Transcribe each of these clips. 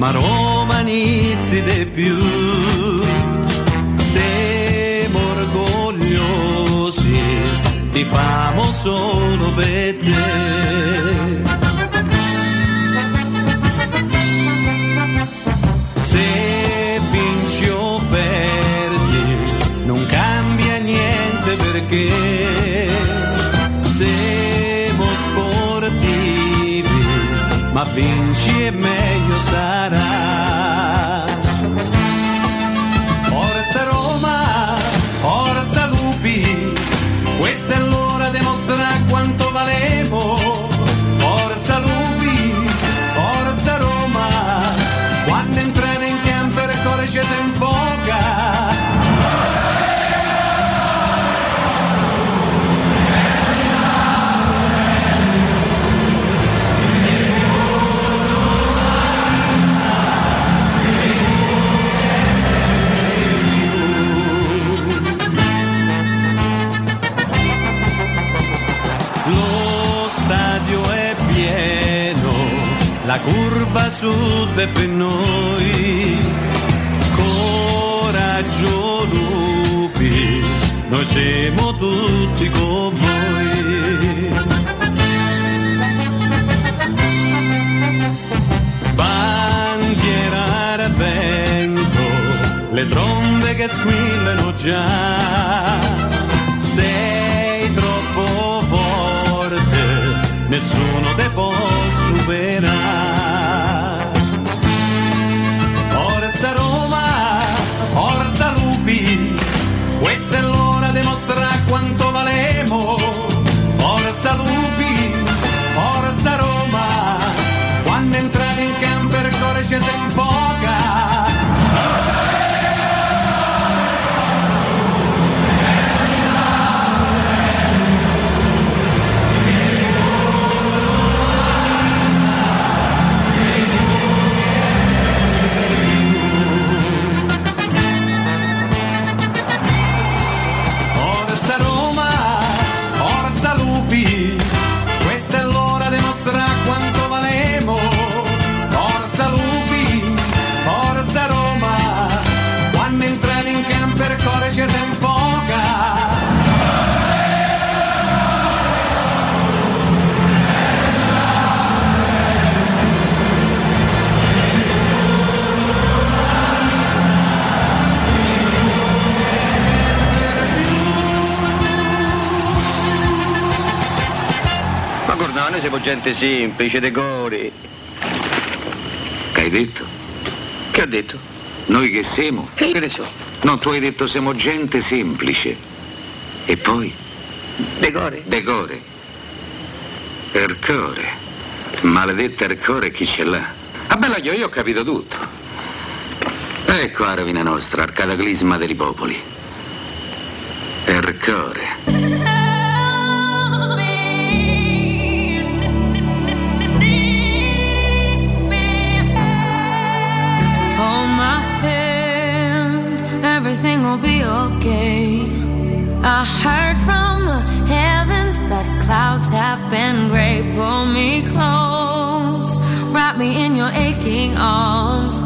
ma romanisti di più. Siamo orgogliosi, ti famo solo per te. Se vinci o perdi, non cambia niente perché siamo sportivi, ma vinci e meglio sarà. La curva sud è per noi. Coraggio lupi, noi siamo tutti con voi. Bandiera al vento, le trombe che squillano già. Sei troppo forte, nessuno te può superare. Questa è l'ora di mostrare quanto valemo. Forza Lupi, forza Roma, quando entrate in campo il cuore ci si infoca. Siamo gente semplice, decori. Che hai detto? Che ho detto? Noi che siamo? Che ne so? No, tu hai detto siamo gente semplice. E poi? Decori? Decore. Ercore. Maledetta Ercore chi ce l'ha? Ah bella io, io ho capito tutto. Ecco la rovina nostra, il cataclisma dei popoli. Ercore. Been gray. Pull me close, wrap me in your aching arms.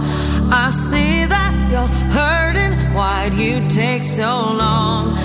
I see that you're hurting. Why'd you take so long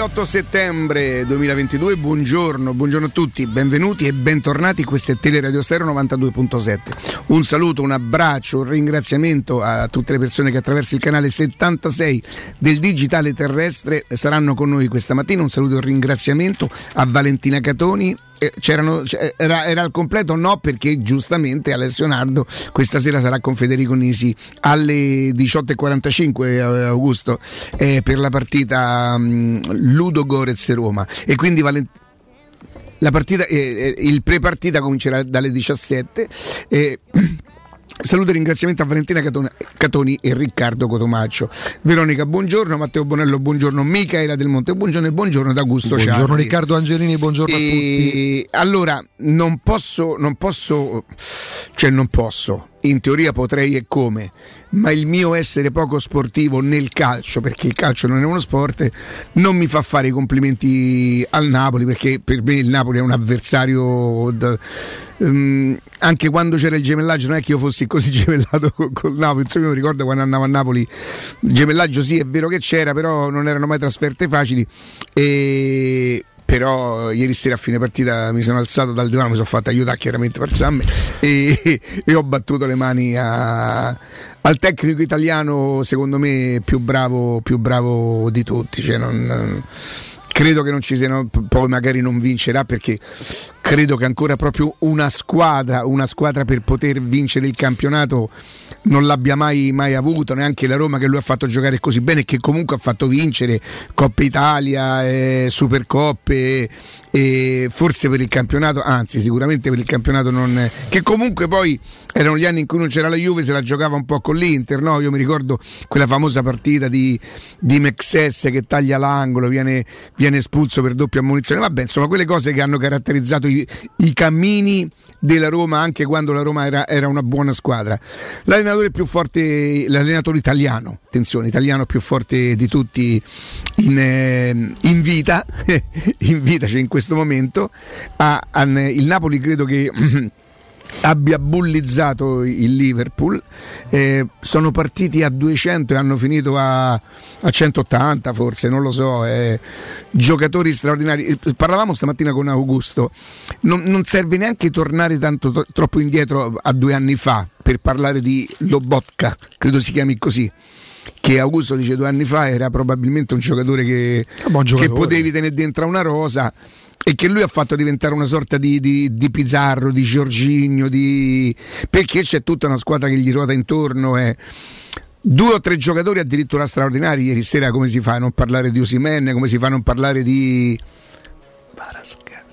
8 settembre 2022, buongiorno, buongiorno, a tutti, benvenuti e bentornati, questo è Teleradio Stereo 92.7. Un saluto, un abbraccio, un ringraziamento a tutte le persone che attraverso il canale 76 del Digitale Terrestre saranno con noi questa mattina, un saluto e un ringraziamento a Valentina Catoni, eh, c'erano- c- era, era al completo no perché giustamente Alessio Nardo questa sera sarà con Federico Nisi alle 18.45 eh, Augusto eh, per la partita mh, Ludo Gorez Roma e quindi Valentina la partita, eh, eh, il pre-partita comincerà dalle 17. eh, Saluto e ringraziamento a Valentina Catoni e Riccardo Cotomaccio. Veronica, buongiorno. Matteo Bonello, buongiorno. Michaela Del Monte, buongiorno e buongiorno da Augusto Buongiorno Ciardi. Riccardo Angelini, buongiorno e... a tutti. Allora, non posso, non posso, cioè non posso, in teoria potrei e come, ma il mio essere poco sportivo nel calcio, perché il calcio non è uno sport, non mi fa fare i complimenti al Napoli, perché per me il Napoli è un avversario... Da, um, anche quando c'era il gemellaggio non è che io fossi così gemellato col Napoli, insomma io mi ricordo quando andavo a Napoli, il gemellaggio sì è vero che c'era, però non erano mai trasferte facili e però ieri sera a fine partita mi sono alzato dal divano, mi sono fatto aiutare chiaramente per Samme e, e, ho battuto le mani a, al tecnico italiano secondo me più bravo, più bravo di tutti. Cioè non, credo che non ci siano, poi magari non vincerà perché credo che ancora proprio una squadra, una squadra per poter vincere il campionato non l'abbia mai, mai avuto, neanche la Roma che lui ha fatto giocare così bene, che comunque ha fatto vincere Coppa Italia, eh, Supercoppe, e forse per il campionato, anzi sicuramente per il campionato non... che comunque poi erano gli anni in cui non c'era la Juve, se la giocava un po' con l'Inter, no? io mi ricordo quella famosa partita di, di Mexes che taglia l'angolo, viene, viene espulso per doppia ammonizione, vabbè insomma quelle cose che hanno caratterizzato i, i cammini della Roma anche quando la Roma era, era, una buona squadra. L'allenatore più forte, l'allenatore italiano, attenzione, italiano più forte di tutti in, eh, in vita, in vita, cioè in questo momento, ha, ha, il Napoli credo che abbia bullizzato il Liverpool eh, sono partiti a 200 e hanno finito a, a 180 forse non lo so eh, giocatori straordinari. Eh, parlavamo stamattina con Augusto. Non, non serve neanche tornare tanto to- troppo indietro a due anni fa per parlare di Lobotka credo si chiami così che Augusto dice due anni fa era probabilmente un giocatore che, giocatore. che potevi tenere dentro una rosa e che lui ha fatto diventare una sorta di, di, di Pizzarro, di Giorginio, di... perché c'è tutta una squadra che gli ruota intorno. E... Due o tre giocatori addirittura straordinari. Ieri sera come si fa a non parlare di Osimen, come si fa a non parlare di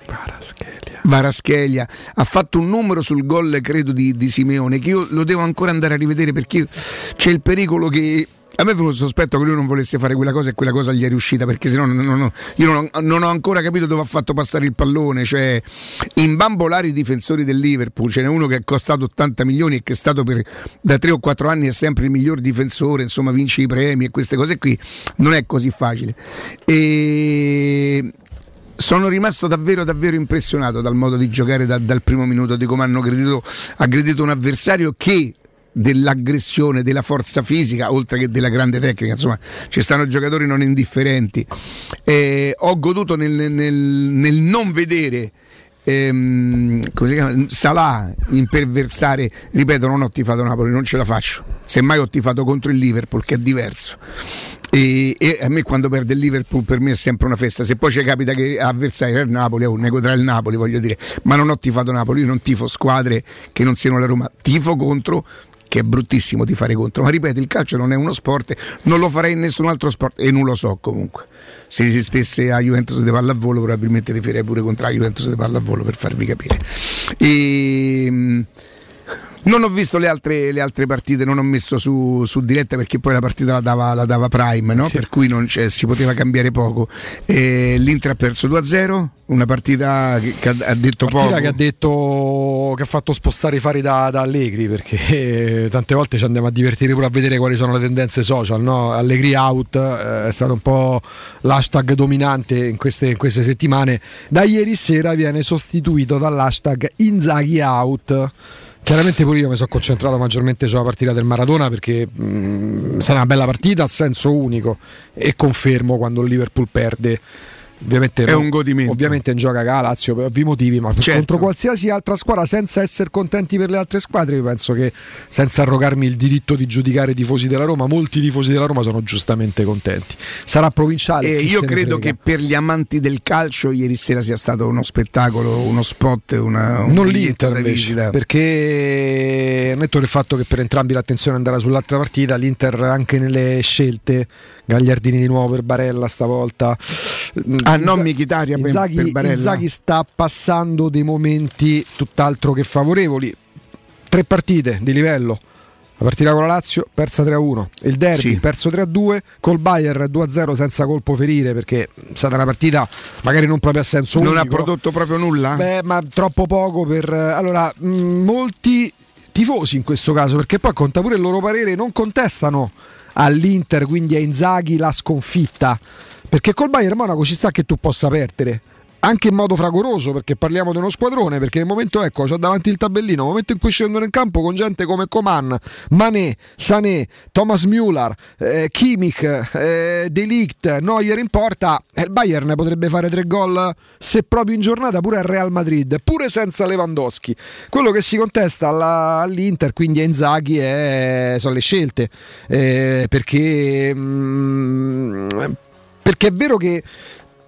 Varaschelia. Varaschelia. Ha fatto un numero sul gol, credo, di, di Simeone, che io lo devo ancora andare a rivedere perché c'è il pericolo che a me fu il sospetto che lui non volesse fare quella cosa e quella cosa gli è riuscita perché sennò non, non, io non, non, ho ancora capito dove ha fatto passare il pallone cioè imbambolare i difensori del Liverpool ce n'è uno che è costato 80 milioni e che è stato per, da 3 o 4 anni è sempre il miglior difensore insomma vince i premi e queste cose qui non è così facile. E sono rimasto davvero davvero impressionato dal modo di giocare da, dal primo minuto di come hanno aggredito un avversario che dell'aggressione, della forza fisica, oltre che della grande tecnica. Insomma, ci stanno giocatori non indifferenti. Eh, ho goduto nel, nel, nel non vedere. Ehm? Salah imperversare, ripeto, non ho tifato Napoli, non ce la faccio. Semmai ho tifato contro il Liverpool, che è diverso. E, e, a me quando perde il Liverpool per me è sempre una festa se poi ci capita che avversario è il Napoli oh, nego tra il Napoli voglio dire ma non ho tifato Napoli io non tifo squadre che non siano la Roma tifo contro che è bruttissimo di fare contro, ma ripeto, il calcio non è uno sport, non lo farei in nessun altro sport e non lo so comunque. Se esistesse a Juventus di pallavolo probabilmente ti farei pure contro la Juventus di pallavolo per farvi capire. E, non ho visto le altre, le altre, partite, non ho messo su, su, diretta perché poi la partita la dava, la dava Prime, no? sì. per cui si poteva cambiare poco. E L'Inter ha perso 2-0, una partita che, che ha detto partita poco. Che ha detto che ha fatto spostare i fari da, da Allegri perché tante volte ci andiamo a divertire pure a vedere quali sono le tendenze social. No? Allegri out eh, è stato un po' l'hashtag dominante in queste, in queste settimane. Da ieri sera viene sostituito dall'hashtag Inzaghi out. Chiaramente pure io mi sono concentrato maggiormente sulla partita del Maradona perché mh, sarà una bella partita a senso unico e confermo quando il Liverpool perde Ovviamente è un godimento. Ovviamente in gioca a Lazio per ovvi motivi, ma certo. contro qualsiasi altra squadra senza essere contenti per le altre squadre, io penso che senza arrogarmi il diritto di giudicare i tifosi della Roma, molti tifosi della Roma sono giustamente contenti. Sarà provinciale. Eh, io credo che per gli amanti del calcio ieri sera sia stato uno spettacolo, uno spot, una, un non l'Inter invece, perché netto il fatto che per entrambi l'attenzione andrà sull'altra partita, l'Inter anche nelle scelte Gagliardini di nuovo per Barella stavolta. Ah, non Michitaria Inzaghi, per Barella. Inzaghi sta passando dei momenti tutt'altro che favorevoli. tre partite di livello. La partita con la Lazio persa 3-1, il derby Sì. perso 3-2, col Bayern 2-0 senza colpo ferire perché è stata una partita magari non proprio a senso Non ha unico. prodotto proprio nulla? Beh, ma troppo poco per... Allora, mh, molti tifosi in questo caso, perché poi conta pure il loro parere, non contestano all'Inter, quindi a Inzaghi, la sconfitta. Perché col Bayern Monaco ci sta che tu possa perdere. Anche in modo fragoroso, perché parliamo di uno squadrone, perché nel momento, ecco, c'ho davanti il tabellino, nel momento in cui scendono in campo con gente come Coman, Mané, Sané, Thomas Müller, eh, Kimmich, eh, De Ligt, Neuer in porta, eh, il Bayern potrebbe fare tre gol se proprio in giornata pure al Real Madrid, pure senza Lewandowski. Quello che si contesta alla- all'Inter, quindi a Inzaghi, è- sono le scelte, eh, perché, mm, perché è vero che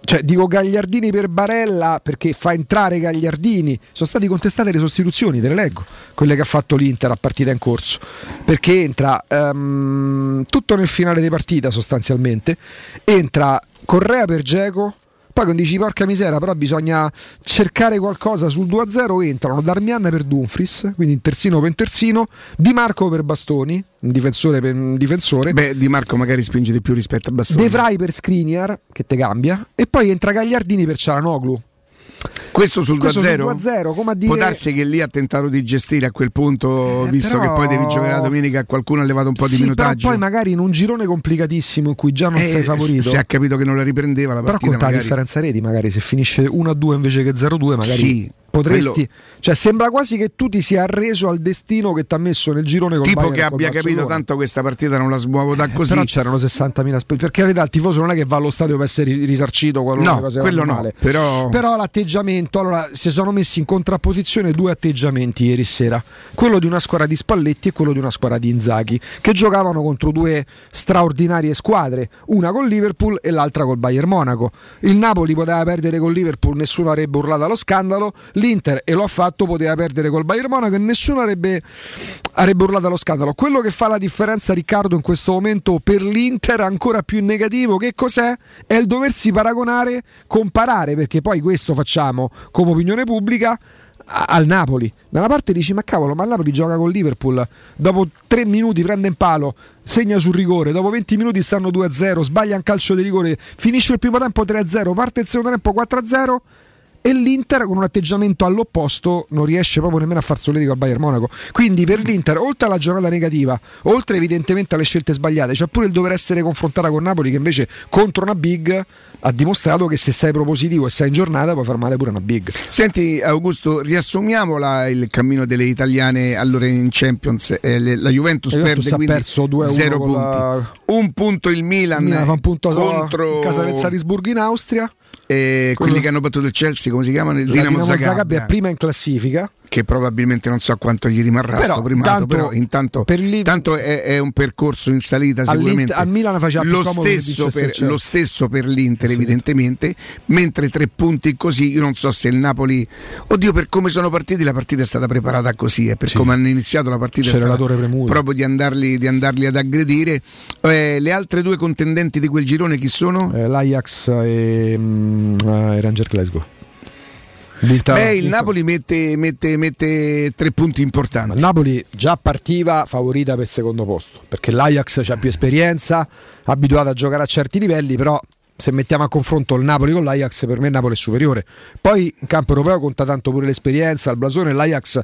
cioè, dico Gagliardini per Barella perché fa entrare Gagliardini. Sono state contestate le sostituzioni, te le leggo, quelle che ha fatto l'Inter a partita in corso. Perché entra ehm, tutto nel finale di partita sostanzialmente. Entra Correa per Geco. Poi quando dici porca misera, però bisogna cercare qualcosa sul 2-0, entrano Darmian per Dumfries, quindi in terzino per terzino, Di Marco per Bastoni, un difensore per un difensore. Beh, Di Marco magari spinge di più rispetto a Bastoni. De Vrij per Skriniar che te cambia e poi entra Gagliardini per Cialanoglu Questo sul Questo 2-0? sul 2-0, come a dire- Può darsi che lì ha tentato di gestire a quel punto, Eh, visto però- che poi devi giocare la domenica, qualcuno ha levato un po' di sì, minutaggio. però poi magari in un girone complicatissimo in cui già non Eh, sei favorito Si è capito che non la riprendeva la però partita. conta la magari. differenza reti magari se finisce 1-2 invece che 0-2 magari Sì, potresti quello- cioè sembra quasi che tu ti sia arreso al destino che ti ha messo nel girone con Tipo che abbia capito tanto questa partita non la smuovo da così. Però c'erano 60.000 spe- perché in realtà il tifoso non è che va allo stadio per essere risarcito qualunque No, cosa quello no, però- Però l'atteggiamento, allora si sono messi in contrapposizione due atteggiamenti ieri sera, quello di una squadra di Spalletti e quello di una squadra di Inzaghi, che giocavano contro due straordinarie squadre, una col Liverpool e l'altra col Bayern Monaco. Il Napoli poteva perdere col Liverpool, nessuno avrebbe urlato allo scandalo, l'Inter e lo ha fatto poteva perdere col Bayern Monaco e nessuno avrebbe, avrebbe urlato allo scandalo. Quello che fa la differenza Riccardo in questo momento per l'Inter ancora più negativo, che cos'è? È il doversi paragonare, comparare, perché poi questo facciamo come opinione pubblica al Napoli. Da una parte dici ma cavolo, ma il Napoli gioca con Liverpool, dopo 3 minuti prende in palo, segna sul rigore, dopo 20 minuti stanno 2-0, sbaglia un calcio di rigore, finisce il primo tempo 3-0, parte il secondo tempo 4-0 e l'Inter con un atteggiamento all'opposto non riesce proprio nemmeno a far solletico al Bayern Monaco. Quindi per l'Inter, oltre alla giornata negativa, oltre evidentemente alle scelte sbagliate, c'è pure il dover essere confrontata con Napoli che invece contro una big ha dimostrato che se sei propositivo e sei in giornata puoi far male pure una big. Senti Augusto, riassumiamola il cammino delle italiane allora in Champions. Eh, le- la Juventus, La Juventus perde perso 2-1 0 con punti. la- Un punto il Milan, Milan fa un punto contro in casa del Salisburgo in Austria. Eh, quelli che hanno battuto il Chelsea, come si chiamano? Il Dinamo, Dinamo Zagabria, Zagabria è prima in classifica. Che probabilmente non so quanto gli rimarrà Però, sto primato, tanto però intanto, per lì- tanto è, è un percorso in salita sicuramente. al Milan faceva lo stesso, per, lo stesso per l'Inter Sì. evidentemente, mentre tre punti così, io non so se il Napoli, oddio per come sono partiti la partita è stata preparata così, e per Sì. come hanno iniziato la partita è C'era stata l'atore premuto. proprio di andarli, di andarli ad aggredire. Eh, le altre due contendenti di quel girone chi sono? Eh, L'Ajax e, mm, eh, Ranger Glasgow. Beh, il Napoli mette, mette- mette tre punti importanti. Il Napoli già partiva favorita per il secondo posto perché l'Ajax ha più esperienza, abituato a giocare a certi livelli, però se mettiamo a confronto il Napoli con l'Ajax, per me il Napoli è superiore. Poi in campo europeo conta tanto pure l'esperienza, il blasone, l'Ajax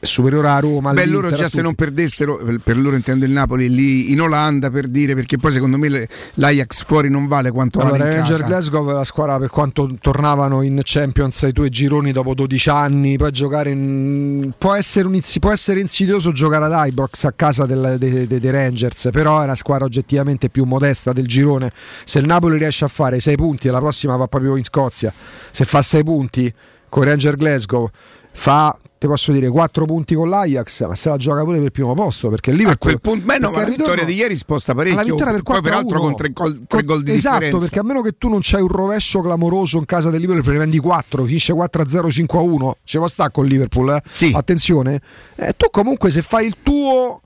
superiore a Roma. Beh, loro già se non perdessero, per- loro intendo il Napoli, lì in Olanda per dire, perché poi secondo me l'Ajax fuori non vale quanto Allora, vale in Ranger. Glasgow è la squadra per quanto tornavano in Champions ai due gironi dopo 12 anni, poi giocare in... può, essere un può essere insidioso giocare ad Ibrox a casa dei, dei- dei Rangers, però è una squadra oggettivamente più modesta del girone. Se il Napoli riesce a fare 6 punti e la prossima va proprio in Scozia, se fa 6 punti con Ranger Glasgow, fa ti posso dire 4 punti con l'Ajax, ma se la gioca pure per il primo posto perché il A Liverpool quel punto, beh, no, perché ma la vittoria di ieri sposta parecchio. la vittoria per 4 poi, peraltro, con tre gol, tre gol di esatto, differenza. perché a meno che tu non c'hai un rovescio clamoroso in casa del Liverpool, prendi 4, finisce 4-0, 5-1, ce può sta con il Liverpool, eh? Sì. attenzione, eh, tu comunque se fai il tuo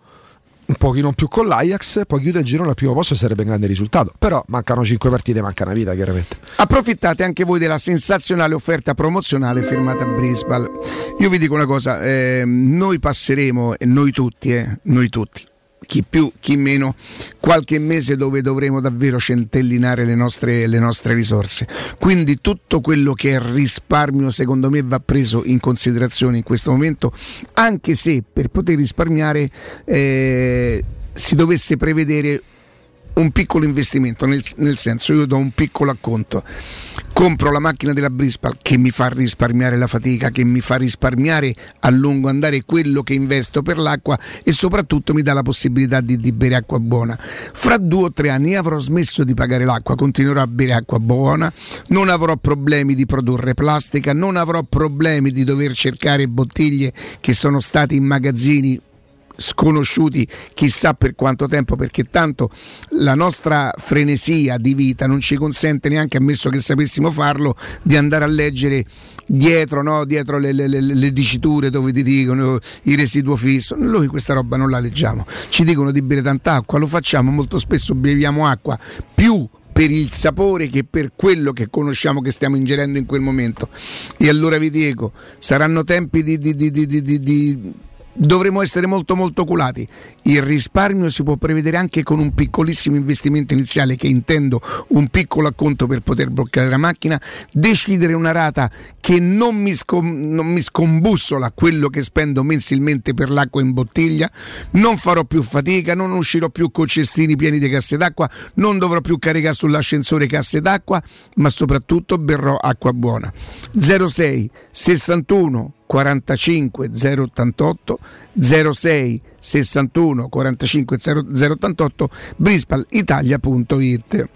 un pochino più con l'Ajax, poi chiude il girone al primo posto e sarebbe un grande risultato. Però mancano 5 partite, manca una vita chiaramente. Approfittate anche voi della sensazionale offerta promozionale firmata a Brisbane. Io vi dico una cosa, eh, noi passeremo, noi tutti, eh, noi tutti, chi più, chi meno, qualche mese dove dovremo davvero centellinare le nostre, le nostre, risorse. Quindi tutto quello che è risparmio secondo me va preso in considerazione in questo momento, anche se per poter risparmiare eh, si dovesse prevedere un piccolo investimento, nel, nel, senso io do un piccolo acconto, compro la macchina della Brispal che mi fa risparmiare la fatica, che mi fa risparmiare a lungo andare quello che investo per l'acqua e soprattutto mi dà la possibilità di, di bere acqua buona. Fra due o tre anni avrò smesso di pagare l'acqua, continuerò a bere acqua buona, non avrò problemi di produrre plastica, non avrò problemi di dover cercare bottiglie che sono state in magazzini sconosciuti chissà per quanto tempo perché tanto la nostra frenesia di vita non ci consente neanche ammesso che sapessimo farlo di andare a leggere dietro, no? dietro le, le, le, le, diciture dove ti dicono il residuo fisso noi questa roba non la leggiamo ci dicono di bere tanta acqua lo facciamo molto spesso beviamo acqua più per il sapore che per quello che conosciamo che stiamo ingerendo in quel momento e allora vi dico saranno tempi di, di, di, di dovremo essere molto molto oculati. Il risparmio si può prevedere anche con un piccolissimo investimento iniziale, che intendo un piccolo acconto per poter bloccare la macchina, decidere una rata che non mi, scom- non mi scombussola quello che spendo mensilmente per l'acqua in bottiglia, non farò più fatica, non uscirò più con cestini pieni di casse d'acqua, non dovrò più caricare sull'ascensore casse d'acqua, ma soprattutto berrò acqua buona. 06 61 45 088 06 61 45 088 brispalitalia.it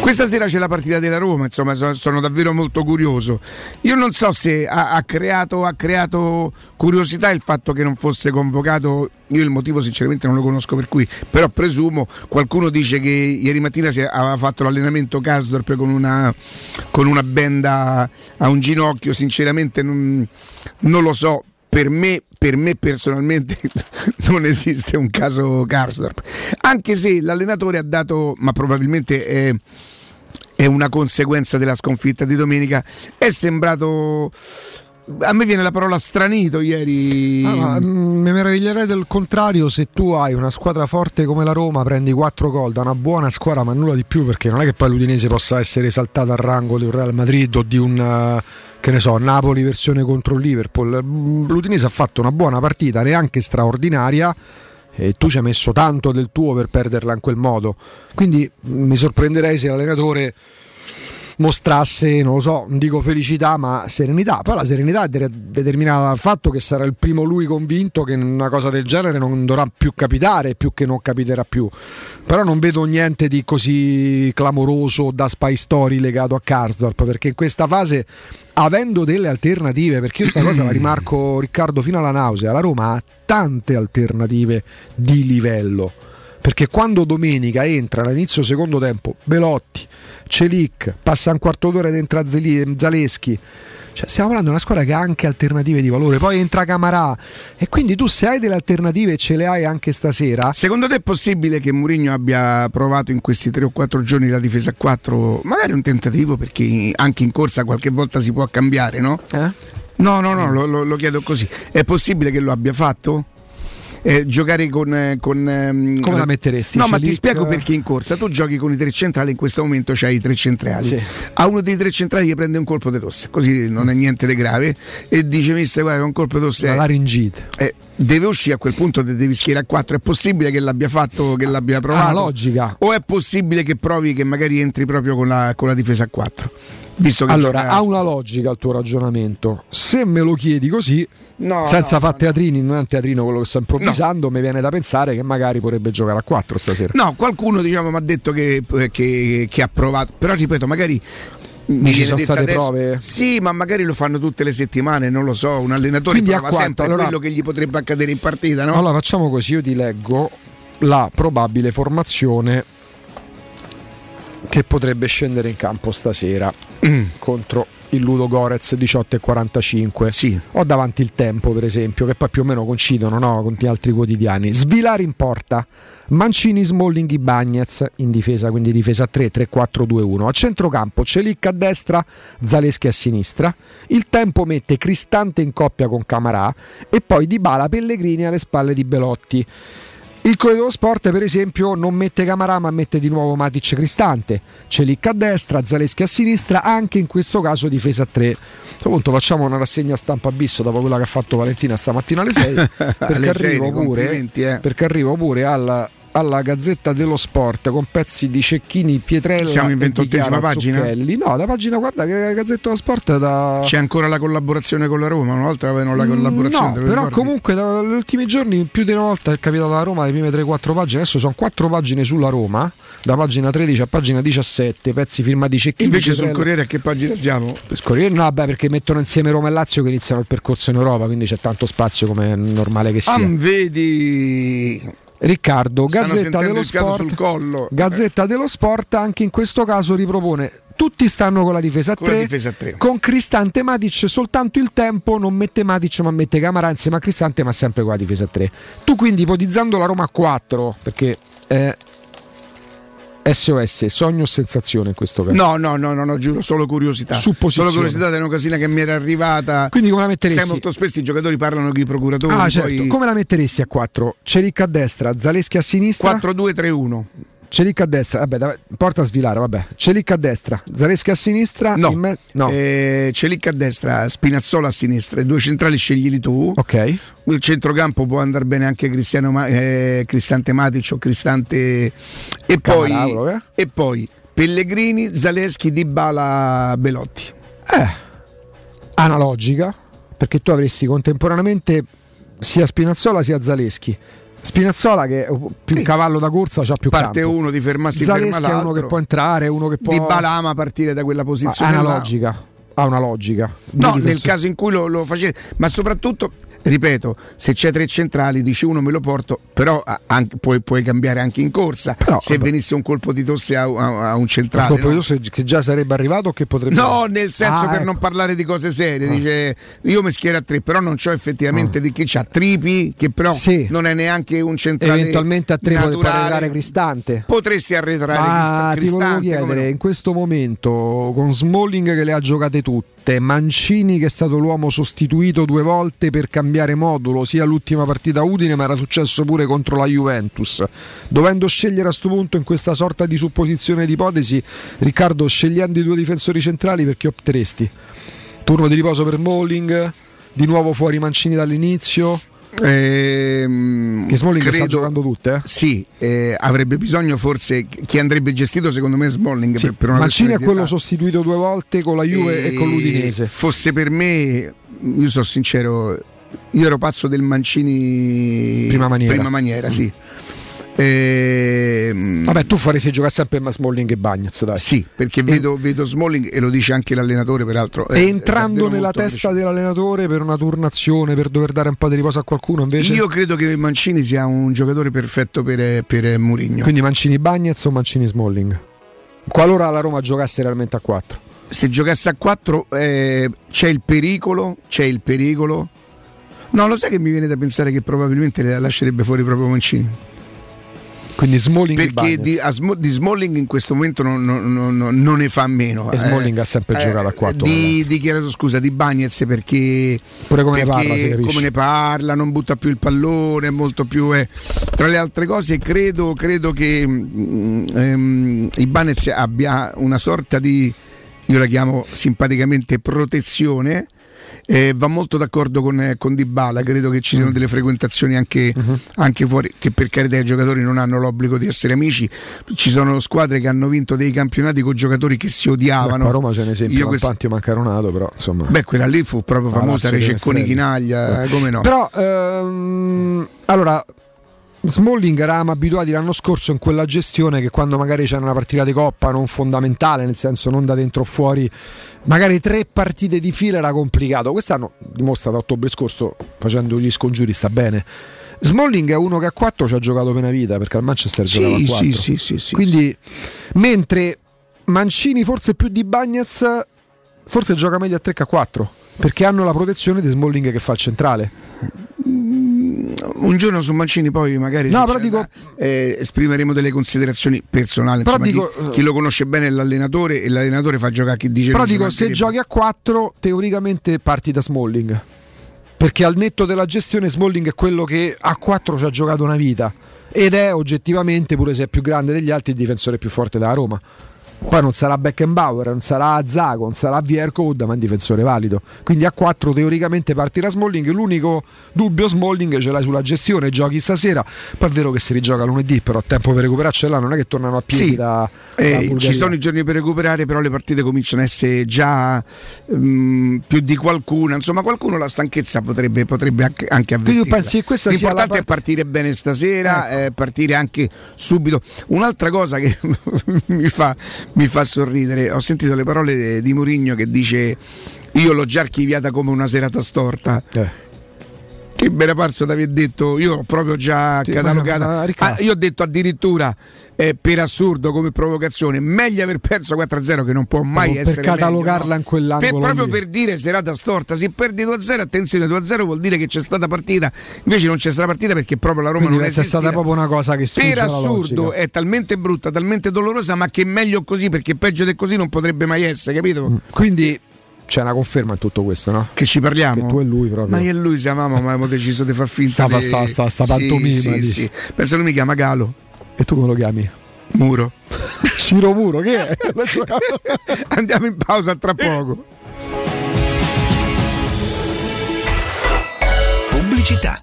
questa sera c'è la partita della Roma, insomma sono, davvero molto curioso. Io non so se ha, ha, creato, ha, creato, curiosità il fatto che non fosse convocato, io il motivo sinceramente non lo conosco per cui, però presumo, qualcuno dice che ieri mattina si aveva fatto l'allenamento Kasdorp con una, con una benda a un ginocchio, sinceramente non, non lo so, per me, per me, personalmente non esiste un caso Karsdorp. Anche se l'allenatore ha dato, ma probabilmente è, è una conseguenza della sconfitta di domenica, è sembrato a me viene la parola stranito ieri. Ah, mm, mi meraviglierei del contrario se tu hai una squadra forte come la Roma, prendi 4 gol da una buona squadra, ma nulla di più, perché non è che poi l'Udinese possa essere esaltata al rango di un Real Madrid o di un eh, che ne so, Napoli versione contro il Liverpool. Mm, L'Udinese ha fatto una buona partita, neanche straordinaria. E tu ci hai messo tanto del tuo per perderla in quel modo. Quindi mm, mi sorprenderei se l'allenatore mostrasse, non lo so, non dico felicità, ma serenità. Poi la serenità è determinata dal fatto che sarà il primo lui convinto che una cosa del genere non dovrà più capitare, più che non capiterà più. Però non vedo niente di così clamoroso da spy story legato a Karsdorp, perché in questa fase avendo delle alternative, perché io questa cosa la rimarco Riccardo fino alla nausea, la Roma ha tante alternative di livello. Perché quando domenica entra all'inizio secondo tempo Belotti, Celic, passa un quarto d'ora dentro a Zaleschi. Cioè, stiamo parlando di una squadra che ha anche alternative di valore. Poi entra Camarà. E quindi tu, se hai delle alternative ce le hai anche stasera. Secondo te è possibile che Mourinho abbia provato in questi 3 o 4 giorni la difesa a 4? Magari un tentativo, perché anche in corsa qualche volta si può cambiare, no? Eh? No, no, no, lo, lo, lo chiedo così. È possibile che lo abbia fatto? Eh, giocare con, eh, con ehm, come la metteresti? No, ma ti spiego perché in corsa tu giochi con i tre centrali. In questo momento c'hai i tre centrali. Sì. A uno dei tre centrali gli prende un colpo di tosse, così non è niente di grave. E dice: Mister, guarda, un colpo di tosse. La laringite. Eh, deve uscire a quel punto devi schierare a 4 è possibile che l'abbia fatto che l'abbia provato ah, logica o è possibile che provi che magari entri proprio con la, con la difesa a 4 allora, gioca... ha una logica il tuo ragionamento. Se me lo chiedi così, no, senza no, fare no, teatrini, non è un teatrino quello che sto improvvisando, mi viene da pensare che magari potrebbe giocare a 4 stasera. No, qualcuno diciamo mi ha detto che, che, che, ha provato, però ripeto, magari mi ci sono state adesso, prove? Sì, ma magari lo fanno tutte le settimane, non lo so. Un allenatore Quindi prova sempre allora, quello che gli potrebbe accadere in partita, no? Allora facciamo così, io ti leggo la probabile formazione che potrebbe scendere in campo stasera mm. contro il Ludo Gorez 18 e 45. Sì. Ho davanti il tempo, per esempio, che poi più o meno coincidono no? con gli altri quotidiani. Svilare in porta. Mancini, Smalling, Bagnez in difesa, quindi difesa 3, 3, 4, 2, 1. A centrocampo Celic a destra, Zaleschi a sinistra. Il tempo mette Cristante in coppia con Camarà e poi Dybala Pellegrini alle spalle di Belotti. Il Corriere dello Sport, per esempio, non mette Camarà ma mette di nuovo Matic Cristante. Celic a destra, Zaleschi a sinistra, anche in questo caso difesa a 3. A questo punto facciamo una rassegna stampa bis dopo quella che ha fatto Valentina stamattina alle 6 perché, Alle pure, eh. perché arrivo pure alla alla Gazzetta dello Sport con pezzi di Cecchini, Pietrella Siamo in di 28esima Chiara pagina? Zucchelli. No, da pagina guarda che la Gazzetta dello Sport da C'è ancora la collaborazione con la Roma, una volta avevano la collaborazione. No, però ricordi? comunque dagli ultimi giorni più di una volta è capitato la Roma le prime 3-4 pagine, adesso sono 4 pagine sulla Roma, da pagina 13 a pagina 17, pezzi firmati Cecchini. Invece sul Pietrella. Corriere a che pagina siamo? Sul Corriere no, vabbè, perché mettono insieme Roma e Lazio che iniziano il percorso in Europa, quindi c'è tanto spazio come è normale che sia. Ah, vedi, Riccardo, stanno Gazzetta dello Sport. Gazzetta dello Sport anche in questo caso ripropone tutti stanno con la difesa a Con la 3 difesa a tre. con Cristante Matic soltanto il tempo non mette Matic ma mette Camara insieme a Cristante ma sempre con la difesa a 3 tu quindi ipotizzando la Roma a 4 perché eh, SOS sogno o sensazione in questo caso No, no, no, no, no, giuro, solo curiosità. Supposizione. Solo curiosità di una cosina che mi era arrivata. quindi come la metteresti? Sai, molto spesso i giocatori parlano con i procuratori. ah poi certo come la metteresti a 4? Celic a destra Zaleschi a sinistra 4-2-3-1. Celic a destra vabbè dai, porta a svilare vabbè Celic a destra Zaleschi a sinistra No, me- no. Eh, Celic a destra, Spinazzola a sinistra, i due centrali sceglili tu. ok Il centrocampo può andare bene anche Cristiano Ma- eh, Cristante Matic o Cristante e poi, eh? e poi Pellegrini, Zaleschi, Dybala, Belotti. Eh, analogica, perché tu avresti contemporaneamente sia Spinazzola sia Zaleschi. Spinazzola che è più Sì. cavallo da corsa, c'ha più Parte campo. uno, ti ferma, si Zaleschi ferma è uno che può entrare, uno che può Dybala ama partire da quella ha posizione. una là. logica. Ha una logica. No, Di nel caso in cui lo, lo facesse, ma soprattutto, ripeto, se c'è tre centrali, dici uno me lo porto, però ah, anche- puoi, puoi cambiare anche in corsa. Però, se vabbè. venisse un colpo di tosse a, a- a un Un centrale. colpo di no? tosse che già sarebbe arrivato o che potrebbe No, nel senso Ah, per ecco. non parlare di cose serie, dice io mi schiero a tre, però non c'ho effettivamente di che c'ha Tripi, che però Ah. Sì. non è neanche un centrale Eventualmente a tre naturale. arretrare Cristante. Potresti arretrare Ma Crista- ti volevo Cristante, chiedere, in questo momento con Smalling che le ha giocate tutte, Mancini che è stato l'uomo sostituito due volte per cambiare modulo, sia l'ultima partita Udine, ma era successo pure contro la Juventus. Dovendo scegliere a questo punto in questa sorta di supposizione di ipotesi, Riccardo, scegliendo i due difensori centrali, perché opteresti? Turno di riposo per Smalling, di nuovo fuori Mancini dall'inizio, Ehm, che Smalling sta credo- giocando tutte. eh? Sì, eh, avrebbe bisogno forse chi andrebbe gestito secondo me Smalling Sì, per, per una Mancini è quello sostituito due volte con la Juve e, con l'Udinese. Fosse per me, io sono sincero, io ero pazzo del Mancini Prima maniera. prima maniera, sì. Ehm, Vabbè, tu faresti giocare sempre Smalling e Bagnez, dai. Sì, perché vedo, vedo Smalling e lo dice anche l'allenatore, peraltro. E è entrando nella testa preciso. dell'allenatore per una turnazione, per dover dare un po' di riposo a qualcuno, invece. Io credo che Mancini sia un giocatore perfetto per, per Mourinho. Quindi Mancini Bagnez o Mancini Smalling? Qualora la Roma giocasse realmente a 4. Se giocasse a 4 c'è il pericolo, c'è il pericolo. No, lo sai che mi viene da pensare che probabilmente la lascerebbe fuori proprio Mancini. Quindi Smalling Perché di, a Smo- di Smalling in questo momento non, non- non- non- ne fa meno. E Smalling ha sempre giocato a quattro, Di, di, chiedo scusa, di Bagnez perché, Pure come ne perché parla, si capisce. come ne parla, non butta più il pallone, è molto più... eh. Tra le altre cose credo, credo che mm, ehm, Ibanez abbia una sorta di, io la chiamo simpaticamente protezione. Eh, va molto d'accordo con, eh, con Dybala, credo che ci Mm. siano delle frequentazioni anche, Mhm. anche fuori, che per carità i giocatori non hanno l'obbligo di essere amici, ci sono squadre che hanno vinto dei campionati con giocatori che si Beh, odiavano. qua a Roma c'è un esempio, Io questo- Campantio Mancaronato, però insomma. Beh, quella lì fu proprio famosa, Rececconi. Chinaglia, eh, come no? Però, ehm, allora, Smalling eravamo abituati l'anno scorso in quella gestione che quando magari c'era una partita di coppa non fondamentale, nel senso non da dentro o fuori, magari tre partite di fila era complicato. Quest'anno dimostra da ottobre scorso facendo gli scongiuri sta bene. Smalling è uno che a 4 ci ha giocato per una vita perché al Manchester giocava a sì, 4. sì, sì, sì, sì. Quindi, mentre Mancini forse più di Bagnez Forse gioca meglio a 3 che a 4 perché hanno la protezione di Smalling che fa il centrale. Un giorno su Mancini poi magari No, dico- eh, esprimeremo delle considerazioni personali. Insomma, dico- chi, chi lo conosce bene è l'allenatore e l'allenatore fa giocare chi dice Però dico, se giochi a 4, teoricamente parti da Smalling. Perché al netto della gestione, Smalling è quello che a 4 ci ha giocato una vita. Ed è oggettivamente, pure se è più grande degli altri, il difensore più forte della Roma. Poi non sarà Beckenbauer, non sarà Zago, non sarà Viercode, ma è un difensore valido. Quindi a 4 teoricamente partirà Smalling. L'unico dubbio Smalling ce l'hai sulla gestione, giochi stasera. Poi è vero che si rigioca lunedì, però tempo per recuperarcela non è che tornano a piedi Sì, da, eh, ci sono i giorni per recuperare, però le partite cominciano a essere già mm, più di qualcuna. Insomma, qualcuno la stanchezza potrebbe, potrebbe anche, anche avvertirla. tu pensi che questa sia L'importante la è partire bene stasera, eh, partire anche subito. Un'altra cosa che mi, fa, mi fa sorridere, ho sentito le parole di Mourinho che dice io l'ho già archiviata come una serata storta. Eh. Che me era parso di aver detto, io l'ho proprio già Sì, catalogata. ma- ma Ah, io ho detto addirittura eh, per assurdo come provocazione, meglio aver perso 4-0 che non può mai per essere catalogarla meglio, no? in quell'angolo Per- proprio lì. per dire serata storta, se perdi 2-0, attenzione 2-0 vuol dire che c'è stata partita, invece non c'è stata partita perché proprio la Roma Quindi non è stata proprio una cosa che per assurdo è talmente brutta, talmente dolorosa, ma che meglio così perché peggio di così non potrebbe mai essere, capito? Quindi c'è una conferma in tutto questo, no? Che ci parliamo? Che tu e lui proprio. Ma io e lui siamo, ma abbiamo deciso di far finta Sta- di- sta- sta- sta Sì, pantomima, Sì, dici. sì. Pensa lui mi chiama Galo, E tu come lo chiami? Muro. Ciro Muro, che è? Andiamo in pausa tra poco. Pubblicità.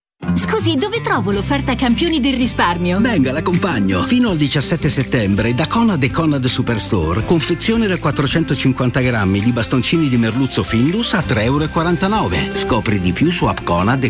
Scusi, dove trovo l'offerta campioni del risparmio? Venga, l'accompagno. Fino al 17 settembre da Conad e Conad Superstore, confezione da 450 grammi di bastoncini di merluzzo Findus a 3,49 euro. Scopri di più su appconad.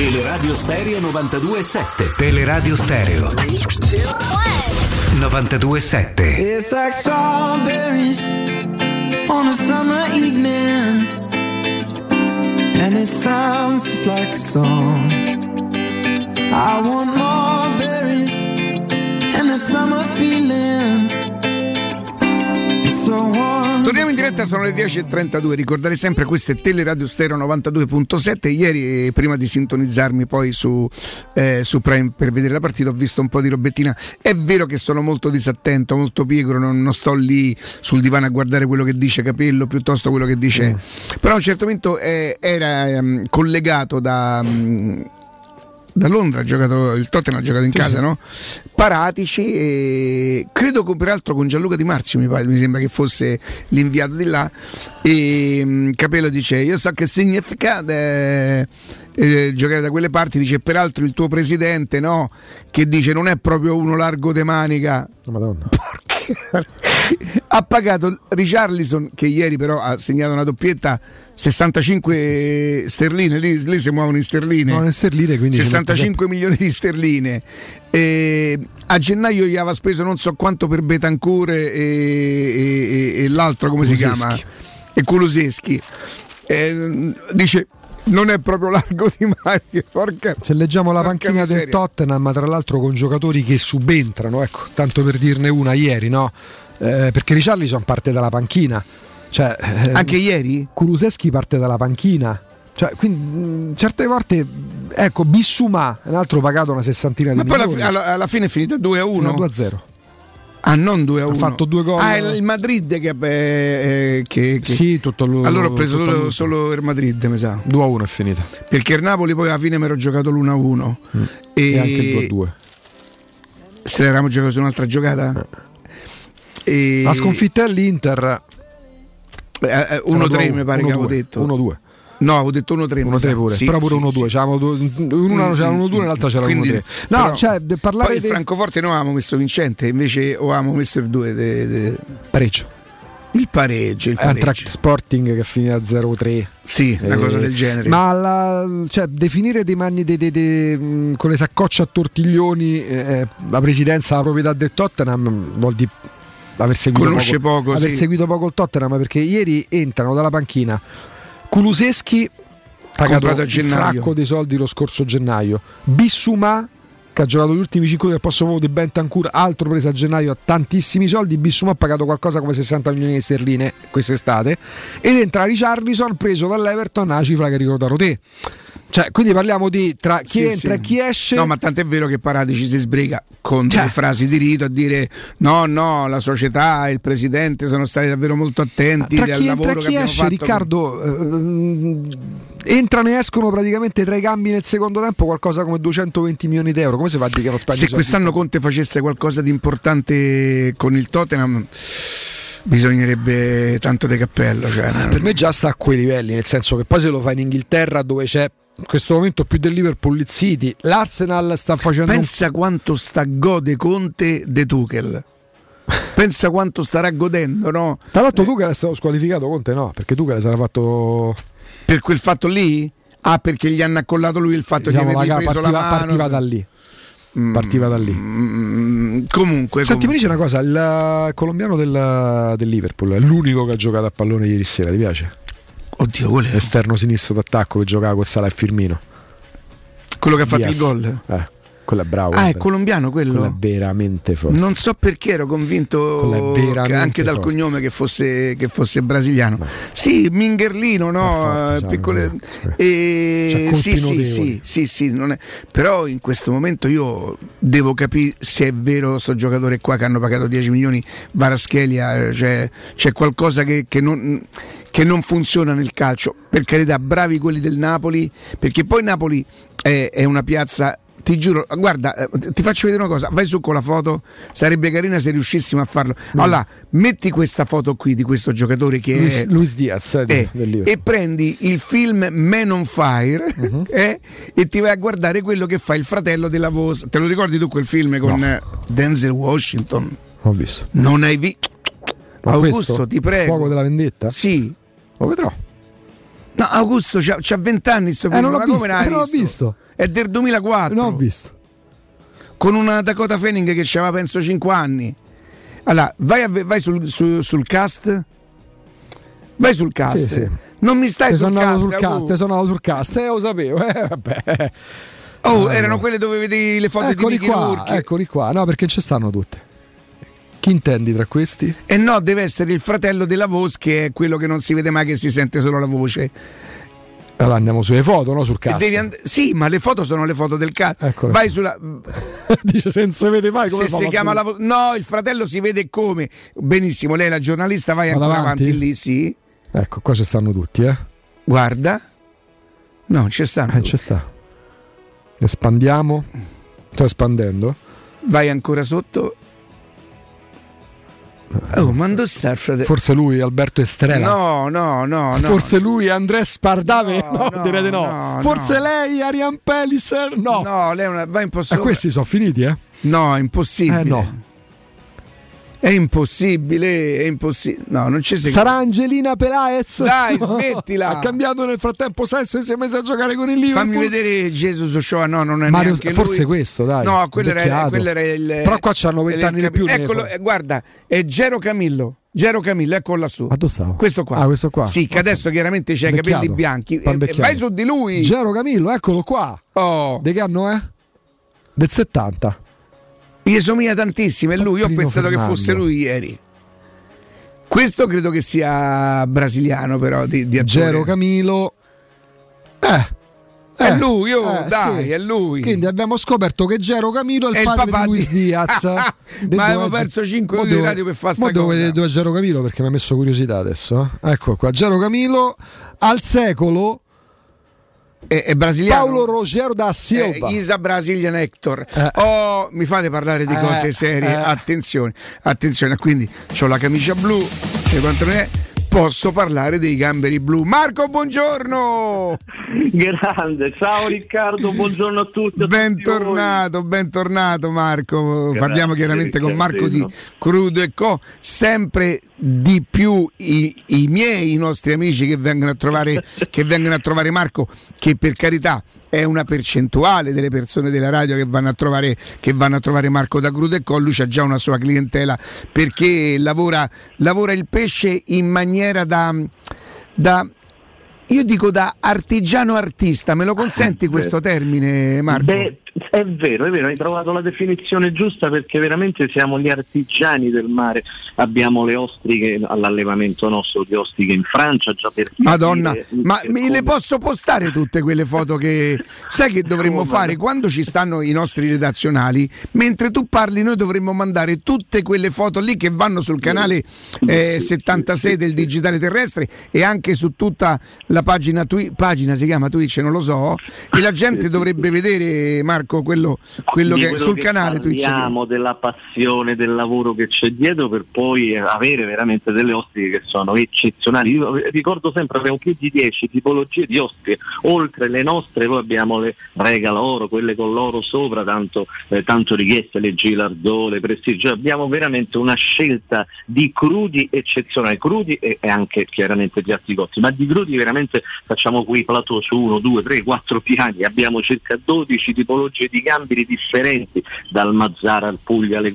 Teleradio Stereo 92.7 Teleradio Stereo. 92.7 It's like strawberries on a summer evening, and it sounds just like a song. I want more Torniamo in diretta, sono le 10.32. Ricordare sempre questo è Teleradio Stereo 92.7. Ieri, prima di sintonizzarmi poi su, eh, su Prime per vedere la partita, ho visto un po' di robettina. È vero che sono molto disattento, molto pigro, non, non sto lì sul divano a guardare quello che dice Capello piuttosto quello che dice. Però a un certo momento eh, era ehm, collegato da. mm, da Londra ha giocato il Tottenham ha giocato in casa, no? Paratici e credo che peraltro con Gianluca Di Marzio mi, pare- mi sembra che fosse l'inviato di là e mm, Capello dice io so che significa eh, eh, giocare da quelle parti dice peraltro il tuo presidente no che dice non è proprio uno largo de manica Madonna. Ha pagato Richarlison che ieri però ha segnato una doppietta 65 sterline. Lì, lì si muovono in sterline. No, in sterline, quindi 65 milioni di sterline. E a gennaio gli aveva speso non so quanto per Betancourt e, e- e- e l'altro come si Kuluseschi. chiama? E Kuluseschi. Eh, dice non è proprio largo di maniche porca Se leggiamo la panchina del. Tottenham, tra l'altro con giocatori che subentrano, ecco, tanto per dirne una ieri, no? Eh, perché Richarlison parte dalla panchina. Cioè, eh, anche ieri? Kuluseschi parte dalla panchina. Cioè, quindi mh, certe volte, ecco, Bissumà, un altro pagato una sessantina ma di poi alla, milioni. alla- alla fine è finita 2 a 1 2 a 0. Ah, non 2 a 1. Ha fatto due gol. Ah, il Madrid che. eh, che, che- Sì, tutto l- Allora ho preso solo, solo il Madrid, mi sa. 2 a 1 è finita. Perché il Napoli poi alla fine mi ero giocato l'1 a 1. E, anche il 2 a 2. Se l'eravamo giocato su un'altra giocata? E... La sconfitta all'Inter. Eh, eh, 1-3 mi pare che avevo detto. 1-2. No, avevo detto 1-3. mi 1-3 sa. pure, Sì, però pure sì, 1-2. sì. C'eravamo due- in una c'era 1-2, nell'altra c'era 1-3. Quindi, No, cioè, de- parlare Poi il di Francoforte noi avevamo messo vincente, invece avevamo messo il 2. pareggio. Il pareggio, il pareggio. Sporting che finì a 0-3. Sì, una cosa del genere. Ma la- cioè, definire dei manni dei- dei- dei- mh, con le saccocce a tortiglioni eh, la presidenza, la proprietà del Tottenham vuol dire aver seguito Conosce poco, aver sì. seguito poco il Tottenham perché ieri entrano dalla panchina Kuluseschi pagato a un fracco dei soldi lo scorso gennaio. Bissumà che ha giocato gli ultimi 5 del posto nuovo di Bentancur altro preso a gennaio a tantissimi soldi. Bissumà ha pagato qualcosa come 60 milioni di sterline quest'estate. Ed entra Richarlison preso dall'Everton una cifra che ricordato te cioè quindi parliamo di tra chi Sì, entra sì. e chi esce No, ma tant'è vero che Paratici si sbriga con delle Cioè. frasi di rito a dire no, no, la società e il presidente sono stati davvero molto attenti tra al entra lavoro e che abbiamo esce fatto. Riccardo ehm, entrano e escono praticamente tra i cambi nel secondo tempo qualcosa come 220 milioni di euro come si fa a dire che non spagni Se quest'anno Conte facesse qualcosa di importante con il Tottenham, bisognerebbe tanto de cappello. Cioè, Per me già sta a quei livelli, nel senso che poi se lo fa in Inghilterra dove c'è in questo momento più del Liverpool il City, l'Arsenal sta facendo Pensa quanto sta gode Conte de Tuchel. Pensa quanto starà godendo, no? Tra l'altro Tuchel è stato squalificato, Conte no, perché Tuchel sarà fatto... Per quel fatto lì? Ah, perché gli hanno accollato lui il fatto Diciamo, che aveva preso partiva, la mano. partiva da lì. Partiva da lì. Mm, comunque, Senti, mi comunque. dice una cosa, il colombiano del, del Liverpool è l'unico che ha giocato a pallone ieri sera, ti piace? Oddio, qual è? Esterno sinistro d'attacco che giocava con Sala e Firmino. Quello che ha fatto Diaz. il gol. Eh, quello è bravo. Ah, è colombiano quello? Quello è veramente forte. Non so perché ero convinto anche dal forte. cognome che fosse, che fosse brasiliano. Sì, Mingerlino, no? forte, Eh, cioè, piccole- no, e- sì, sì, sì, sì, sì, non è- Però in questo momento io devo capire se è vero sto giocatore qua che hanno pagato 10 milioni, Varaschelia, eh, cioè, c'è qualcosa che, che non, che non funziona nel calcio. Per carità, bravi quelli del Napoli, perché poi Napoli è, è una piazza ti giuro, guarda, eh, ti faccio vedere una cosa, vai su con la foto, sarebbe carina se riuscissimo a farlo. Allora, metti questa foto qui di questo giocatore che Luis, è... Luis Diaz eh, di- eh, e prendi il film Man on Fire Mhm. eh, e ti vai a guardare quello che fa il fratello della voce. Te lo ricordi tu quel film con eh, Denzel Washington? Ho visto. Non hai visto? Augusto, questo? ti prego. Fuoco della vendetta? Sì. Lo vedrò. No, Augusto c'ha, c'ha 20 anni sto Eh, film, non l'ho ma come visto, l'hai eh, non visto? visto. È del 2004. Non ho visto. Con una Dakota Fanning che aveva penso 5 anni. Allora, vai, a vai sul, su- sul cast. Vai sul cast. Sì, sì. Non mi stai Te sul sono andato cast. sul cast, te sono andato sul cast, eh, lo sapevo. Eh, vabbè. Oh, Ah, erano no. quelle dove vedevi le foto Eccoli di Mickey qua, Rourke. eccoli qua. No, perché ci stanno tutte. Chi intendi tra questi? E no, deve essere il fratello della voce che è quello che non si vede mai, che si sente solo la voce. Allora andiamo sulle foto, no? Sul cast. and- sì, ma le foto sono le foto del cast. Vai sulla. Dice se non si vede mai come Se si chiama la vo- No, il fratello si vede come. Benissimo, lei è la giornalista, vai ancora avanti? avanti lì, sì. Ecco, qua ci stanno tutti, eh. Guarda. No, ci stanno. Eh, ci sta. Espandiamo. Sto espandendo. Vai ancora sotto. Oh, ma dove sta fratello? Forse lui, Alberto Estrella. No, no, no, no. Forse lui, Andrea Spardave. No, no, direi di no. no, Forse no. lei, Arian Pelliser. No. No, lei è una... va E impossibile. questi sono finiti, eh? No, è impossibile. Eh, no. È impossibile, è impossibile. No, non ci sei. Sarà Angelina Pelaez? Dai, smettila. Ha cambiato nel frattempo sesso e si è messo a giocare con il Liverpool. Fammi vedere Jesus Ochoa, no, non è Mario- forse lui. questo, dai. No, quello era, quello era il Però qua c'hanno vent'anni di più, Eccolo, eh, guarda, è Gero Camillo. Gero Camillo, eccolo lassù. Ma dove stavo? Questo qua. Ah, questo qua. Sì, che adesso chiaramente c'ha i capelli bianchi. Fa Eh, invecchiato. vai su di lui. Gero Camillo, eccolo qua. Oh, Di che anno è? Del 70. Gli somiglia tantissimo, è lui. Io ho pensato che Fernando. fosse lui ieri. Questo credo che sia brasiliano, però di, di. Gero Camilo. Eh. È Eh, lui, oh, eh, dai, sì. è lui. Quindi abbiamo scoperto che Gero Camilo è il, È il padre papà di Luis di- Diaz. Ma avevo perso cinque Mo minuti di radio per fare sta cosa. vedere dove è Gero Camilo perché mi ha messo curiosità adesso. eh. Ecco qua, Gero Camilo al secolo È, è brasiliano. Paolo Rogero da Silva. Eh, Isa Brazilian Hector. Eh. Oh, mi fate parlare di Eh, cose serie. eh. Attenzione, attenzione. Quindi ho la camicia blu, cioè quanto ne è. Posso parlare dei gamberi blu. Marco, buongiorno! Grande, ciao Riccardo, buongiorno a tutti. a tutti Bentornato, bentornato Marco. Grazie, Parliamo chiaramente con Marco di. Crudo e Co. Sempre di più i, i miei, i nostri amici che vengono a trovare, che vengono a trovare Marco, che per carità è una percentuale delle persone della radio che vanno a trovare, che vanno a trovare Marco da Crudo e Co. Lui ha già una sua clientela perché lavora, lavora il pesce in maniera da. da io dico da artigiano artista, me lo consenti questo termine Marco? Beh, è vero, è vero, hai trovato la definizione giusta perché veramente siamo gli artigiani del mare. Abbiamo le ostriche all'allevamento nostro di ostriche in Francia già per Madonna, capire ma per me come- le posso postare tutte quelle foto che sai che dovremmo Come? fare quando ci stanno i nostri redazionali? Mentre tu parli, noi dovremmo mandare tutte quelle foto lì che vanno sul canale eh, 76 del digitale terrestre e anche su tutta la pagina Twitch, pagina si chiama Twitch, non lo so, e la gente dovrebbe vedere Marco Marco, quello, quello che quello sul che canale Twitch. parliamo, della passione, del lavoro che c'è dietro per poi avere veramente delle ostiche che sono eccezionali. Io ricordo sempre abbiamo più di 10 tipologie di ostiche, oltre le nostre poi abbiamo le regala oro, quelle con l'oro sopra, tanto, eh, tanto richieste, le Gilardò, le Prestige, Cioè, abbiamo veramente una scelta di crudi eccezionali, crudi e, e anche chiaramente piatti cotti, ma di crudi veramente facciamo qui plateau su 1, 2, 3, 4 piani, abbiamo circa 12 tipologie di gamberi differenti, dal Mazzara al Puglia al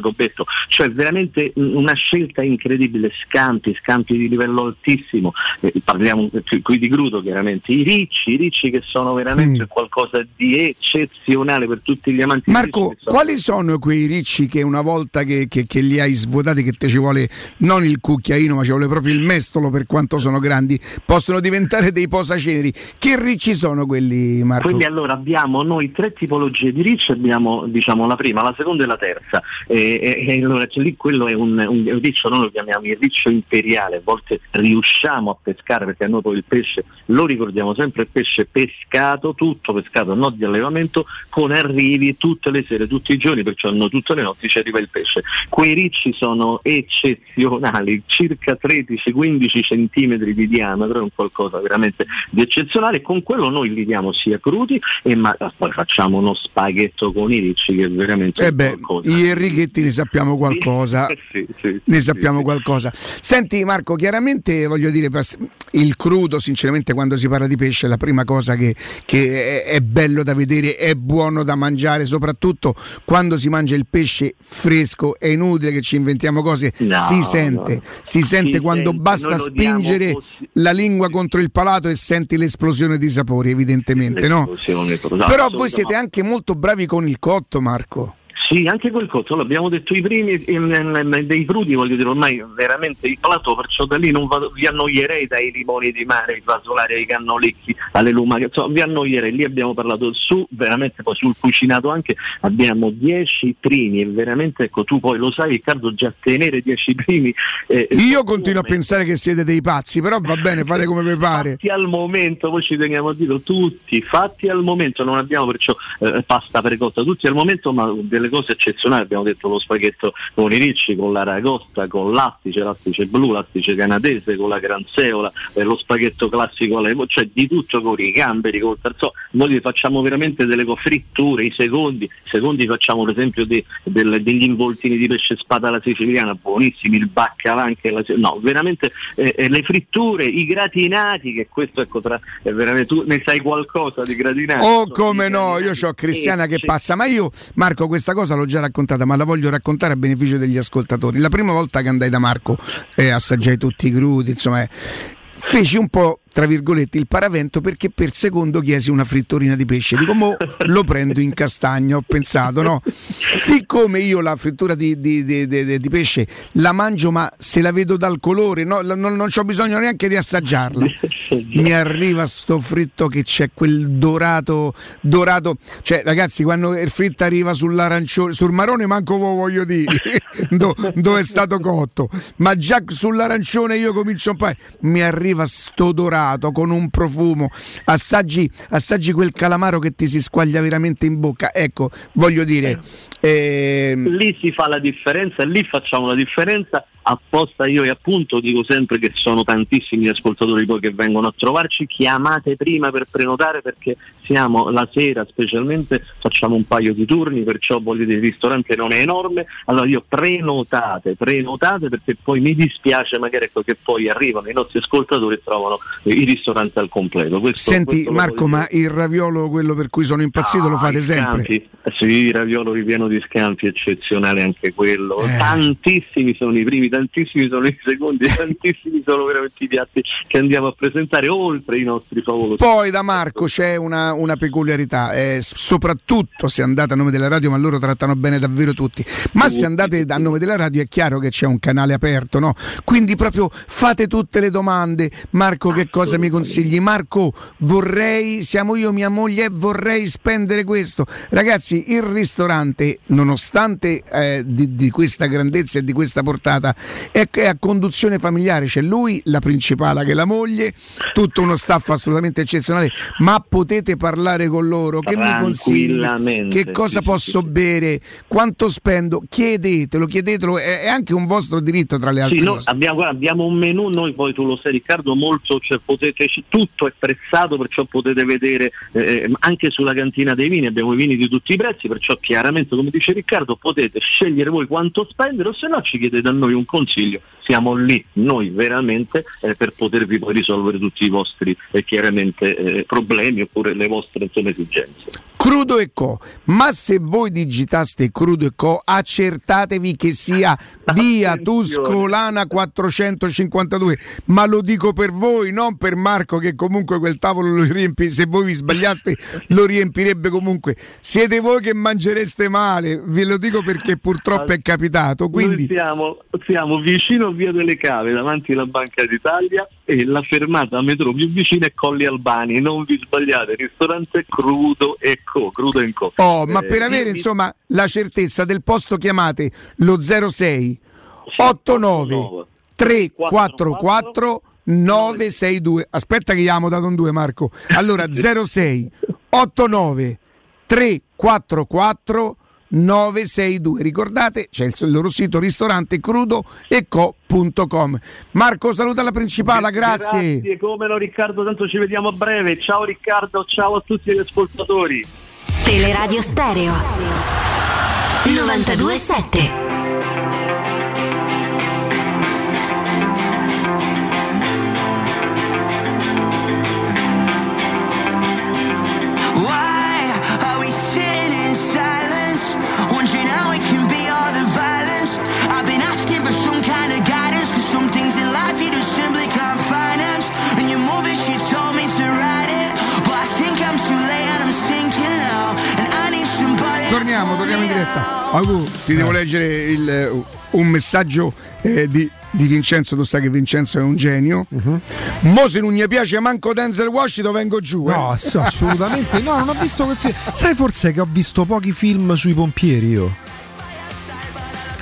Gobbetto, cioè veramente mm, una scelta incredibile, scampi, scampi di livello altissimo, Eh, parliamo qui di crudo chiaramente, i ricci, i ricci che sono veramente qualcosa di eccezionale per tutti gli amanti Marco, sono- quali sono quei ricci che una volta che, che- che li hai svuotati, che te ci vuole non il cucchiaino, ma ci vuole proprio il mestolo per quanto sono grandi, possono diventare dei posaceneri? Che ricci sono quelli, Marco? Quindi allora abbiamo noi tre tipologie di ricci, abbiamo diciamo la prima, la seconda e la terza. E, e- e allora c'è lì quello è un, un- un riccio, noi lo chiamiamo il riccio imperiale, a volte riusciamo a pescare perché a noi poi il pesce lo ricordiamo sempre pesce pescato, tutto pescato, non di allevamento, con arrivi tutte le sere, tutti i giorni, perciò no, tutte le notti ci arriva il pesce. Quei ricci sono eccezionali, circa 13-15 centimetri di diametro, è un qualcosa veramente di eccezionale, con quello noi li diamo sia crudi e ma poi facciamo uno spaghetto con i ricci che è veramente Eh beh, qualcosa. gli Enrichetti ne sappiamo qualcosa. Sì, sì, Ne sappiamo qualcosa. Senti Marco, chiaramente voglio dire, il crudo, sinceramente quando si parla di pesce è la prima cosa che, che è, è bello da vedere, è buono da mangiare, soprattutto quando si mangia il pesce fresco, è inutile che ci inventiamo cose, No, si sente, no. si sente Si quando sente, basta diamo spingere così. la lingua contro il palato e senti l'esplosione di sapori, evidentemente, no? Però voi assolutamente. Siete anche molto bravi con il cotto, Marco. Sì, anche quel cotto, l'abbiamo detto i primi ehm, ehm, dei crudi, voglio dire, ormai veramente il plato, perciò da lì non vado- vi annoierei dai limoni di mare, ai fasolari, ai cannolicchi, alle lumache, insomma vi annoierei, lì abbiamo parlato su, veramente poi sul cucinato anche, abbiamo 10 primi e veramente, ecco tu poi lo sai Riccardo, già tenere 10 primi... eh, Io continuo a pensare che siete dei pazzi, però va bene, fate come vi pare. fatti al momento, poi ci teniamo a dirlo tutti, fatti al momento, non abbiamo perciò eh, pasta precotta, tutti al momento, ma delle cose eccezionali, abbiamo detto lo spaghetto con i ricci, con l'aragosta, con l'astice, l'astice blu, l'astice canadese, con la granseola, eh, lo spaghetto classico alle cioè di tutto con i gamberi, col terzo, noi facciamo veramente delle fritture, i secondi, i secondi facciamo per esempio de- del- degli involtini di pesce spada alla siciliana, buonissimi, il baccalà anche la, no, veramente eh, eh, le fritture, i gratinati, che questo ecco tra, è veramente, tu ne sai qualcosa di gratinati? Oh come no, io ho Cristiana che pazza, ma io Marco questa cosa l'ho già raccontata, ma la voglio raccontare a beneficio degli ascoltatori. La prima volta che andai da Marco e assaggiai tutti i crudi, insomma, eh, feci un po' tra virgolette il paravento perché per secondo chiesi una frittorina di pesce. Dico, mo lo prendo in castagna, ho pensato, no? Siccome io la frittura di, di- di- di- pesce la mangio, ma se la vedo dal colore, no, non, non ho bisogno neanche di assaggiarla. Mi arriva sto fritto che c'è quel dorato, dorato. Cioè, ragazzi, quando il fritto arriva sull'arancione, sul marrone, manco voglio dire do- dove è stato cotto. Ma già sull'arancione io comincio un po'. Mi arriva sto dorato con un profumo. Assaggi, assaggi quel calamaro che ti si squaglia veramente in bocca. Ecco, voglio dire. ehm, lì si fa la differenza, lì facciamo la differenza. Apposta io e appunto dico sempre che sono tantissimi gli ascoltatori poi che vengono a trovarci, chiamate prima per prenotare perché siamo la sera specialmente, facciamo un paio di turni, perciò voglio dire il ristorante non è enorme, allora io prenotate, prenotate perché poi mi dispiace magari ecco che poi arrivano i nostri ascoltatori e trovano il ristorante al completo. Questo- Senti questo Marco, ma il raviolo, quello per cui sono impazzito, lo fate i sempre? scampi, sì, il raviolo ripieno di scampi, eccezionale anche quello. Eh. Tantissimi sono i primi, tantissimi sono i secondi, tantissimi sono veramente i piatti che andiamo a presentare oltre i nostri favolosi. Poi da Marco c'è una, una peculiarità, eh, soprattutto se andate a nome della radio, ma loro trattano bene davvero tutti. Ma se andate a nome della radio è chiaro che c'è un canale aperto, no? Quindi proprio fate tutte le domande. Marco, che cosa mi consigli? Marco, vorrei, siamo io, mia moglie, e vorrei spendere questo. Ragazzi, il ristorante, nonostante eh, di, di questa grandezza e di questa portata, È, è a conduzione familiare, c'è lui, la principale che è la moglie, tutto uno staff assolutamente eccezionale, ma potete parlare con loro, che mi consigli, che cosa sì, posso bere, quanto spendo, chiedetelo, chiedetelo, è, è anche un vostro diritto tra le altre Sì, cose. abbiamo, guarda, abbiamo un menù, noi poi tu lo sai Riccardo, molto, cioè, potete, tutto è prezzato, perciò potete vedere eh, anche sulla cantina dei vini, abbiamo i vini di tutti i prezzi, perciò chiaramente come dice Riccardo potete scegliere voi quanto spendere o se no ci chiedete a noi un consiglio, siamo lì noi veramente eh, per potervi poi risolvere tutti i vostri eh, chiaramente eh, problemi oppure le vostre insomma, esigenze. Crudo e Co. Ma se voi digitaste Crudo e Co, accertatevi che sia via Tuscolana 452. Ma lo dico per voi, non per Marco, che comunque quel tavolo lo riempie. Se voi vi sbagliaste, lo riempirebbe comunque. Siete voi che mangereste male, ve lo dico perché purtroppo è capitato. Quindi Noi siamo, siamo vicino a Via delle Cave, davanti alla Banca d'Italia e la fermata metro più vicina è Colli Albani. Non vi sbagliate, ristorante Crudo e Co. Crudo e Co. Oh, ma Eh, per avere insomma la certezza del posto chiamate lo 06 89 344 962. Aspetta che gli abbiamo dato un 2 Marco. Allora 06 89 344 962. Ricordate, c'è il loro sito ristorante crudo e co.com. Marco, saluta la principale, grazie. Grazie, come no Riccardo, tanto ci vediamo a breve. Ciao Riccardo, ciao a tutti gli ascoltatori. Teleradio Stereo 927 Torniamo, torniamo in diretta. Agu, ti devo leggere il, eh, un messaggio eh, di, di Vincenzo, tu sai che Vincenzo è un genio. Mo se non gli piace manco Denzel Washington vengo giù. eh. No, ass- assolutamente no, non ho visto quel film. Sai forse che ho visto pochi film sui pompieri io?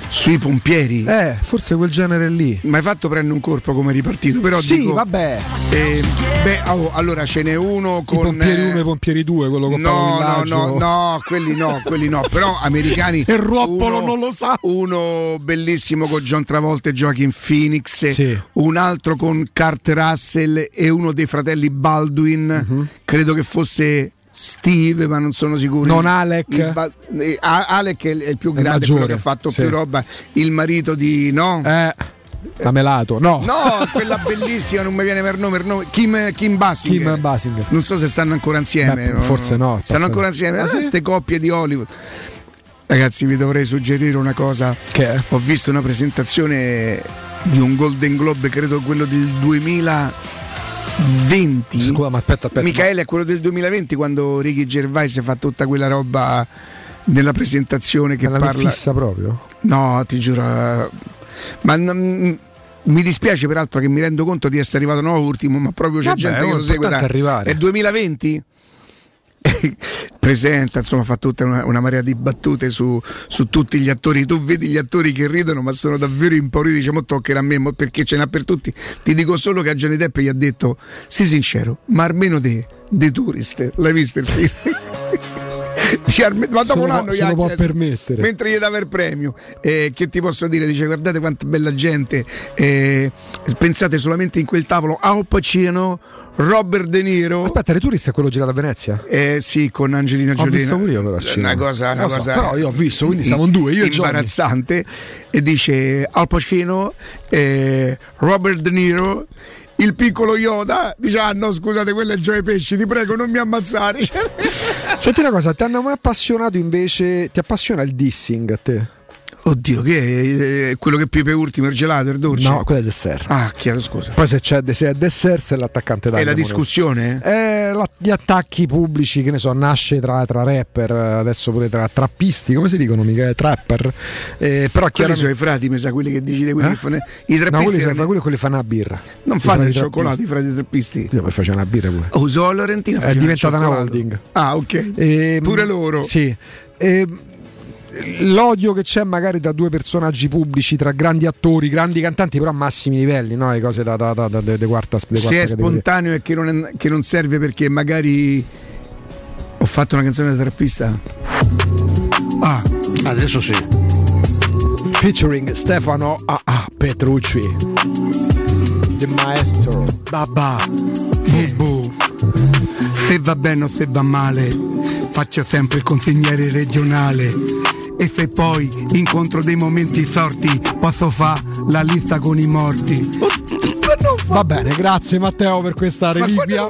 Sui pompieri? Eh, forse quel genere lì. Ma hai fatto prendere un corpo come ripartito, però Sì, dico, vabbè. eh, beh, oh, allora ce n'è uno I con pompieri eh, 1 e i pompieri 2, quello con No, no, no, no, quelli no, quelli no, però americani. Il ruoppolo uno- non lo sa. Uno bellissimo con John Travolta e Joaquin Phoenix, Sì. un altro con Kurt Russell e uno dei fratelli Baldwin, Mhm. credo che fosse Steve, ma non sono sicuro. Non Alec. Bal- eh, Alec è il, più grande, quello maggiore, che ha fatto sì. più roba, il marito di no. Eh, Lamelato, no. No, quella bellissima, non mi viene per nome, per nome. Kim, Kim Basinger. Kim Basinger. Non so se stanno ancora insieme. Beh, forse no, Stanno ancora insieme. Ah, sì? Queste coppie di Hollywood. Ragazzi, vi dovrei suggerire una cosa. Che è? Ho visto una presentazione di un Golden Globe, credo quello del 2020. Scusa, ma aspetta, aspetta. Michaele è quello del 2020 quando Ricky Gervais fa tutta quella roba nella presentazione che Ma la parla. fissa proprio? No, ti giuro. Ma non- mi dispiace peraltro che mi rendo conto di essere arrivato no ultimo, ma proprio c'è Vabbè, gente che lo segue da. È 2020? Presenta, insomma, fa tutta una, una marea di battute su, su tutti gli attori. Tu vedi gli attori che ridono, ma sono davvero impauriti. Dice, mo toccherà a me, perché ce n'ha per tutti. Ti dico solo che a Johnny Depp gli ha detto: Sii sincero, ma almeno te, The Tourist, l'hai visto il film? Dice, "Alme- ma dopo un anno se lo può chiesto, permettere. mentre gli dava il premio Eh, che ti posso dire? Dice guardate quanta bella gente eh, pensate solamente in quel tavolo Al Pacino Robert De Niro. Aspetta, le turiste è quello girato a Venezia? eh, sì con Angelina Ho Jolie. visto pure io però una cosa, una Lo so, cosa però io ho visto, quindi siamo in due, io e imbarazzante. E dice Al Pacino eh, Robert De Niro il piccolo Yoda dice ah no scusate quello è Gioia Pesci ti prego non mi ammazzare Senti una cosa, ti hanno mai appassionato invece. Ti appassiona il dissing a te? Oddio che è eh, quello che piove ultimo il gelato il dolce No, quello è dessert. ah chiaro scusa Poi se c'è se è dessert, se è l'attaccante è la Dynamo, discussione Eh, la- gli attacchi pubblici, che ne so, nasce tra, tra rapper, adesso pure tra trappisti, come si dicono mica? Trapper. Eh, però chiaramente. sono i frati, mi sa, quelli che decide quelli Eh? che fanno. I No, quelli trappisti sono erano- quelli, quelli fanno la birra. non fanno frati il cioccolato, i trappisti. frati trappisti. Io poi faccio una birra pure. Oh, solo Laurentino È diventata una holding. Ah, ok. Ehm, Pure loro. Sì. Ehm, l'odio che c'è magari tra due personaggi pubblici, tra grandi attori, grandi cantanti, però a massimi livelli, no? Le cose da, da, da, da, da, da quarta, da Se quarta è categoria. spontaneo e che non, è- che non serve perché magari ho fatto una canzone da trappista. Ah, adesso sì. Featuring Stefano ah, ah, Petrucci. The maestro. Babà, bubu. Se va bene o se va male, faccio sempre il consigliere regionale. E se poi incontro dei momenti sorti, posso fare la lista con i morti. Va bene, grazie Matteo per questa reliquia.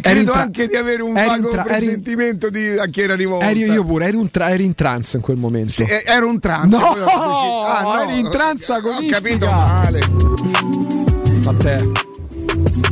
Credo tra- anche di avere un eri vago tra- eri presentimento di a chi era rivolta. Eri io pure, eri, un tra- eri in trance in quel momento. Sì, eh, ero un trance. No, ho ah, no, eri in trance Ho agonistica. capito male. Matteo.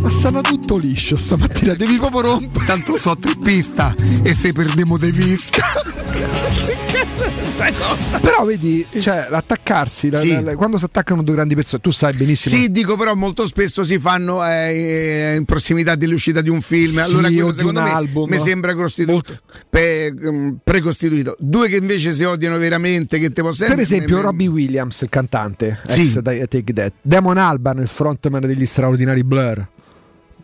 Ma stava tutto liscio stamattina, devi proprio rompere. Tanto so trippista e se perdiamo di vista. che cazzo è sta cosa? Però vedi, cioè, l'attaccarsi, la- Sì. la- la- quando si attaccano due grandi persone, tu sai benissimo. Sì, dico però molto spesso si fanno eh, in prossimità dell'uscita di un film. Sì, allora quello secondo un me album. mi sembra costituito, pe- mm, precostituito. Due che invece si odiano veramente, che te posso Per esempio, Robbie Williams, il cantante, Sì. ex Take That. Damon Alban, il frontman degli straordinari Blur.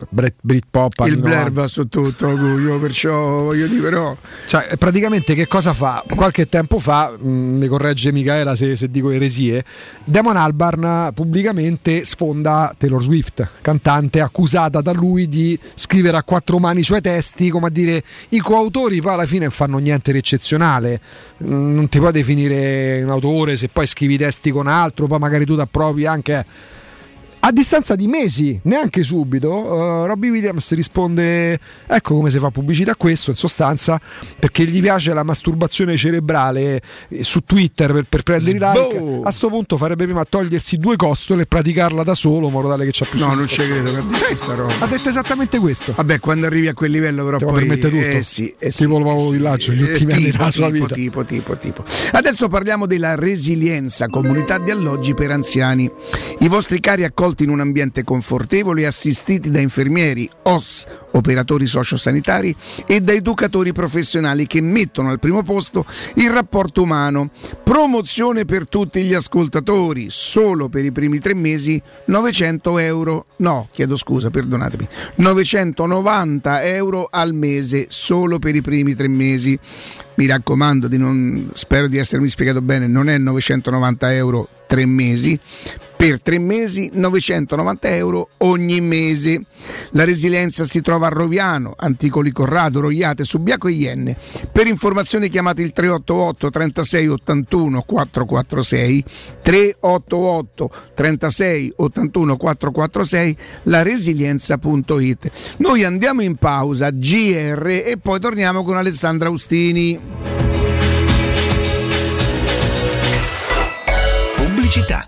Brit- Britpop il Blair 90. va su tutto, io perciò voglio dire però. Cioè, praticamente che cosa fa? Qualche tempo fa, mh, mi corregge Michaela se, se dico eresie, Damon Albarn pubblicamente sfonda Taylor Swift, cantante accusata da lui di scrivere a quattro mani i suoi testi, come a dire i coautori poi alla fine non fanno niente di eccezionale, Mm, non ti puoi definire un autore se poi scrivi i testi con altro, poi magari tu ti appropri anche... A distanza di mesi, neanche subito, uh, Robbie Williams risponde: Ecco come si fa pubblicità a questo, in sostanza, perché gli piace la masturbazione cerebrale eh, su Twitter per, per prendere i like. A questo punto farebbe prima togliersi due costole e praticarla da solo, in modo tale che c'ha più No, non ci credo che roba. Ha detto esattamente questo. Vabbè, quando arrivi a quel livello, però Ti poi permette tutto. Eh sì, eh sì, tipo eh sì. villaggio, gli Eh, ultimi anni tipo, della sua tipo, vita. Tipo, tipo, tipo. Adesso parliamo della resilienza, comunità di alloggi per anziani. I vostri cari accolti in un ambiente confortevole, assistiti da infermieri, OS, operatori sociosanitari e da educatori professionali che mettono al primo posto il rapporto umano. Promozione per tutti gli ascoltatori, solo per i primi tre mesi 900 euro, no, chiedo scusa, perdonatemi, 990 euro al mese solo per i primi tre mesi. Mi raccomando, di non, spero di essermi spiegato bene, non è 990 euro tre mesi, per tre mesi 990 euro ogni mese. La resilienza si trova a Roviano, Anticoli Corrado, Roiate, Subiaco e Ienne. Per informazioni chiamate il 388 36 81 446 388 36 81 446 la resilienza.it. Noi andiamo in pausa GR e poi torniamo con Alessandra Austini. Pubblicità.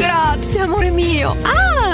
Grazie, amore mio! Ah!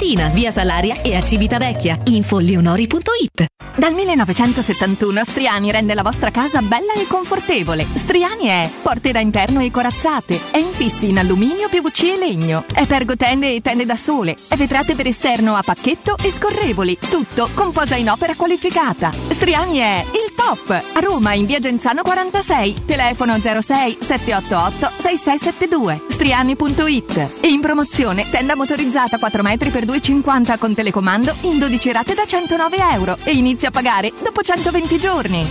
Pontina, via Salaria e a Civitavecchia. Info leonori.it Dal 1971 Striani rende la vostra casa bella e confortevole. Striani è porte da interno e corazzate, è infissi in alluminio, PVC e legno, è pergotende e tende da sole, è vetrate per esterno a pacchetto e scorrevoli, tutto con posa in opera qualificata. Striani è il top! A Roma in via Genzano 46, telefono 06 788 6672, striani.it e in promozione tenda motorizzata 4 metri per 2,50 con telecomando in 12 rate da 109 euro e inizia a pagare dopo 120 giorni.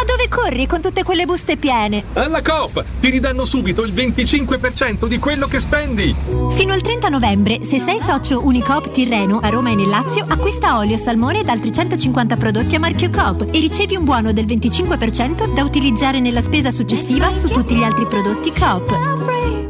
Ma dove corri con tutte quelle buste piene? Alla Coop ti ridanno subito il 25% di quello che spendi. Fino al 30 novembre, se sei socio Unicoop Tirreno a Roma e nel Lazio, acquista olio, salmone ed altri 150 prodotti a marchio Coop e ricevi un buono del 25% da utilizzare nella spesa successiva su tutti gli altri prodotti Coop.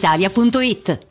brispalitalia.it.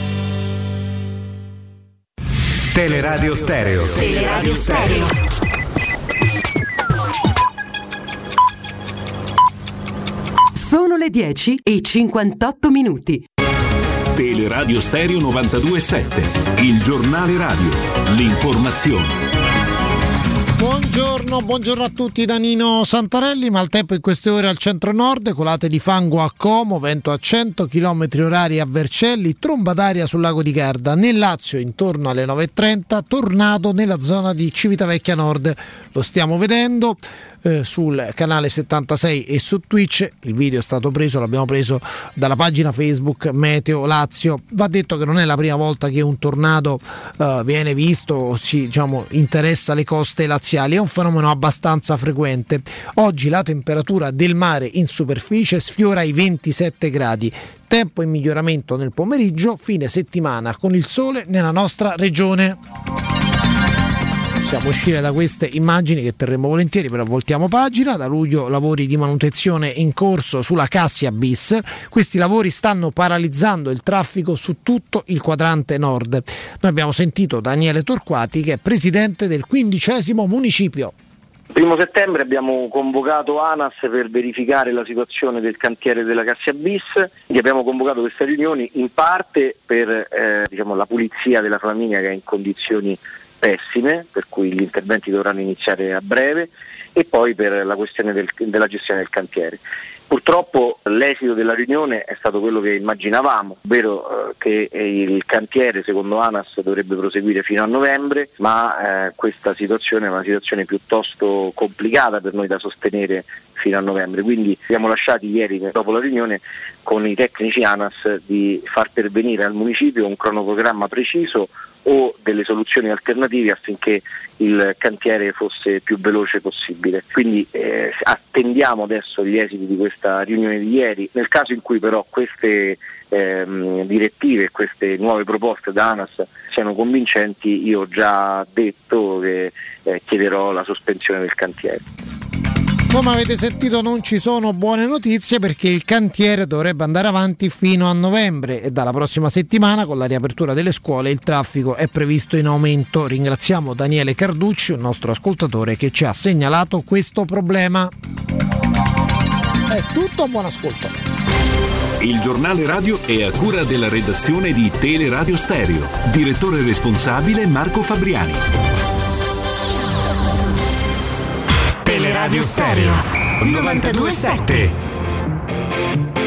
Teleradio Stereo. Teleradio Stereo. Sono le 10 e 58 minuti. Teleradio Stereo 927, il giornale radio, l'informazione. Buongiorno, buongiorno a tutti da Nino Santarelli, maltempo in queste ore al centro-nord, colate di fango a Como, vento a 100 km orari a Vercelli, tromba d'aria sul lago di Garda, nel Lazio intorno alle 9.30, tornado nella zona di Civitavecchia Nord, lo stiamo vedendo eh, sul canale 76 e su Twitch, il video è stato preso, l'abbiamo preso dalla pagina Facebook Meteo Lazio, va detto che non è la prima volta che un tornado eh, viene visto o si diciamo, interessa le coste laziali, è un fenomeno abbastanza frequente. Oggi la temperatura del mare in superficie sfiora i 27 gradi. Tempo in miglioramento nel pomeriggio, fine settimana con il sole nella nostra regione. Possiamo uscire da queste immagini che terremo volentieri, però voltiamo pagina. Da luglio lavori di manutenzione in corso sulla Cassia Bis. Questi lavori stanno paralizzando il traffico su tutto il quadrante nord. Noi abbiamo sentito Daniele Torquati che è presidente del quindicesimo municipio. Primo settembre abbiamo convocato ANAS per verificare la situazione del cantiere della Cassia Bis, gli abbiamo convocato queste riunioni in parte per eh, diciamo, la pulizia della famiglia che è in condizioni pessime, per cui gli interventi dovranno iniziare a breve, e poi per la questione del- della gestione del cantiere. Purtroppo l'esito della riunione è stato quello che immaginavamo, ovvero eh, che il cantiere secondo ANAS dovrebbe proseguire fino a novembre, ma eh, questa situazione è una situazione piuttosto complicata per noi da sostenere fino a novembre. Quindi siamo lasciati ieri dopo la riunione con i tecnici ANAS di far pervenire al municipio un cronoprogramma preciso o delle soluzioni alternative affinché il cantiere fosse più veloce possibile. Quindi eh, attendiamo adesso gli esiti di questa riunione di ieri. Nel caso in cui però queste ehm, direttive, queste nuove proposte da ANAS siano convincenti, io ho già detto che eh, chiederò la sospensione del cantiere. Come avete sentito non ci sono buone notizie perché il cantiere dovrebbe andare avanti fino a novembre e dalla prossima settimana con la riapertura delle scuole il traffico è previsto in aumento. Ringraziamo Daniele Carducci, un nostro ascoltatore che ci ha segnalato questo problema. È tutto, buon ascolto. Il giornale radio è a cura della redazione di Teleradio Stereo. Direttore responsabile Marco Fabriani. Teleradio Stereo 927.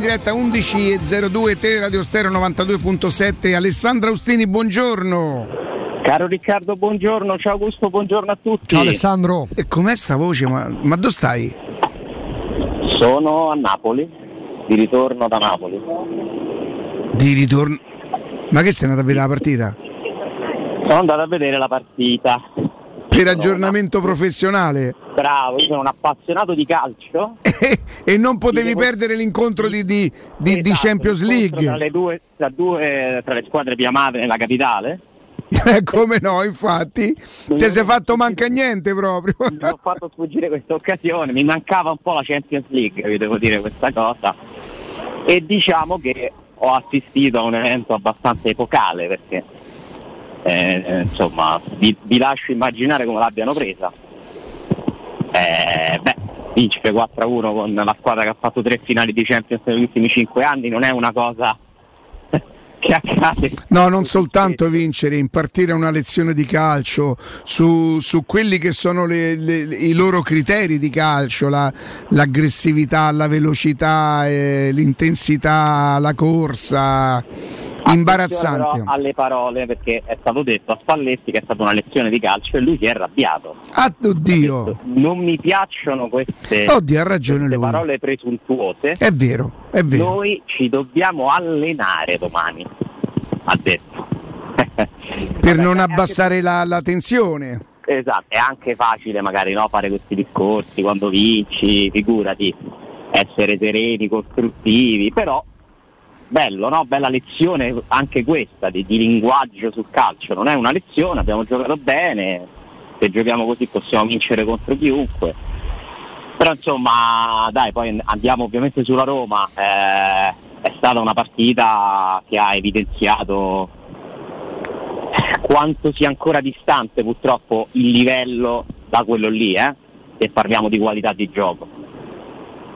In diretta 11.02 Teleradio Stereo 92.7 Alessandra Austini, buongiorno. Caro Riccardo, buongiorno, ciao Augusto, buongiorno a tutti. Ciao Alessandro. E com'è sta voce? Ma, ma dove stai? Sono a Napoli, di ritorno da Napoli. Di ritorno. Ma che sei andato a vedere la partita? Sono andato a vedere la partita. Per aggiornamento professionale? Bravo, io sono un appassionato di calcio. E non potevi perdere l'incontro di, di- di- di Esatto, Champions l'incontro Tra League? le, due, tra, due, tra le squadre più amate nella capitale. Come no, infatti. Ti sei fatto manca niente proprio. Mi ho fatto sfuggire questa occasione, mi mancava un po' la Champions League, vi devo dire questa cosa. E diciamo che ho assistito a un evento abbastanza epocale perché eh, insomma vi, vi lascio immaginare come l'abbiano presa. Eh, beh, vincere 4-1 con la squadra che ha fatto tre finali di Champions negli ultimi cinque anni non è una cosa che accade. No, non soltanto vincere, impartire una lezione di calcio su, su quelli che sono le- le- i loro criteri di calcio, la- l'aggressività, la velocità, eh, l'intensità, la corsa. Imbarazzante. Alle parole perché è stato detto a Spalletti che è stata una lezione di calcio e lui si è arrabbiato. Ah, oddio. Non mi piacciono queste, Oddio, ha ragione queste parole presuntuose. È vero, è vero. Noi ci dobbiamo allenare domani, ha detto. Per non abbassare la, la tensione. Esatto, è anche facile magari no, fare questi discorsi quando vinci, figurati, essere sereni, costruttivi, però bello, no? bella lezione anche questa di, di linguaggio sul calcio, non è una lezione, abbiamo giocato bene, se giochiamo così possiamo vincere contro chiunque. Però insomma, dai, poi andiamo ovviamente sulla Roma, eh, è stata una partita che ha evidenziato quanto sia ancora distante purtroppo il livello da quello lì, eh? se parliamo di qualità di gioco.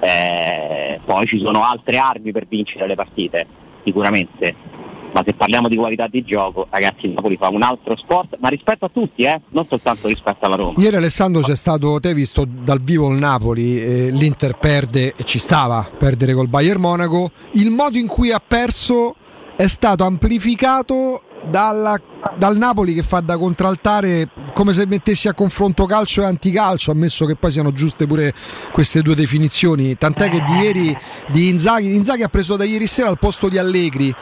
Eh, poi ci sono altre armi per vincere le partite, sicuramente, ma se parliamo di qualità di gioco, ragazzi, il Napoli fa un altro sport, ma rispetto a tutti, eh? non soltanto rispetto alla Roma. Ieri Alessandro c'è stato, te hai visto dal vivo il Napoli, eh, l'Inter perde e ci stava perdere col Bayern Monaco, il modo in cui ha perso è stato amplificato dalla- dal Napoli che fa da contraltare come se mettessi a confronto calcio e anticalcio, ammesso che poi siano giuste pure queste due definizioni. Tant'è che di ieri di Inzaghi, Inzaghi ha preso da ieri sera al posto di Allegri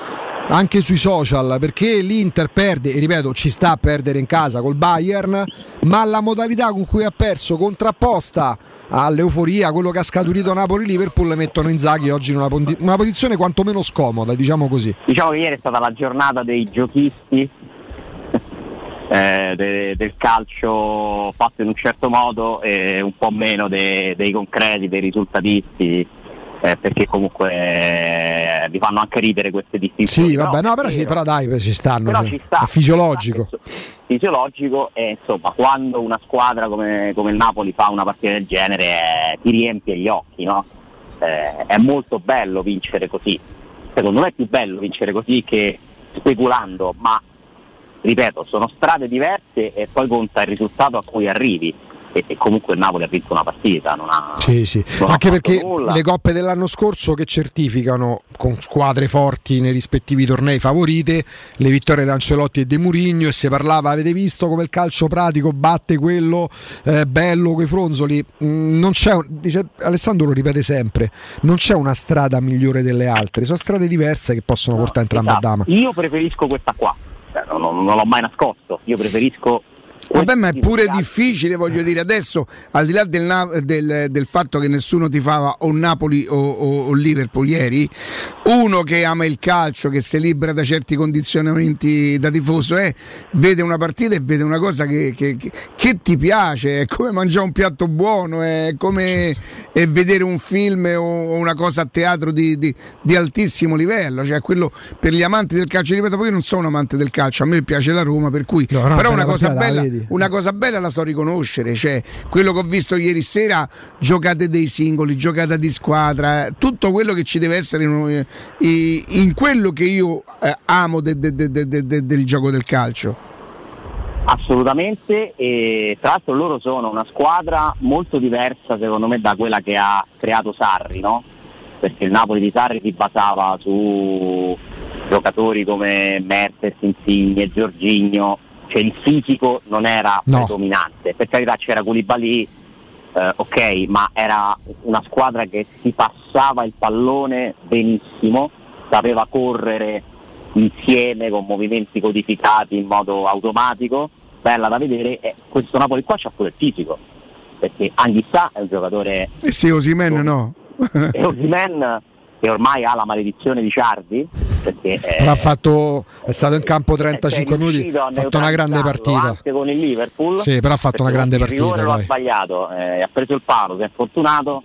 anche sui social perché l'Inter perde e ripeto ci sta a perdere in casa col Bayern ma la modalità con cui ha perso contrapposta all'euforia quello che ha scaturito Napoli-Liverpool mettono Inzaghi oggi in una, pondi- una posizione quantomeno scomoda diciamo così. Diciamo che ieri è stata la giornata dei giochisti eh, de- del calcio fatto in un certo modo e un po' meno de- dei concreti, dei risultatisti, eh, perché comunque eh, vi fanno anche ridere queste distinzioni. sì vabbè no è però, ci, però dai ci stanno Però cioè, ci sta. è fisiologico fisiologico e insomma quando una squadra come, come il Napoli fa una partita del genere eh, ti riempie gli occhi, no? Eh, è molto bello vincere così. Secondo me è più bello vincere così che speculando, ma ripeto, sono strade diverse e poi conta il risultato a cui arrivi. E, e comunque il Napoli ha vinto una partita, non ha, Sì, sì. non Anche perché nulla. le coppe dell'anno scorso che certificano con squadre forti nei rispettivi tornei favorite le vittorie di Ancelotti e De Murigno e si parlava, avete visto come il calcio pratico batte quello eh, bello coi fronzoli. Mm, non c'è, un- dice, Alessandro lo ripete sempre, non c'è una strada migliore delle altre, sono strade diverse che possono portare entrambe Esatto. a dama. Io preferisco questa qua, Cioè, non, non- non l'ho mai nascosto, io preferisco Vabbè, ma è pure difficile, voglio dire, adesso al di là del, del- del fatto che nessuno tifava o Napoli o, o- o Liverpool ieri, uno che ama il calcio, che si libera da certi condizionamenti da tifoso, è, vede una partita e vede una cosa che, che- che- che ti piace, è come mangiare un piatto buono, è come eh, vedere un film o una cosa a teatro di, di- di altissimo livello, cioè quello per gli amanti del calcio, ripeto, poi io non sono un amante del calcio, a me piace la Roma, per cui no, però una bella cosa bella, vedi. Una cosa bella la so riconoscere, cioè quello che ho visto ieri sera, giocate dei singoli, giocata di squadra, tutto quello che ci deve essere in, in- quello che io eh, amo de- de- de- de- de- de- del gioco del calcio. Assolutamente e tra l'altro loro sono una squadra molto diversa secondo me da quella che ha creato Sarri, no? Perché il Napoli di Sarri si basava su giocatori come Mertes, Insigne, Giorginio, cioè il fisico non era No. predominante, per carità c'era Koulibaly, eh, ok, ma era una squadra che si passava il pallone benissimo, sapeva correre insieme con movimenti codificati in modo automatico, bella da vedere e questo Napoli qua c'ha pure il fisico, perché Anghissà è un giocatore E se Osimen no. e Osimhen che ormai ha la maledizione di Ciardi, perché eh, Però ha fatto, è stato in campo è 35 minuti, riuscito a ha fatto una grande partita. Anche con il Liverpool. Sì, però ha fatto una grande il partita, lo ha sbagliato, eh, ha preso il palo, si è fortunato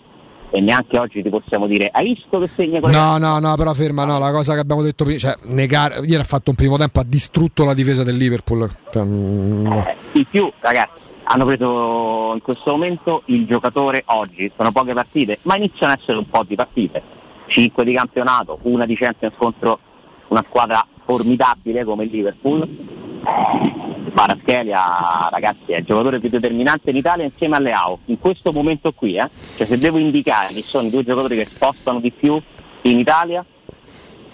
e neanche oggi ti possiamo dire hai visto che segna No, no, no, però ferma, no, la cosa che abbiamo detto prima, cioè negare, ieri ha fatto un primo tempo, ha distrutto la difesa del Liverpool. Cioè, mm, no. In più, ragazzi, hanno preso in questo momento il giocatore oggi, sono poche partite, ma iniziano ad essere un po' di partite. 5 di campionato, una di Champions contro una squadra formidabile come il Liverpool. Baraschelia, ragazzi, è il giocatore più determinante in Italia insieme alle AO. In questo momento qui, eh, cioè se devo indicare chi sono i due giocatori che spostano di più in Italia,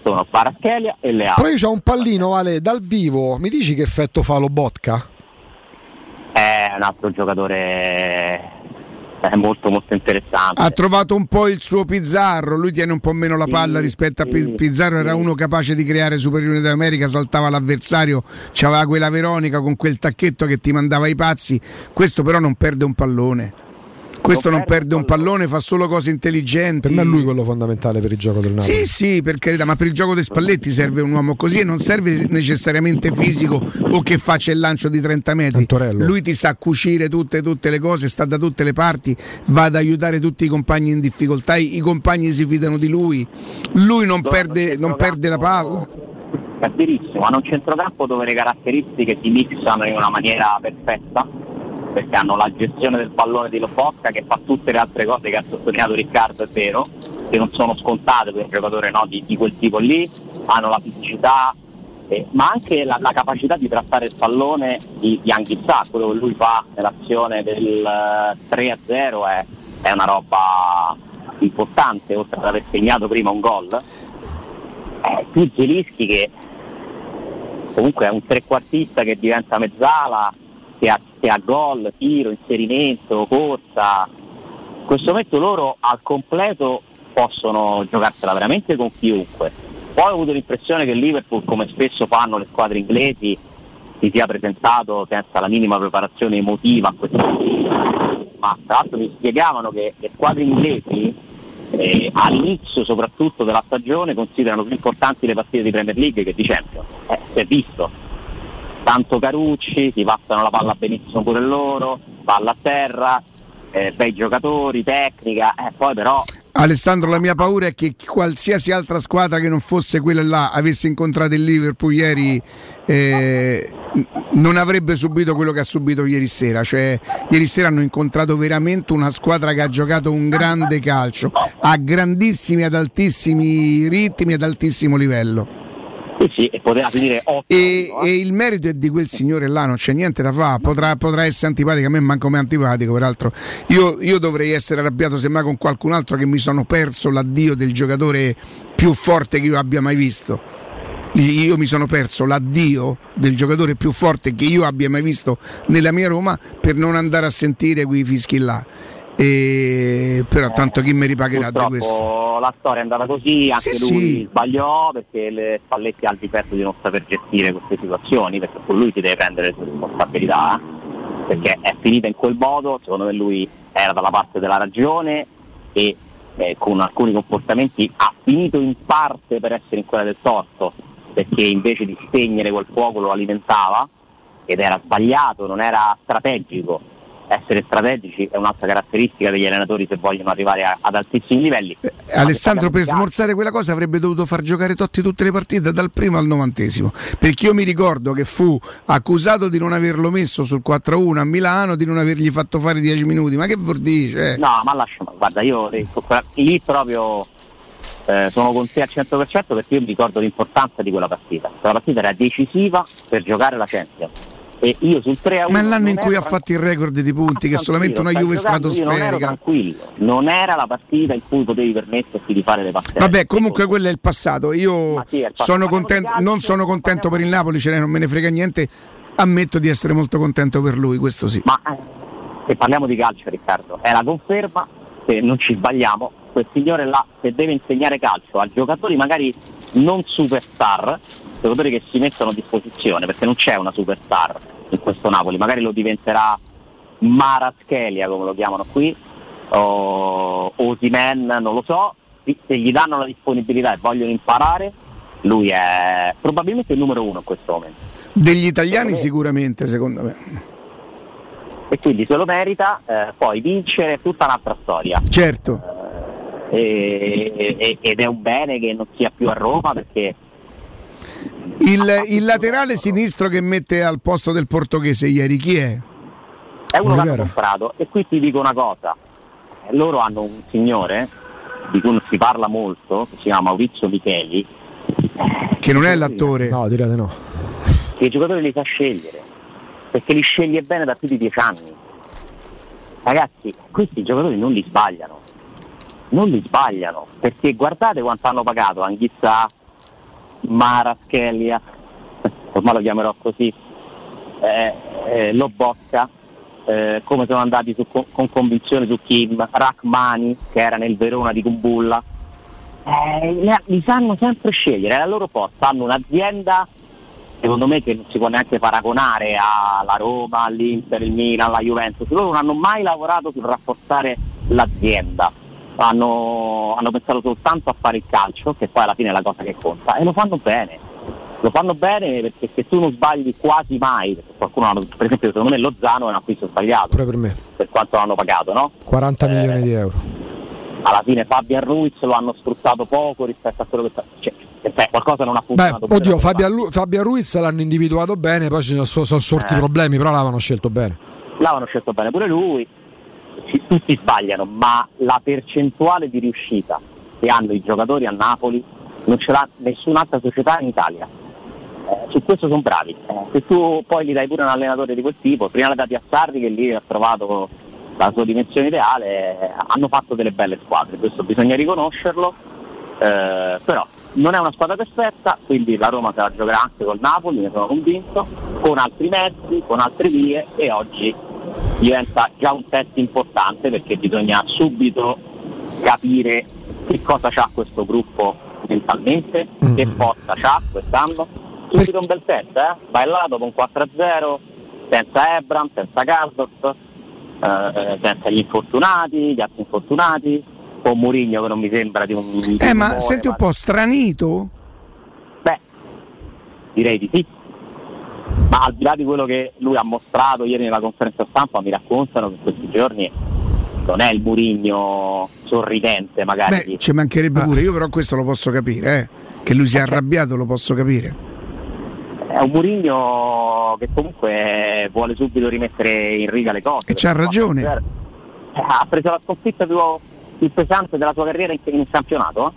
sono Baraschelia e Leao. Io ho un pallino, Vale, dal vivo, mi dici che effetto fa lo Botka? È un altro giocatore è molto molto interessante. Ha trovato un po' il suo Pizzarro, lui tiene un po' meno la palla rispetto a Pi- Pizzarro, era uno capace di creare superiore d'America, saltava l'avversario, c'aveva quella Veronica con quel tacchetto che ti mandava i pazzi, questo però non perde un pallone. Questo non perde un pallone, fa solo cose intelligenti. Per me è lui quello fondamentale per il gioco del Napoli. Sì, sì, per carità, ma per il gioco dei Spalletti serve un uomo così e non serve necessariamente fisico o che faccia il lancio di 30 metri. Antorello. Lui ti sa cucire tutte, tutte le cose, sta da tutte le parti, va ad aiutare tutti i compagni in difficoltà, i, i compagni si fidano di lui, lui non, perde, non perde la palla. È verissimo, hanno un centrocampo dove le caratteristiche si mixano in una maniera perfetta, perché hanno la gestione del pallone di Lobotka che fa tutte le altre cose che ha sottolineato Riccardo, è vero, che non sono scontate per un giocatore no, di, di quel tipo lì, hanno la fisicità, eh, ma anche la, la capacità di trattare il pallone di, di Anghissà, quello che lui fa nell'azione del eh, 3-0 è, è una roba importante, oltre ad aver segnato prima un gol. Eh, qui Zelischi che comunque è un trequartista che diventa mezzala, che ha, che ha gol, tiro, inserimento, corsa. In questo momento loro al completo possono giocarsela veramente con chiunque. Poi ho avuto l'impressione che Liverpool, come spesso fanno le squadre inglesi, si sia presentato senza la minima preparazione emotiva a questa partita. Ma tra l'altro mi spiegavano che le squadre inglesi eh, all'inizio soprattutto della stagione considerano più importanti le partite di Premier League che di Champions. Eh, si è visto. Tanto Carucci, si passano la palla benissimo pure loro, palla a terra, eh, bei giocatori, tecnica, eh, poi però Alessandro, la mia paura è che qualsiasi altra squadra che non fosse quella là avesse incontrato il Liverpool ieri eh, non avrebbe subito quello che ha subito ieri sera. Cioè, ieri sera hanno incontrato veramente una squadra che ha giocato un grande calcio a grandissimi ad altissimi ritmi, ad altissimo livello. Sì, e poteva finire 8 E, e il merito è di quel signore là, non c'è niente da fare. Potrà, potrà essere antipatico, a me manco me antipatico, peraltro. Io, io dovrei essere arrabbiato semmai con qualcun altro che mi sono perso l'addio del giocatore più forte che io abbia mai visto. Io mi sono perso l'addio del giocatore più forte che io abbia mai visto nella mia Roma per non andare a sentire quei fischi là. E, però tanto chi mi ripagherà di questo? Purtroppo la storia è andata così, anche Sì, lui sì. sbagliò perché le Spalletti ha il difetto di non saper gestire queste situazioni, perché con lui si deve prendere le sue responsabilità, perché è finita in quel modo, secondo me lui era dalla parte della ragione e eh, con alcuni comportamenti ha finito in parte per essere in quella del torto, perché invece di spegnere quel fuoco lo alimentava ed era sbagliato, non era strategico. Essere strategici è un'altra caratteristica degli allenatori se vogliono arrivare a- ad altissimi livelli. Alessandro per smorzare quella cosa avrebbe dovuto far giocare Totti tutte le partite dal primo al novantesimo perché io mi ricordo che fu accusato di non averlo messo sul 4-1 a Milano di non avergli fatto fare 10 minuti ma che vuol dire? No, ma lascia, guarda, io eh, lì proprio eh, sono con te al 100% perché io mi ricordo l'importanza di quella partita. Quella partita era decisiva per giocare la Champions. E io sul 3 a 1 ma è l'anno in cui ha fatto il record di punti che è solamente una Juve io Non stratosferica tranquillo, non era la partita in cui potevi permetterti di fare le passate. Vabbè, comunque quello è il passato. Io sì, è il passato. sono contento, non sono contento per il Napoli, ce ne non me ne frega niente. Ammetto di essere molto contento per lui, questo sì. Ma eh, se parliamo di calcio Riccardo, è la conferma che non ci sbagliamo, quel signore là che deve insegnare calcio a giocatori magari non superstar, giocatori che si mettono a disposizione, perché non c'è una superstar in questo Napoli, magari lo diventerà Maraschelia come lo chiamano qui, o Osimen, non lo so, se gli danno la disponibilità e vogliono imparare, lui è probabilmente il numero uno in questo momento. Degli italiani sicuramente, secondo me. e quindi se lo merita, eh, poi vincere è tutta un'altra storia. Certo. E- e- ed è un bene che non sia più a Roma perché Il, il laterale sinistro che mette al posto del portoghese ieri, chi è? è uno che hanno comprato e qui ti dico una cosa, loro hanno un signore di cui non si parla molto, che si chiama Maurizio Micheli, Che non è l'attore. No, direte no. che i giocatori li sa scegliere, perché li sceglie bene da più di dieci anni. Ragazzi, questi giocatori non li sbagliano, non li sbagliano, perché guardate quanto hanno pagato Anghissà, Maraschelia, ormai lo chiamerò così, eh, eh, Lobocca, eh, come sono andati su- con convinzione su Kim, Rachmani che era nel Verona di Kumbulla, eh, li sanno sempre scegliere, alla loro posta hanno un'azienda secondo me che non si può neanche paragonare alla Roma, all'Inter, il Milan, alla Juventus. Loro non hanno mai lavorato sul rafforzare l'azienda, hanno, hanno pensato soltanto a fare il calcio, che poi alla fine è la cosa che conta, e lo fanno bene. Lo fanno bene perché se tu non sbagli quasi mai, qualcuno, ha- per esempio secondo me Lozano è un acquisto sbagliato, Pure per me. per quanto l'hanno pagato, no? 40 milioni di euro. Alla fine Fabian Ruiz lo hanno sfruttato poco rispetto a quello che sta. Cioè, cioè, qualcosa non ha Beh, funzionato bene. oddio, Fabian, Fabian Ruiz l'hanno individuato bene, poi ci sono, sono sorti Eh. problemi, però l'avevano scelto bene. L'avevano scelto bene pure lui, Ci- tutti sbagliano, ma la percentuale di riuscita che hanno i giocatori a Napoli non ce l'ha nessun'altra società in Italia. Eh, su questo sono bravi. Eh, se tu poi gli dai pure un allenatore di quel tipo, prima le dati a Sarri che lì ha trovato la sua dimensione ideale, eh, hanno fatto delle belle squadre, questo bisogna riconoscerlo, eh, però non è una squadra perfetta, quindi la Roma se la giocherà anche col Napoli, ne sono convinto, con altri mezzi, con altre vie e oggi diventa già un test importante perché bisogna subito capire che cosa c'ha questo gruppo mentalmente, che forza c'ha quest'anno. Subito un bel test, eh? Vai là dopo un 4-0, senza Ebram, senza Cardos, eh, senza gli infortunati, gli altri infortunati, con Mourinho che non mi sembra di un... di Eh, ma umore, senti un po' stranito? Beh, direi di sì. Ma al di là di quello che lui ha mostrato ieri nella conferenza stampa, mi raccontano che in questi giorni non è il Murigno sorridente magari. Beh, ci mancherebbe pure, io però questo lo posso capire, eh. Che lui sia arrabbiato lo posso capire. È un Murigno che comunque vuole subito rimettere in riga le cose. E c'ha ragione. Eh, Ha preso la sconfitta più, più pesante della sua carriera in, in campionato.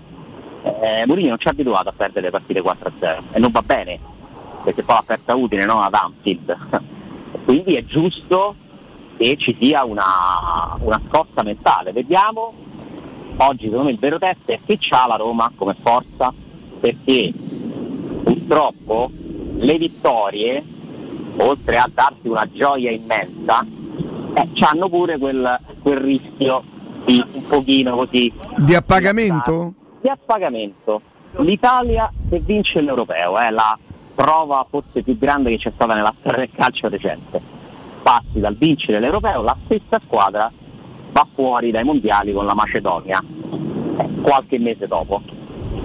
Eh, Mourinho non ci ha abituato a perdere le partite 4-0 e non va bene, perché poi l'ha persa utile no? ad Anfield. Quindi è giusto che ci sia una, una scossa mentale. Vediamo, oggi secondo me il vero test è che c'ha la Roma come forza, perché purtroppo le vittorie, oltre a darti una gioia immensa, eh, hanno pure quel, quel rischio di un pochino così Di appagamento? di appagamento. L'Italia se vince l'Europeo è la prova forse più grande che c'è stata nella storia del calcio recente. Passi dal vincere l'Europeo, la stessa squadra va fuori dai mondiali con la Macedonia eh, qualche mese dopo.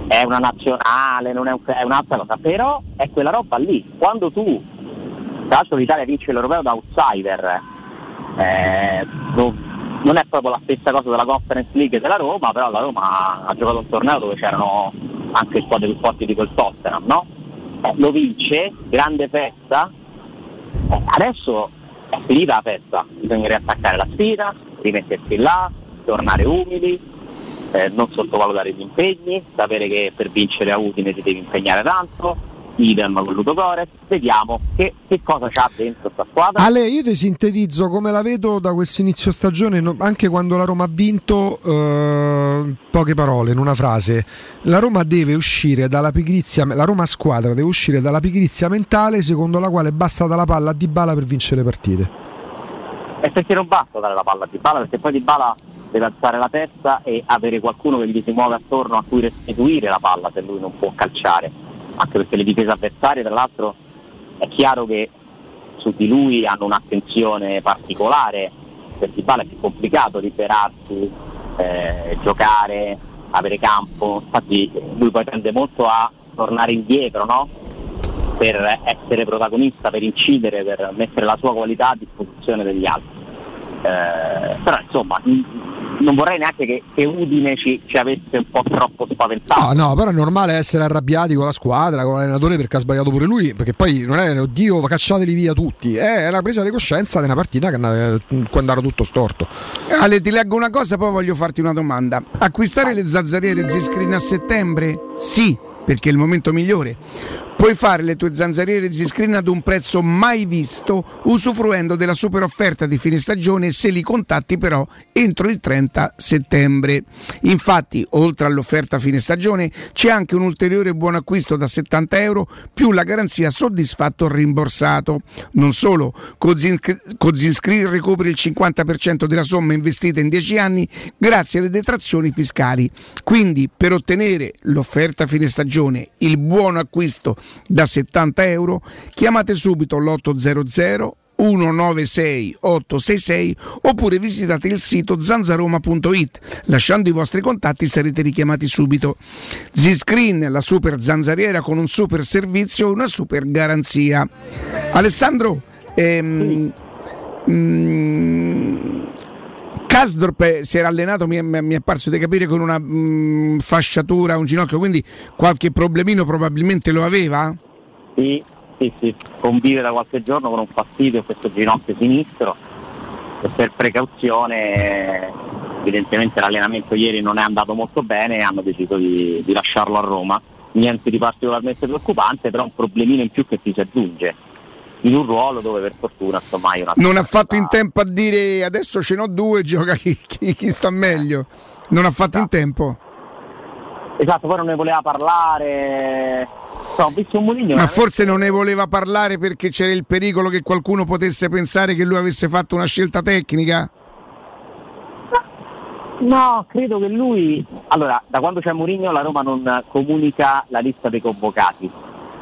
È una nazionale, non è, un- è un'altra cosa, però è quella roba lì. Quando tu, tra l'altro l'Italia vince l'Europeo da outsider, eh, non- è proprio la stessa cosa della Conference League della Roma, però la Roma ha giocato un torneo dove c'erano anche squadre più forti di quel Tottenham, no? Eh, lo vince, grande festa, Eh, adesso è finita la festa, bisogna riattaccare la sfida, rimettersi là, tornare umili, eh, non sottovalutare gli impegni, sapere che per vincere a Udine ti devi impegnare tanto, idem con Ludo Gores, vediamo che, che cosa c'ha dentro sta squadra. Ale, io ti sintetizzo come la vedo da questo inizio stagione, no- anche quando la Roma ha vinto, eh, poche parole in una frase. La Roma deve uscire dalla pigrizia, la Roma squadra deve uscire dalla pigrizia mentale secondo la quale basta dalla palla a Dybala per vincere le partite. E perché non basta dare la palla a Dybala, perché poi Dybala deve alzare la testa e avere qualcuno che gli si muove attorno a cui restituire la palla se lui non può calciare. Anche perché le difese avversarie, tra l'altro, è chiaro che su di lui hanno un'attenzione particolare, per Dybala è più complicato liberarsi, eh, giocare, avere campo, infatti lui poi tende molto a tornare indietro, no? per essere protagonista, per incidere, per mettere la sua qualità a disposizione degli altri. Eh, però insomma non vorrei neanche che, che Udine ci, ci avesse un po' troppo spaventato. No, no, però è normale essere arrabbiati con la squadra, con l'allenatore perché ha sbagliato pure lui, perché poi non è oddio, cacciateli via tutti, è una presa di coscienza di una partita che andava- può andare tutto storto. Ale, ti leggo una cosa, poi voglio farti una domanda. Acquistare le zanzariere Z-Screen a settembre? Sì, perché è il momento migliore. Puoi fare le tue zanzariere Z-Screen ad un prezzo mai visto, usufruendo della super offerta di fine stagione se li contatti però entro il 30 settembre. Infatti, oltre all'offerta fine stagione, c'è anche un ulteriore buon acquisto da 70 euro più la garanzia soddisfatto rimborsato. Non solo, con Zin- con Zinscreen recuperi il 50% della somma investita in 10 anni grazie alle detrazioni fiscali. Quindi, per ottenere l'offerta fine stagione, il buono acquisto da 70 euro. Chiamate subito l'800 196 866 oppure visitate il sito zanzaroma.it. Lasciando i vostri contatti sarete richiamati subito. Z-Screen, la super zanzariera con un super servizio e una super garanzia. Alessandro, ehm, mm, Kasdorp si era allenato, mi è, mi è parso di capire, con una mm, fasciatura un ginocchio, quindi qualche problemino probabilmente lo aveva? Sì, sì, sì, convive da qualche giorno con un fastidio a questo ginocchio sinistro e per precauzione evidentemente l'allenamento ieri non è andato molto bene e hanno deciso di, di lasciarlo a Roma. Niente di particolarmente preoccupante, però un problemino in più che ti si aggiunge in un ruolo dove per fortuna insomma una Non ha fatto in tempo a dire adesso ce n'ho due, gioca chi, chi- chi sta meglio. Non ha fatto in tempo. Esatto, poi non ne voleva parlare. No, ho visto un Mourinho Ma forse non ne voleva parlare perché c'era il pericolo che qualcuno potesse pensare che lui avesse fatto una scelta tecnica? No, credo che lui. Allora, da quando c'è Mourinho la Roma non comunica la lista dei convocati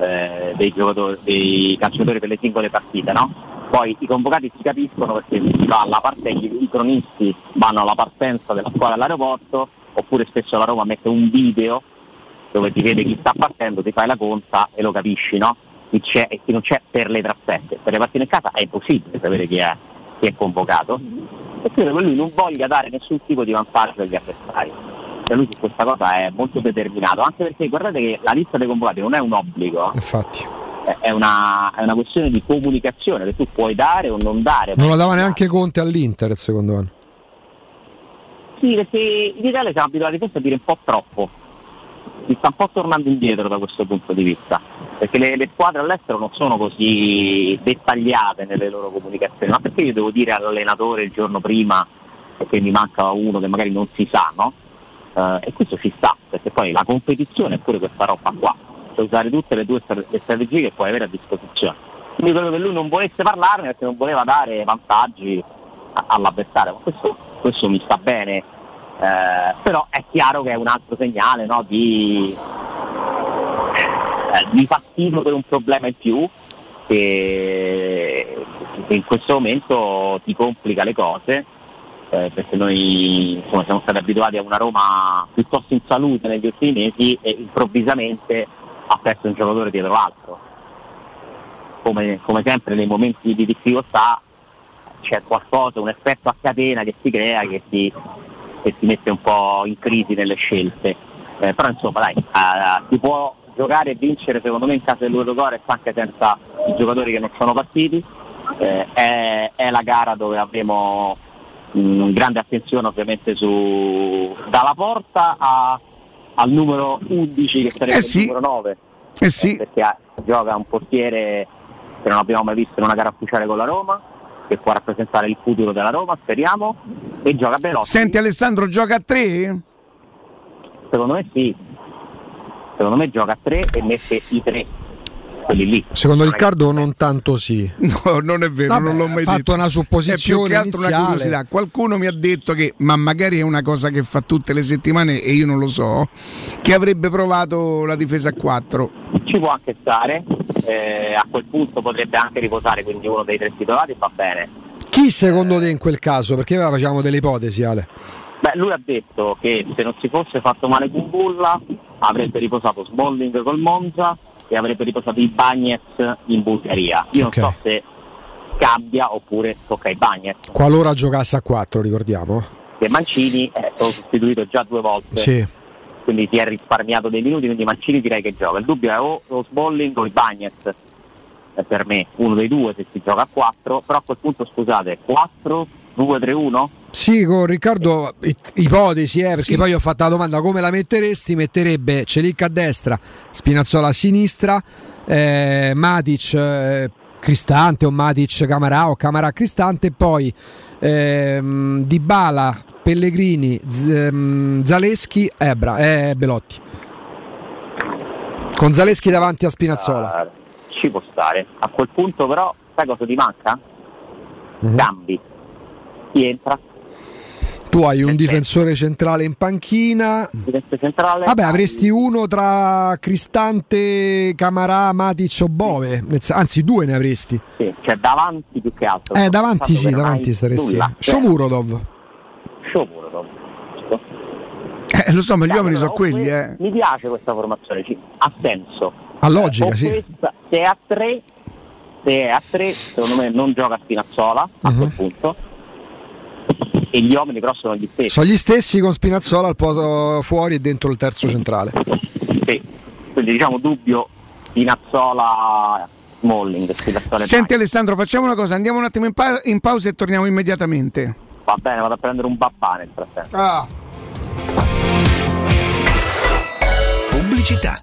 eh, dei, dei calciatori per le singole partite, no? Poi i convocati si capiscono perché si va alla parte, i, i cronisti vanno alla partenza della squadra all'aeroporto, oppure spesso la Roma mette un video dove ti vede chi sta partendo, ti fai la conta e lo capisci, no? Chi c'è e chi non c'è per le trasferte. Per le partite in casa è impossibile sapere chi è, chi è convocato. E credo che lui non voglia dare nessun tipo di vantaggio agli avversari. Cioè lui su questa cosa è molto determinato, anche perché guardate che la lista dei convocati non è un obbligo, Infatti. è- è una, è una questione di comunicazione che tu puoi dare o non dare. Non la dava neanche Conte all'Inter, secondo me. Sì, perché in Italia siamo abituati forse a dire un po' troppo. Si sta un po' tornando indietro da questo punto di vista, perché le, le squadre all'estero non sono così dettagliate nelle loro comunicazioni, ma perché io devo dire all'allenatore il giorno prima che mi manca uno che magari non si sa, no? Eh, e questo ci sta, perché poi la competizione è pure questa roba qua, cioè usare tutte le stra- le strategie che puoi avere a disposizione. Quindi credo che lui non volesse parlarne perché non voleva dare vantaggi a- all'avversario, ma questo, questo mi sta bene, eh, però è chiaro che è un altro segnale no, di, eh, di fastidio per un problema in più che in questo momento ti complica le cose eh, perché noi insomma, siamo stati abituati a una Roma piuttosto in salute negli ultimi mesi e improvvisamente ha perso un giocatore dietro l'altro. Come, come sempre nei momenti di difficoltà c'è qualcosa, un effetto a catena che si crea che ti, che ti mette un po' in crisi nelle scelte. Eh, però insomma dai, eh, si può giocare e vincere secondo me in casa dell'Eurogores anche senza i giocatori che non sono partiti. Eh, è, è la gara dove avremo mh, grande attenzione ovviamente su dalla porta a- al numero 11 che sarebbe Eh sì. il numero 9 Eh sì. perché ha- gioca un portiere che non abbiamo mai visto in una gara ufficiale con la Roma che può rappresentare il futuro della Roma speriamo e gioca Belotti Senti Alessandro, gioca a tre? secondo me sì secondo me gioca a 3 e mette i tre quelli lì Secondo Riccardo non tanto sì. No, non è vero, Vabbè, non l'ho mai fatto detto. una supposizione È più che altro una iniziale. curiosità. Qualcuno mi ha detto che, ma magari è una cosa che fa tutte le settimane e io non lo so, che avrebbe provato la difesa a 4. ci può anche stare eh, a quel punto potrebbe anche riposare quindi uno dei tre titolari va bene Chi secondo te in quel caso? Perché ora facciamo delle ipotesi, Ale. Beh, lui ha detto che se non si fosse fatto male Kumbulla avrebbe riposato Smalling col Monza e avrebbe riposato i Bagnets in Bulgaria. Io Ok. non so se cambia oppure tocca ai Bagnets, Qualora giocasse a 4, ricordiamo. che Mancini è stato sostituito già due volte, Sì. quindi si è risparmiato dei minuti, quindi Mancini direi che gioca. Il dubbio è o lo Smalling o i Bagnets, per me uno dei due se si gioca a 4, però a quel punto scusate, 4, 2, 3, 1? Sì, con Riccardo i- ipotesi, eh, perché Sì. poi ho fatto la domanda come la metteresti? Metterebbe Celic a destra, Spinazzola a sinistra, eh, Matic eh, Cristante o Matic Camarà o Camarà Cristante e poi ehm, Dybala, Pellegrini, Z- ehm, Zaleschi, Ebra, eh, Belotti. Con Zaleschi davanti a Spinazzola. Eh, ci può stare. A quel punto però, sai cosa ti manca? Mhm. Cambi. Chi entra? Tu hai un difensore centrale in panchina. Difensore centrale. Vabbè, avresti uno tra Cristante, Camarà, Matic o Bove. Sen- Anzi, due ne avresti. Sì, cioè davanti più che altro. Eh, davanti sì, davanti hai staresti. nulla. Cioè, Shomurodov. Shomurodov. Eh, lo so, ma gli uomini sono quelli, que- eh. Mi piace questa formazione, ci- ha senso. Ha logica, sì. questa- se è a tre, se è a tre, secondo me non gioca Spinazzola a Mhm. quel punto. E gli uomini però sono gli stessi. Sono gli stessi con Spinazzola al posto fuori e dentro il terzo centrale. Sì. Quindi diciamo dubbio Spinazzola Smalling, Spinazzola e Senti Alessandro, facciamo una cosa, andiamo un attimo in, pa- in pausa e torniamo immediatamente. Va bene, vado a prendere un nel frattempo. Ah. Pubblicità.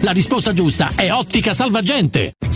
La risposta giusta è Ottica Salvagente!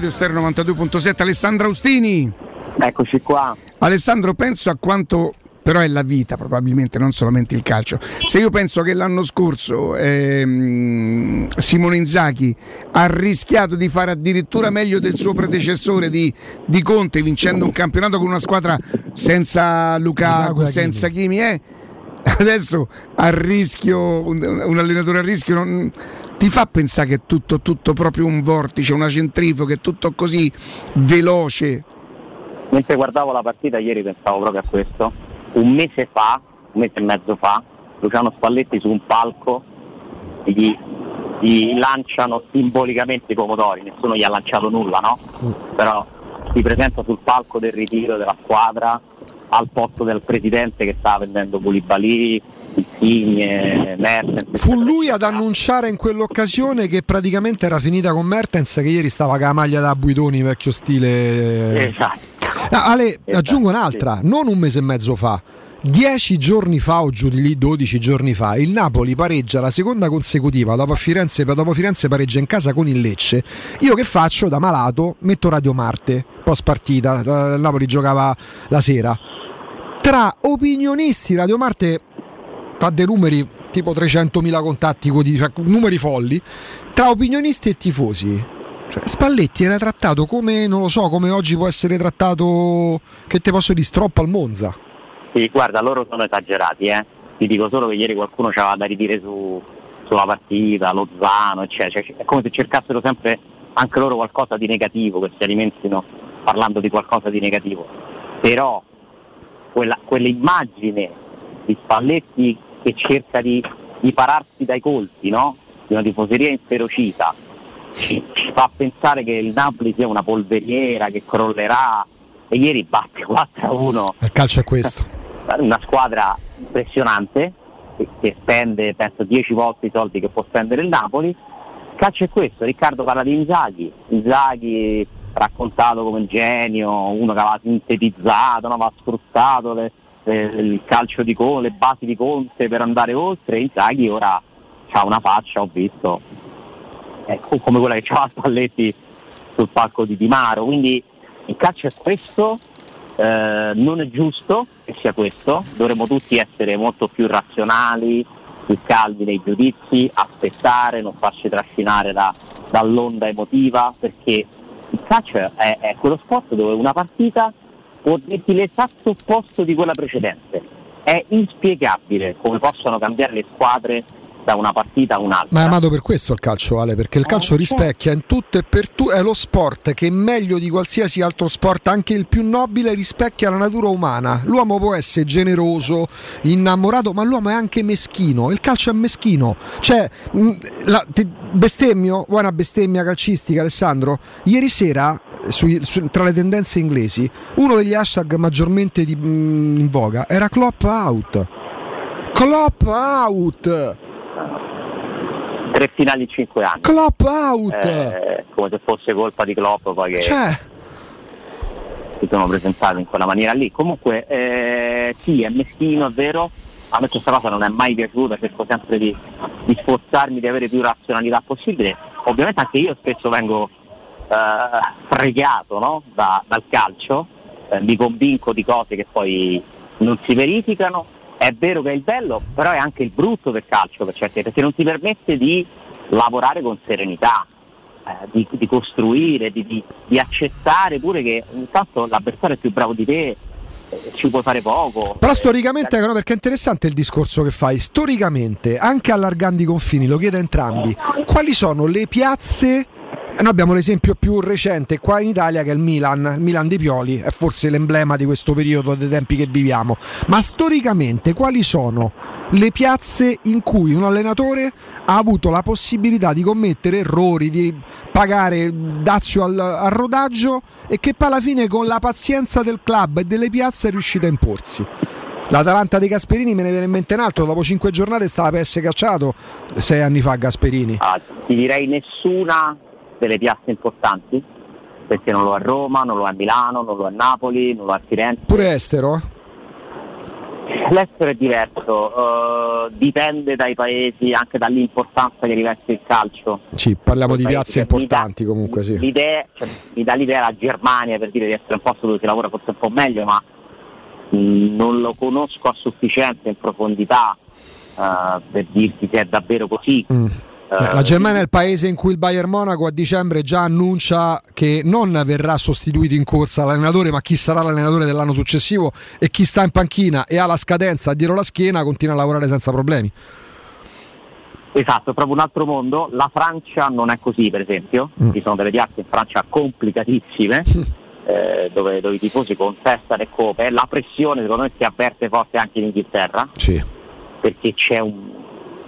11.31 Teleradio Stereo 92.7 Alessandro Austini Eccoci qua. Alessandro penso a quanto però è la vita probabilmente non solamente il calcio se io penso che l'anno scorso ehm, Simone Inzaghi ha rischiato di fare addirittura meglio del suo predecessore di, di Conte vincendo un campionato con una squadra senza Lukaku, senza Kimi eh? adesso a rischio un, un allenatore a rischio non- ti fa pensare che è tutto, tutto proprio un vortice una centrifuga è tutto così veloce Mentre guardavo la partita ieri pensavo proprio a questo. Un mese fa, un mese e mezzo fa, Luciano Spalletti su un palco gli, gli lanciano simbolicamente i pomodori, nessuno gli ha lanciato nulla, no? Però si presenta sul palco del ritiro della squadra al posto del presidente che stava vendendo Bulibali, Insigne, Mertens. Fu lui ad annunciare in quell'occasione che praticamente era finita con Mertens che ieri stava con la maglia da Buitoni vecchio stile. Esatto. Ah, Ale, aggiungo un'altra, non un mese e mezzo fa. Dieci giorni fa o giù di lì, 12 giorni fa, il Napoli pareggia la seconda consecutiva dopo Firenze, dopo Firenze pareggia in casa con il Lecce. Io che faccio da malato? Metto Radio Marte, post partita, eh, il Napoli giocava la sera. Tra opinionisti, Radio Marte fa dei numeri tipo 300.000 contatti cioè numeri folli, tra opinionisti e tifosi. Cioè, Spalletti era trattato come, non lo so, come oggi può essere trattato, che te posso dire, stroppo al Monza. Sì, guarda, loro sono esagerati, eh. Ti dico solo che ieri qualcuno ci aveva da ridire su, sulla partita, lo Zano, eccetera. Cioè, è come se cercassero sempre anche loro qualcosa di negativo, che si alimentino parlando di qualcosa di negativo. Però quella, quell'immagine di Spalletti che cerca di, di pararsi dai colpi, no? Di una tifoseria inferocita, ci, ci fa pensare che il Napoli sia una polveriera che crollerà e ieri batte 4-1 Il calcio è questo. una squadra impressionante che, che spende penso 10 volte i soldi che può spendere il Napoli. Il calcio è questo, Riccardo parla di Inzaghi, Inzaghi raccontato come un genio, uno che aveva sintetizzato, no? aveva sfruttato le, eh, il calcio di Conte, le basi di Conte per andare oltre, Inzaghi ora ha una faccia, ho visto, ecco, come quella che c'ha Spalletti sul palco di Di Maro, quindi il calcio è questo, eh, non è giusto che sia questo, dovremmo tutti essere molto più razionali, più calmi nei giudizi, aspettare, non farci trascinare da- dall'onda emotiva, perché il calcio è, è quello sport dove una partita può dirti l'esatto opposto di quella precedente. È inspiegabile come possono cambiare le squadre da una partita a un'altra. Ma è amato per questo il calcio, Ale, perché il calcio rispecchia in tutto e per tutto, è lo sport che meglio di qualsiasi altro sport, anche il più nobile, rispecchia la natura umana. L'uomo può essere generoso, innamorato, ma l'uomo è anche meschino. Il calcio è meschino. Cioè, mh, la- ti- bestemmio, vuoi una bestemmia calcistica, Alessandro? Ieri sera, sui- su- tra le tendenze inglesi, uno degli hashtag maggiormente di- mh, in voga era Klopp out. Klopp out! Tre finali in cinque anni. Klopp out! Eh, come se fosse colpa di Klopp poi che Cioè, si sono presentati in quella maniera lì. Comunque eh, sì, è meschino, è vero. A me questa cosa non è mai piaciuta, cerco sempre di, di sforzarmi di avere più razionalità possibile. Ovviamente anche io spesso vengo fregato no? Da- dal calcio, eh, mi convinco di cose che poi non si verificano. È vero che è il bello, però è anche il brutto del calcio per certi, perché non ti permette di lavorare con serenità, eh, di, di costruire, di, di- di accettare pure che ogni tanto l'avversario è più bravo di te, eh, ci puoi fare poco. Però storicamente, no, perché è interessante il discorso che fai, storicamente, anche allargando i confini, lo chiedo a entrambi, quali sono le piazze, noi abbiamo l'esempio più recente qua in Italia che è il Milan, il Milan di Pioli, è forse l'emblema di questo periodo dei tempi che viviamo, ma storicamente quali sono le piazze in cui un allenatore ha avuto la possibilità di commettere errori, di pagare dazio al, al rodaggio e che poi alla fine con la pazienza del club e delle piazze è riuscito a imporsi? L'Atalanta dei Gasperini me ne viene in mente un altro, dopo cinque giornate stava per essere cacciato sei anni fa Gasperini. Ah, ti direi nessuna delle piazze importanti, perché non lo è a Roma, non lo è a Milano, non lo è a Napoli, non lo è a Firenze. Pure estero? L'estero è diverso, eh, dipende dai paesi, anche dall'importanza che riveste il calcio. Sì, parliamo di piazze importanti comunque sì. L'idea, cioè, mi dà l'idea la Germania per dire di essere un posto dove si lavora forse un po' meglio, ma mh, non lo conosco a sufficienza in profondità eh, per dirti se è davvero così. Mm. Eh, La Germania è il paese in cui il Bayern Monaco a dicembre già annuncia che non verrà sostituito in corsa l'allenatore, ma chi sarà l'allenatore dell'anno successivo e chi sta in panchina e ha la scadenza dietro la schiena continua a lavorare senza problemi. Esatto, è proprio un altro mondo. La Francia non è così, per esempio. Mm. Ci sono delle piazze in Francia complicatissime, eh, dove, dove i tifosi contestano e come. La pressione, secondo me, si avverte forte anche in Inghilterra, Sì. perché c'è un,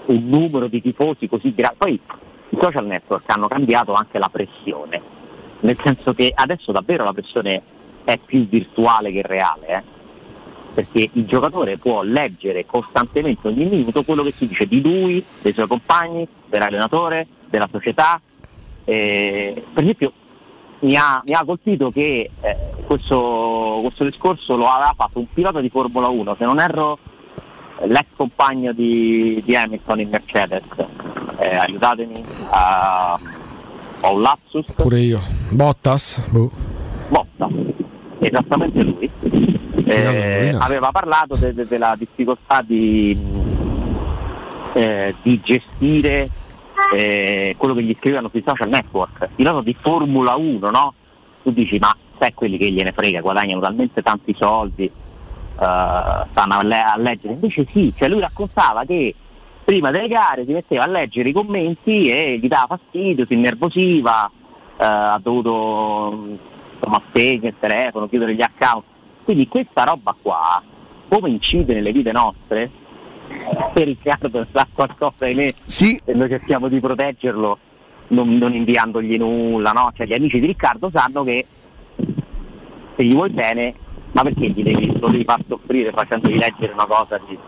un numero di tifosi così grande. Poi i social network hanno cambiato anche la pressione, nel senso che adesso davvero la pressione è più virtuale che reale. eh. Perché il giocatore può leggere costantemente ogni minuto quello che si dice di lui, dei suoi compagni, dell'allenatore, della società. Eh, per esempio mi ha, mi ha colpito che eh, questo, questo discorso lo aveva fatto un pilota di Formula 1, se non erro l'ex compagno di, di Hamilton in Mercedes. Eh, aiutatemi, a, ho un lapsus. Pure io. Bottas? Boh. Botta, esattamente lui. Eh, aveva parlato de- de- della difficoltà di, eh, di gestire eh, quello che gli scrivevano sui social network. Pilota di Formula 1, no? Tu dici, ma sai quelli che gliene frega, guadagnano talmente tanti soldi, eh, stanno a, le- a leggere. Invece sì, cioè lui raccontava che prima delle gare si metteva a leggere i commenti e gli dava fastidio, si innervosiva, eh, ha dovuto insomma, spegnere il telefono, chiudere gli account. Quindi questa roba qua, come incide nelle vite nostre, se Riccardo sa qualcosa di me e noi cerchiamo di proteggerlo non, non inviandogli nulla, no? Cioè gli amici di Riccardo sanno che se gli vuoi bene, ma perché gli devi, lo devi far soffrire facendogli leggere una cosa di,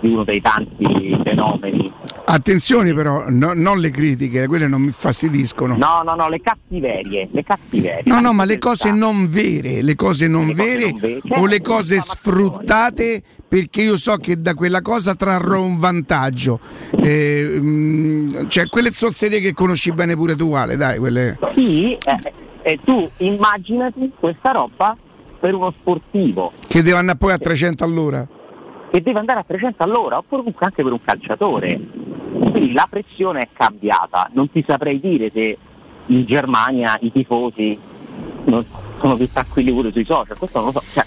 di uno dei tanti fenomeni. Attenzione però, no- non le critiche, quelle non mi fastidiscono. No, no, no, le cattiverie, le cattiverie. No, no, ma le cose non vere, le cose non vere non vere, o certo, le cose sfruttate perché io so che da quella cosa trarrò un vantaggio. Eh, mm, cioè, quelle zozzerie che conosci bene pure tu, Ale, dai, quelle... Sì, eh, e tu immaginati questa roba per uno sportivo Che devo andare poi a 300 all'ora. che deve andare a 300 all'ora, oppure comunque anche per un calciatore. Quindi la pressione è cambiata. Non ti saprei dire se in Germania i tifosi sono più tranquilli pure sui social, questo non lo so. Cioè,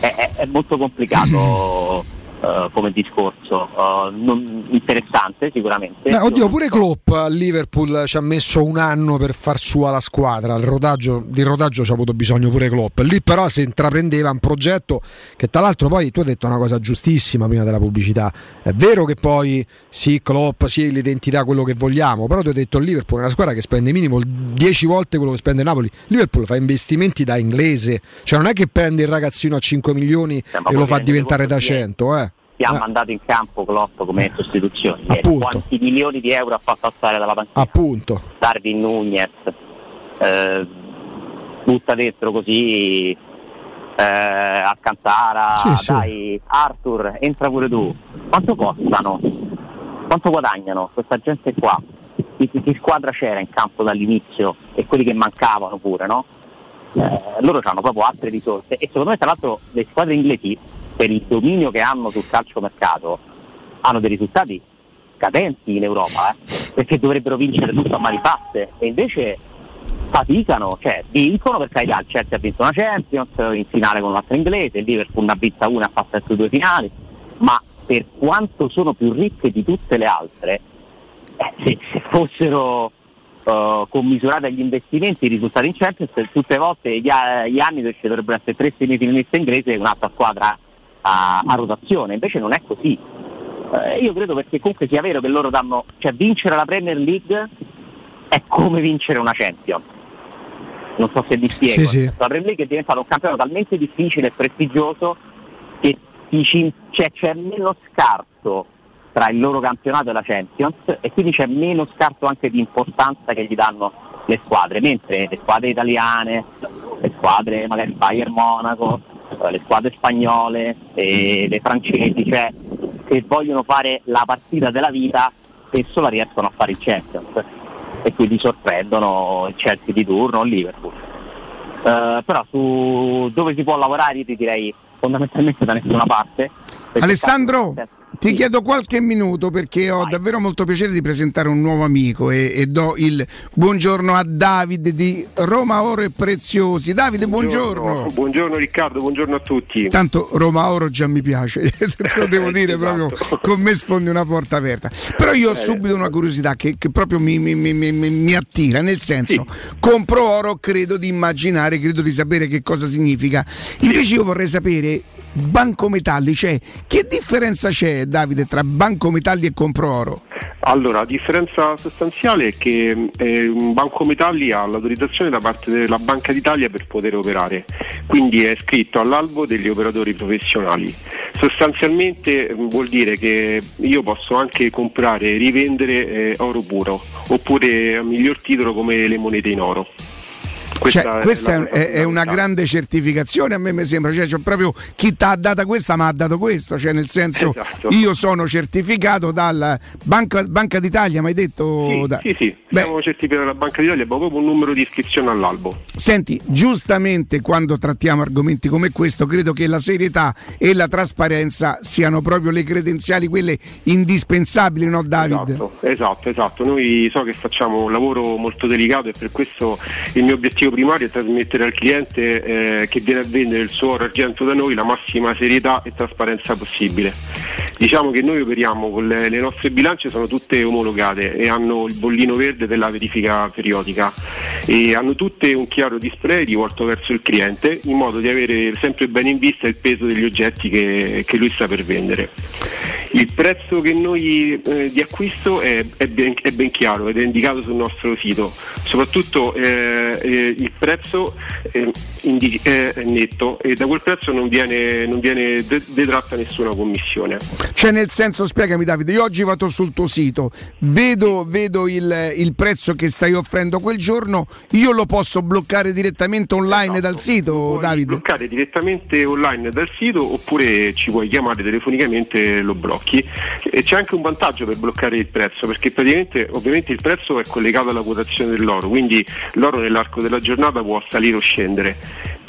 è- è molto complicato eh, come discorso, eh, non- interessante sicuramente. Beh, oddio, pure Klopp a Liverpool ci ha messo un anno per far sua la squadra. Il rodaggio, di rodaggio ci ha avuto bisogno pure Klopp. Lì però si intraprendeva un progetto che tra l'altro poi tu hai detto una cosa giustissima prima della pubblicità. È vero che poi sì, Klopp, sì, l'identità, quello che vogliamo, però tu hai detto Liverpool è una squadra che spende minimo 10 volte quello che spende Napoli. Liverpool fa investimenti da inglese, cioè non è che prende il ragazzino a 5 milioni e lo fa diventare da chi è? 100, eh. Ti ha Eh. mandato in campo Klopp come sostituzione. ieri. Appunto. Quanti milioni di euro ha fatto alzare dalla panchina? Appunto. Darwin Nunez, eh, butta dentro così eh, Alcantara, Sì, sì. dai Arthur, entra pure tu. Quanto costano? Quanto guadagnano questa gente qua? Che, che- che squadra c'era in campo dall'inizio e quelli che mancavano pure, no? Eh, loro hanno proprio altre risorse e secondo me tra l'altro le squadre inglesi per il dominio che hanno sul calciomercato hanno dei risultati cadenti in Europa eh, perché dovrebbero vincere tutto a mani basse e invece faticano, cioè vincono per carità, il Chelsea ha vinto una Champions in finale con l'altra inglese, il Liverpool ne ha vinta una ha fatto altre due finali, ma per quanto sono più ricche di tutte le altre, eh, se, se fossero eh, commisurate agli investimenti i risultati in Champions, tutte le volte gli, gli anni dovrebbero essere tre semifinaliste inglesi e un'altra squadra a, a rotazione, invece non è così. Eh, io credo perché comunque sia vero che loro danno, cioè vincere la Premier League è come vincere una Champions. Non so se vi spiego. Sì, sì. La Premier League è diventato un campionato talmente difficile e prestigioso che ti ci- c'è, c'è meno scarto tra il loro campionato e la Champions e quindi c'è meno scarto anche di importanza che gli danno le squadre, mentre le squadre italiane, le squadre magari Bayern Monaco, le squadre spagnole, e le francesi, cioè se vogliono fare la partita della vita spesso la riescono a fare in Champions e quindi sorprendono il Chelsea di turno o il Liverpool. Eh, però su dove si può lavorare io ti direi fondamentalmente da nessuna parte. Alessandro, cazzo, ti chiedo qualche minuto perché ho davvero molto piacere di presentare un nuovo amico e, e do il buongiorno a Davide di Roma Oro e Preziosi. Davide, buongiorno. Buongiorno Riccardo, buongiorno a tutti. Tanto Roma Oro già mi piace, te lo devo dire proprio, con me sfondi una porta aperta. Però io ho Eh, subito una curiosità che, che proprio mi, mi- mi- mi- mi attira, nel senso, compro oro, credo di immaginare, credo di sapere che cosa significa. Invece io vorrei sapere, Banco Metalli, cioè, che differenza c'è Davide tra Banco Metalli e compro oro? Allora, la differenza sostanziale è che eh, un banco metalli ha l'autorizzazione da parte della Banca d'Italia per poter operare, quindi è scritto all'albo degli operatori professionali. Sostanzialmente eh, vuol dire che io posso anche comprare e rivendere eh, oro puro, oppure a miglior titolo come le monete in oro. Questa Cioè, è questa è, è- è una grande certificazione, a me mi sembra, cioè, c'è proprio chi ti ha data questa mi ha dato questo, cioè nel senso Esatto. io sono certificato dalla Banca, Banca d'Italia, mi hai detto? Sì, da- sì, sì, siamo certificati dalla Banca d'Italia, abbiamo proprio un numero di iscrizione all'albo. Senti, giustamente quando trattiamo argomenti come questo, credo che la serietà e la trasparenza siano proprio le credenziali, quelle indispensabili, no Davide? Esatto, esatto, esatto. Noi so che facciamo un lavoro molto delicato e per questo il mio obiettivo primario è trasmettere al cliente eh, che viene a vendere il suo oro argento da noi la massima serietà e trasparenza possibile. Diciamo che noi operiamo con le, le nostre bilance sono tutte omologate e hanno il bollino verde della verifica periodica e hanno tutte un chiaro display rivolto verso il cliente in modo di avere sempre bene in vista il peso degli oggetti che, che lui sta per vendere. Il prezzo che noi eh, di acquisto è, è ben, è ben chiaro ed è indicato sul nostro sito, soprattutto eh, eh, il prezzo eh, indi- è netto e da quel prezzo non viene, non viene de- detratta nessuna commissione. Cioè nel senso, spiegami Davide, io oggi vado sul tuo sito, vedo, vedo il, il prezzo che stai offrendo quel giorno, io lo posso bloccare direttamente online dal sito, Davide? bloccare direttamente online dal sito oppure ci puoi chiamare telefonicamente e lo blocchi e c'è anche un vantaggio per bloccare il prezzo perché praticamente ovviamente il prezzo è collegato alla quotazione dell'oro quindi l'oro nell'arco della giornata può salire o scendere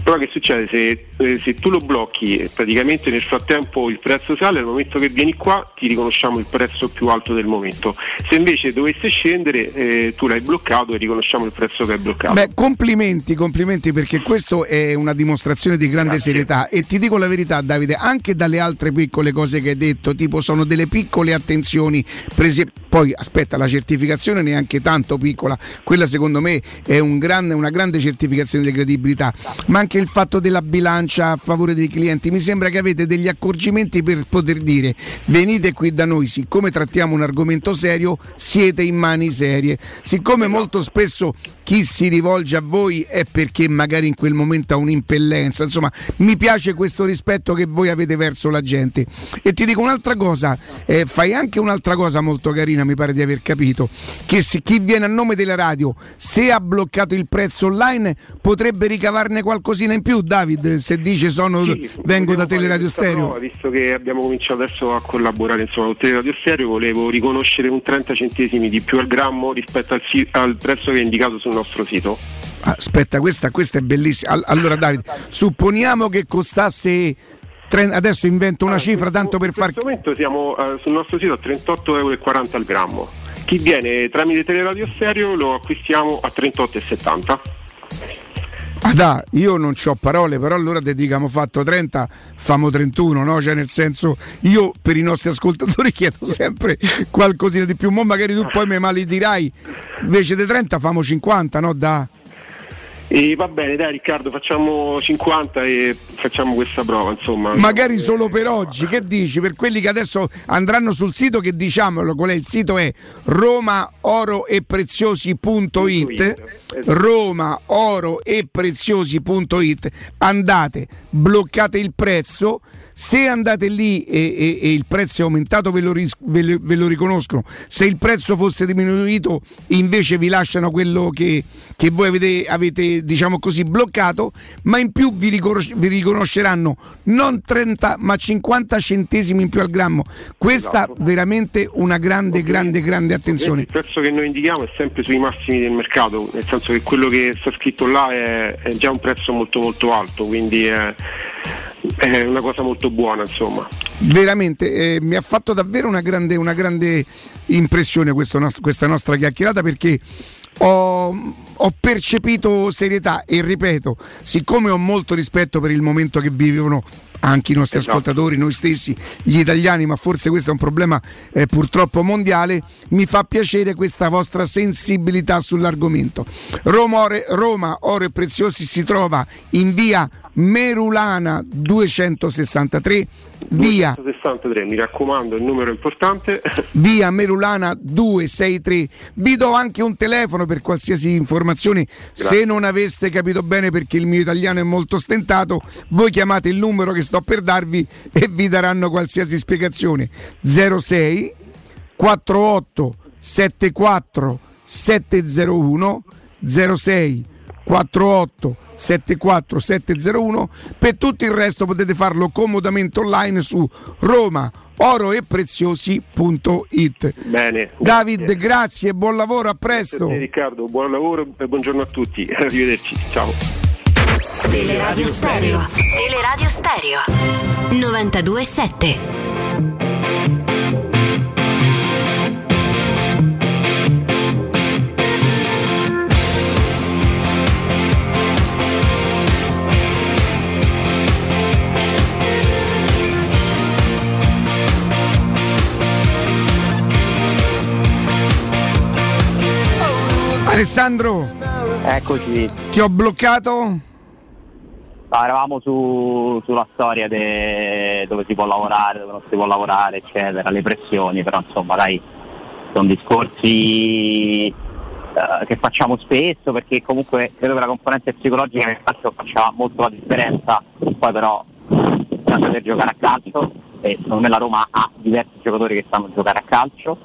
però che succede se, eh, se tu lo blocchi e praticamente nel frattempo il prezzo sale, al momento che vieni qua ti riconosciamo il prezzo più alto del momento. Se invece dovesse scendere eh, tu l'hai bloccato e riconosciamo il prezzo che hai bloccato. Beh, complimenti, complimenti perché questo è una dimostrazione di grande serietà e ti dico la verità Davide, anche dalle altre piccole cose che hai detto, tipo sono delle piccole attenzioni prese, poi aspetta la certificazione neanche tanto piccola, quella secondo me è un grande- una grande certificazione di credibilità, ma anche il fatto della bilancia a favore dei clienti, mi sembra che avete degli accorgimenti per poter dire venite qui da noi, siccome trattiamo un argomento serio, siete in mani serie, siccome molto spesso chi si rivolge a voi è perché magari in quel momento ha un'impellenza, insomma mi piace questo rispetto che voi avete verso la gente. E ti dico un'altra cosa, eh, fai anche un'altra cosa molto carina, mi pare di aver capito, che se chi viene a nome della radio, se ha bloccato il prezzo online, potrebbe ricavarne qualcosina in più, David, se dice sono, vengo da Teleradio Stereo. prova, visto che abbiamo cominciato adesso a collaborare insomma, con Teleradio Stereo, volevo riconoscere un 30 centesimi di più al grammo rispetto al, al prezzo che è indicato sul nostro sito. Aspetta, questa, questa è bellissima. All- Allora, Davide, supponiamo che costasse. Adesso invento una cifra tanto per In far. questo momento siamo eh, sul nostro sito a 38,40 euro al grammo. Chi viene tramite Teleradio Stereo lo acquistiamo a 38,70. Da, io non ho parole, però allora te diciamo fatto 30, famo 31, no? Cioè, nel senso, io per i nostri ascoltatori chiedo sempre qualcosina di più. Mo magari tu poi mi maledirai. Invece di 30 famo 50, no? Da. E va bene, dai Riccardo, facciamo 50 e facciamo questa prova, insomma. Magari solo per oggi, che dici? Per quelli che adesso andranno sul sito, che diciamolo, qual è il sito? È romaoroepreziosi.it Roma oro e preziosi.it andate, bloccate il prezzo se andate lì e, e- e il prezzo è aumentato ve lo, ris- ve lo- ve lo riconoscono. Se il prezzo fosse diminuito invece vi lasciano quello che, che voi avete, avete diciamo così bloccato ma in più vi, riconos- vi riconosceranno non 30 ma 50 centesimi in più al grammo. Questa Esatto. veramente una grande grande grande attenzione. Il prezzo che noi indichiamo è sempre sui massimi del mercato, nel senso che quello che sta scritto là è, è già un prezzo molto molto alto, quindi è, è una cosa molto buona insomma. veramente eh, mi ha fatto davvero una grande, una grande impressione questo nos- questa nostra chiacchierata perché ho, ho percepito serietà e ripeto, siccome ho molto rispetto per il momento che vivono anche i nostri Esatto. ascoltatori, noi stessi, gli italiani, ma forse questo è un problema eh, purtroppo mondiale, mi fa piacere questa vostra sensibilità sull'argomento. Roma, Ore- Roma Oro e Preziosi si trova in via Merulana 263, via 63, mi raccomando, il numero è importante. via Merulana 263. Vi do anche un telefono per qualsiasi informazione. Se non aveste capito bene perché il mio italiano è molto stentato, voi chiamate il numero che sto per darvi e vi daranno qualsiasi spiegazione. 06 48 74 701 06 48 74 701 per tutto il resto potete farlo comodamente online su Roma oroepreziosi.it Bene. David grazie buon lavoro a presto Grazie a te, Riccardo, buon lavoro e buongiorno a tutti. Arrivederci, ciao. Teleradio Stereo. Teleradio Stereo. 92.7. Alessandro? Eccoci. ti ho bloccato? Ah, eravamo su- sulla storia de- dove si può lavorare, dove non si può lavorare, eccetera, le pressioni, però insomma dai, sono discorsi eh, che facciamo spesso perché comunque credo che la componente psicologica nel calcio faccia molto la differenza, poi però bisogna saper giocare a calcio e secondo me la Roma ha diversi giocatori che sanno giocare a calcio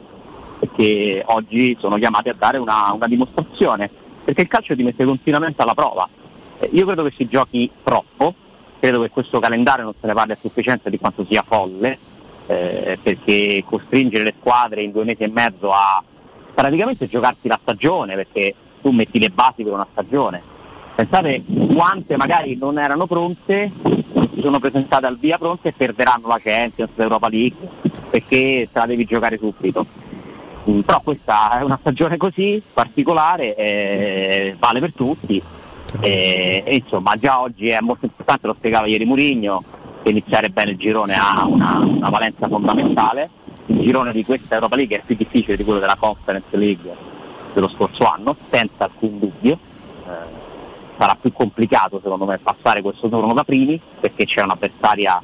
che oggi sono chiamati a dare una, una dimostrazione, perché il calcio ti mette continuamente alla prova. Eh, Io credo che si giochi troppo, credo che questo calendario non se ne parli a sufficienza di quanto sia folle, eh, perché costringere le squadre in due mesi e mezzo a praticamente giocarsi la stagione, perché tu metti le basi per una stagione. Pensate quante magari non erano pronte, si sono presentate al via pronte e perderanno la Champions, l'Europa League, perché te la devi giocare subito. Mm, Però questa è una stagione così particolare, eh, vale per tutti. E, e insomma già oggi è molto importante, lo spiegava ieri Murigno, che iniziare bene il girone ha una, una valenza fondamentale. Il girone di questa Europa League è più difficile di quello della Conference League dello scorso anno, senza alcun dubbio. Eh, sarà più complicato secondo me passare questo turno da primi perché c'è un'avversaria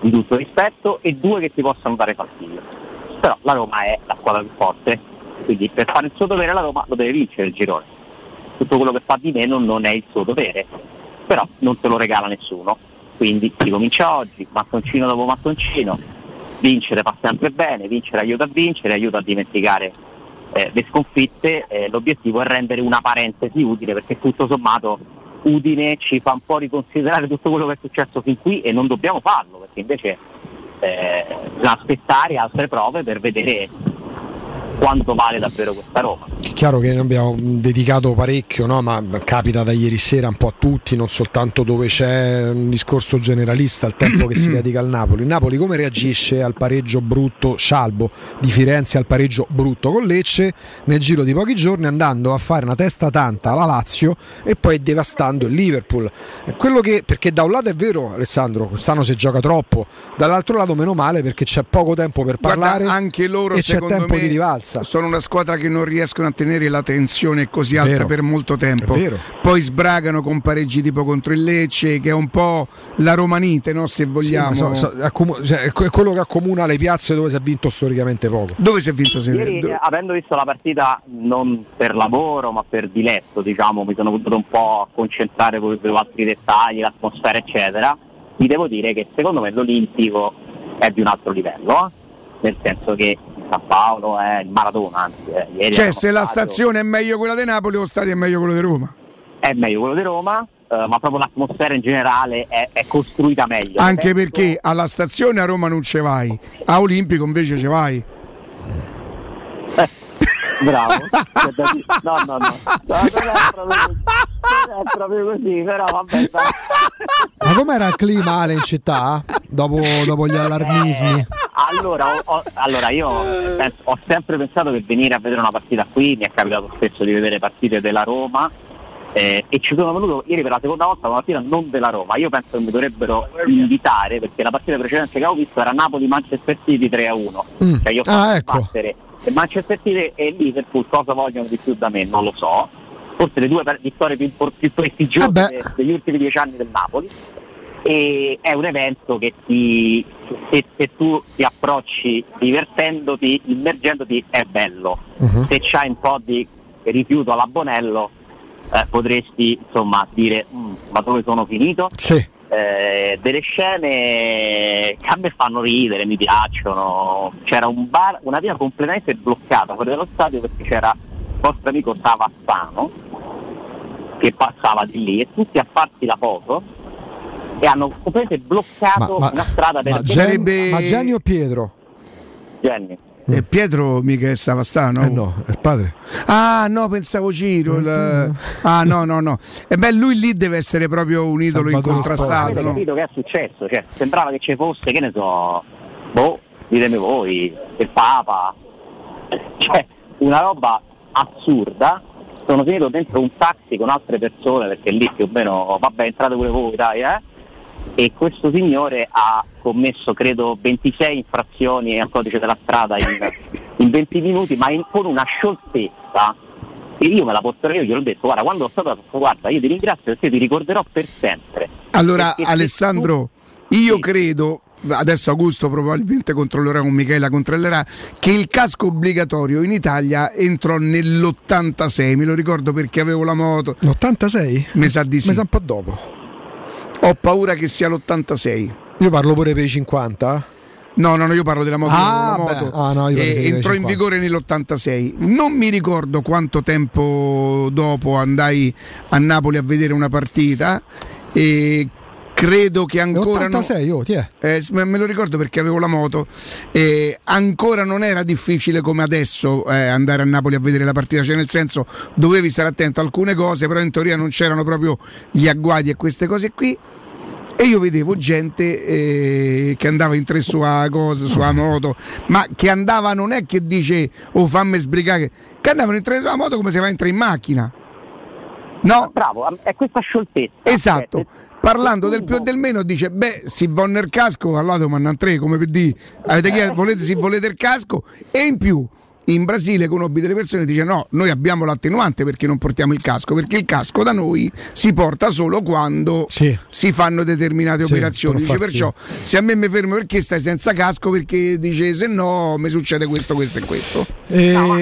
di tutto rispetto e due che ti possono dare fastidio. Però la Roma è la squadra più forte, quindi per fare il suo dovere la Roma lo deve vincere il girone. Tutto quello che fa di meno non è il suo dovere, però non te lo regala nessuno. Quindi si comincia oggi, mattoncino dopo mattoncino, vincere fa sempre bene, vincere aiuta a vincere, aiuta a dimenticare eh, le sconfitte, eh, l'obiettivo è rendere una parentesi utile perché tutto sommato Udine ci fa un po' riconsiderare tutto quello che è successo fin qui e non dobbiamo farlo perché invece eh, aspettare altre prove per vedere quanto vale davvero questa Roma. È chiaro che ne abbiamo dedicato parecchio, no? ma capita da ieri sera un po' a tutti, non soltanto dove c'è un discorso generalista al tempo che si dedica al Napoli. Il Napoli come reagisce al pareggio brutto scialbo di Firenze al pareggio brutto con Lecce nel giro di pochi giorni andando a fare una testa tanta alla Lazio e poi devastando il Liverpool. È Quello che, perché da un lato è vero Alessandro, quest'anno si gioca troppo, dall'altro lato meno male perché c'è poco tempo per Guarda, parlare anche loro e c'è tempo me di rivalsa. Sono una squadra che non riescono a tenere la tensione così alta Vero. per molto tempo. È vero. Poi sbragano con pareggi tipo contro il Lecce, che è un po' la romanite, no? se Sì, vogliamo. ma so- so- accomu- cioè, è que- è quello che accomuna le piazze dove si è vinto storicamente poco. Dove si è vinto? se- Ieri, do- avendo visto la partita non per lavoro ma per diletto, diciamo, mi sono potuto un po' concentrare su su altri dettagli, l'atmosfera eccetera, vi devo dire che secondo me l'Olimpico è di un altro livello, eh? nel senso che San Paolo è il Maradona, anzi, eh, Cioè, se la stazione è meglio quella di Napoli, lo stadio è meglio quello di Roma. è meglio quello di Roma, eh, ma proprio l'atmosfera in generale è, è costruita meglio. Anche Penso- perché alla stazione a Roma non ce vai, a Olimpico invece ce vai. Bravo. Dire- No, no, no. No, non è proprio così. Non è proprio così, però vabbè. dai. Ma com'era il clima Ale in città? Dopo, dopo gli allarmismi? Allora, ho- ho- allora, io penso- ho sempre pensato che venire a vedere una partita qui, mi è capitato spesso di vedere partite della Roma eh, e ci sono venuto ieri per la seconda volta una partita non della Roma. Io penso che mi dovrebbero invitare perché la partita precedente che avevo visto era Napoli-Manchester City 3 a 1. Mm. Cioè io ho Ah, fatto ecco. battere Manchester City e Liverpool cosa vogliono di più da me? Non lo so. Forse le due vittorie più, più prestigiose Eh beh. de- degli ultimi dieci anni del Napoli e è un evento che ti, se, se tu ti approcci divertendoti, immergendoti, è bello. Mhm. Se c'hai un po' di rifiuto all'abbonello eh, potresti insomma dire "Mm, ma dove sono finito? Sì. Eh, delle scene che a me fanno ridere, mi piacciono. C'era un bar, una via completamente bloccata fuori dallo stadio perché c'era il vostro amico Savassano che passava di lì e tutti a farsi la foto e hanno completamente bloccato una strada per ma, Gen- ma Genio o Pietro? Genni. E Pietro mica è Savastano? Eh no, è il padre. Ah no, pensavo Ciro. il- Ah no, no, no. E beh, lui lì deve essere proprio un idolo incontrastato. no? capito che è successo? Cioè, sembrava che ci fosse, che ne so, boh, ditemi voi, il Papa. Cioè, una roba assurda. Sono finito dentro un taxi con altre persone perché lì più o meno, vabbè, entrate pure voi, dai, eh. E questo signore ha commesso, credo, 26 infrazioni al codice della strada in, in 20 minuti, ma in- con una scioltezza e io me la porterò io, gliel'ho detto, guarda, quando ho stato guarda, io ti ringrazio perché ti ricorderò per sempre. Allora, Perché se Alessandro, io credo. Adesso Augusto probabilmente controllerà con Michela, controllerà che il casco obbligatorio in Italia entrò nell'86, me lo ricordo perché avevo la moto. L'86? Mi sa di sì. Mi sa un po' dopo. Ho paura che sia l'86. Io parlo pure per i 50. No, no, no, io parlo della moto. Ah, moto. Ah, no, Eh, entrò in 50. vigore nell'86. Non mi ricordo quanto tempo dopo andai a Napoli a vedere una partita e credo che ancora no- 86, oh, ti è? Eh, me lo ricordo perché avevo la moto. Eh, ancora non era difficile come adesso eh, andare a Napoli a vedere la partita, cioè nel senso dovevi stare attento a alcune cose, però in teoria non c'erano proprio gli agguati e queste cose qui. E io vedevo gente eh, che andava in tre sulla cosa, sulla moto, ma che andava non è che dice oh fammi sbrigare, che andavano in tre sulla moto come se va in tre in macchina. No? Bravo, è questa scioltezza. Esatto. Cioè, Parlando del più e del meno dice beh si va nel casco allora domandano tre come per dire avete chiesto, volete, se volete il casco? E in più in Brasile conobbi delle persone che dice no noi abbiamo l'attenuante perché non portiamo il casco perché il casco da noi si porta solo quando si fanno determinate Sì, operazioni. per dice perciò se a me mi fermo perché stai senza casco? Perché dice se no mi succede questo questo e questo. No, ma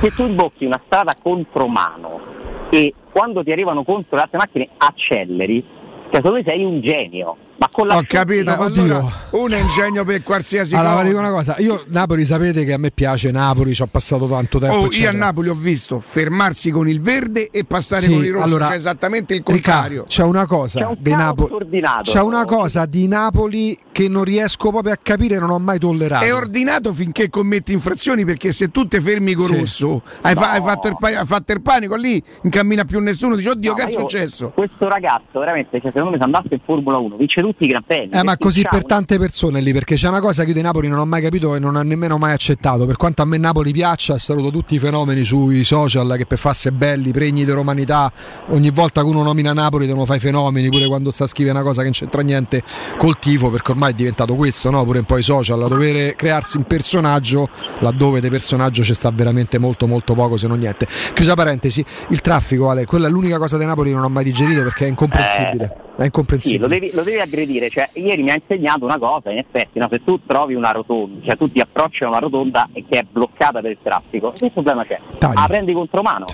se tu imbocchi una strada contromano e quando ti arrivano contro le altre macchine acceleri, cioè secondo me sei un genio. Ma con la ho capito ma allora un ingegno per qualsiasi Allora, cosa dico una cosa, io Napoli sapete che a me piace Napoli, ci ho passato tanto tempo. Oh, io a. Napoli ho visto fermarsi con il verde e passare Sì, con il rosso, allora, cioè esattamente il contrario. c'è una cosa C'è un di Napoli. C'è una cosa di Napoli che non riesco proprio a capire e non ho mai tollerato. È ordinato finché commetti infrazioni perché se tu ti fermi con Sì. rosso hai, fa- hai fatto il pa- hai fatto il panico lì non cammina più nessuno dice oddio No, che è successo Questo ragazzo veramente, cioè, secondo me se andasse in Formula 1 vince tutti i Gran Premi. Eh, ma così per tante persone lì, perché c'è una cosa che io di Napoli non ho mai capito e non ho nemmeno mai accettato. Per quanto a me Napoli piaccia, saluto tutti i fenomeni sui social che per farsi belli, pregni di romanità. Ogni volta che uno nomina Napoli devono fare i fenomeni, pure quando sta a scrivere una cosa che non c'entra niente col tifo, perché ormai è diventato questo, no? Pure un po' i social, a dover crearsi un personaggio laddove di personaggio ci sta veramente molto molto poco, se non niente. Chiusa parentesi, il traffico, Ale, quella è l'unica cosa di Napoli che non ho mai digerito perché è incomprensibile. È Sì, incomprensibile. lo devi, lo devi aggredire. Cioè, ieri mi ha insegnato una cosa, in effetti, no? se tu trovi una rotonda, cioè tu ti approcci a una rotonda e che è bloccata per il traffico, che problema c'è? Tagli. La prendi contromano,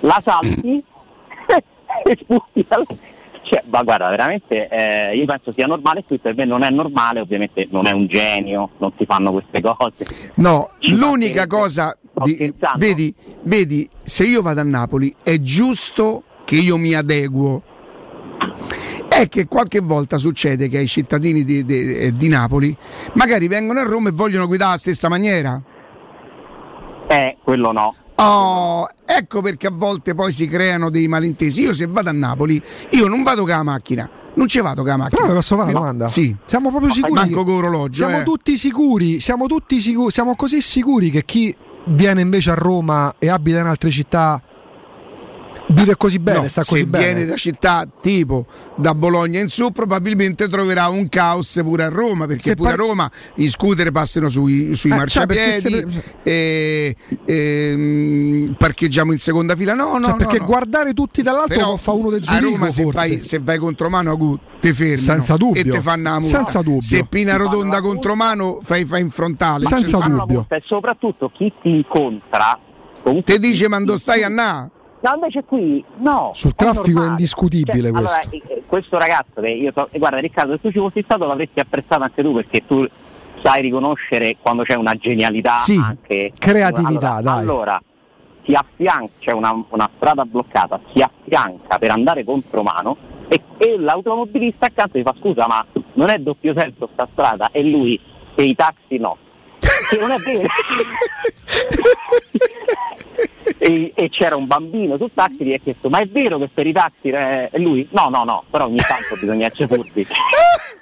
la salti e sputi dal- Cioè, ma guarda, veramente eh, io penso sia normale, qui per me non è normale, ovviamente non è un genio, non si fanno queste cose. no l'unica cosa di- vedi, vedi se io vado a Napoli è giusto che io mi adeguo è che qualche volta succede che ai cittadini di, di- eh, di Napoli magari vengono a Roma e vogliono guidare alla stessa maniera Eh, quello no. Oh, ecco perché a volte poi si creano dei malintesi. Io se vado a Napoli, io non vado con la macchina. Non ci vado con la macchina. Però vi posso fare una domanda? Sì. Siamo proprio sicuri. Manco con orologio. Siamo eh. tutti sicuri, siamo tutti sicuri, siamo così sicuri che chi viene invece a Roma e abita in altre città vive così bene, No, sta se così bene. viene da città tipo da Bologna in su, probabilmente troverà un caos pure a Roma, perché Se pure par- a Roma gli scooter passano sui, sui Eh, cioè, marciapiedi, se e, ehm, parcheggiamo in seconda fila. No, no, Cioè, no, perché no. guardare tutti dall'alto Però fa uno del a Zurigo Roma se forse. vai, se vai contromano Agu, te fermi Senza dubbio. e te fanno la multa. Senza dubbio. se pina rotonda contromano fai, fai in frontale Senza dubbio. E soprattutto chi ti incontra. te dice ma dove stai a na? No, invece qui no. Sul è traffico è normale. indiscutibile Cioè, questo. Allora, eh, questo ragazzo che io so, eh, guarda Riccardo, se tu ci fossi stato l'avresti apprezzato anche tu perché tu sai riconoscere quando c'è una genialità Sì, anche creatività, allora, dai. Allora, si affianca, c'è una, una strada bloccata, si affianca per andare contro mano e, e l'automobilista accanto gli fa scusa ma non è doppio senso sta strada e lui e i taxi no. Che non è vero. e, e c'era un bambino sul taxi gli ha chiesto ma è vero che per i taxi eh, e lui? No no no però ogni tanto bisogna furbi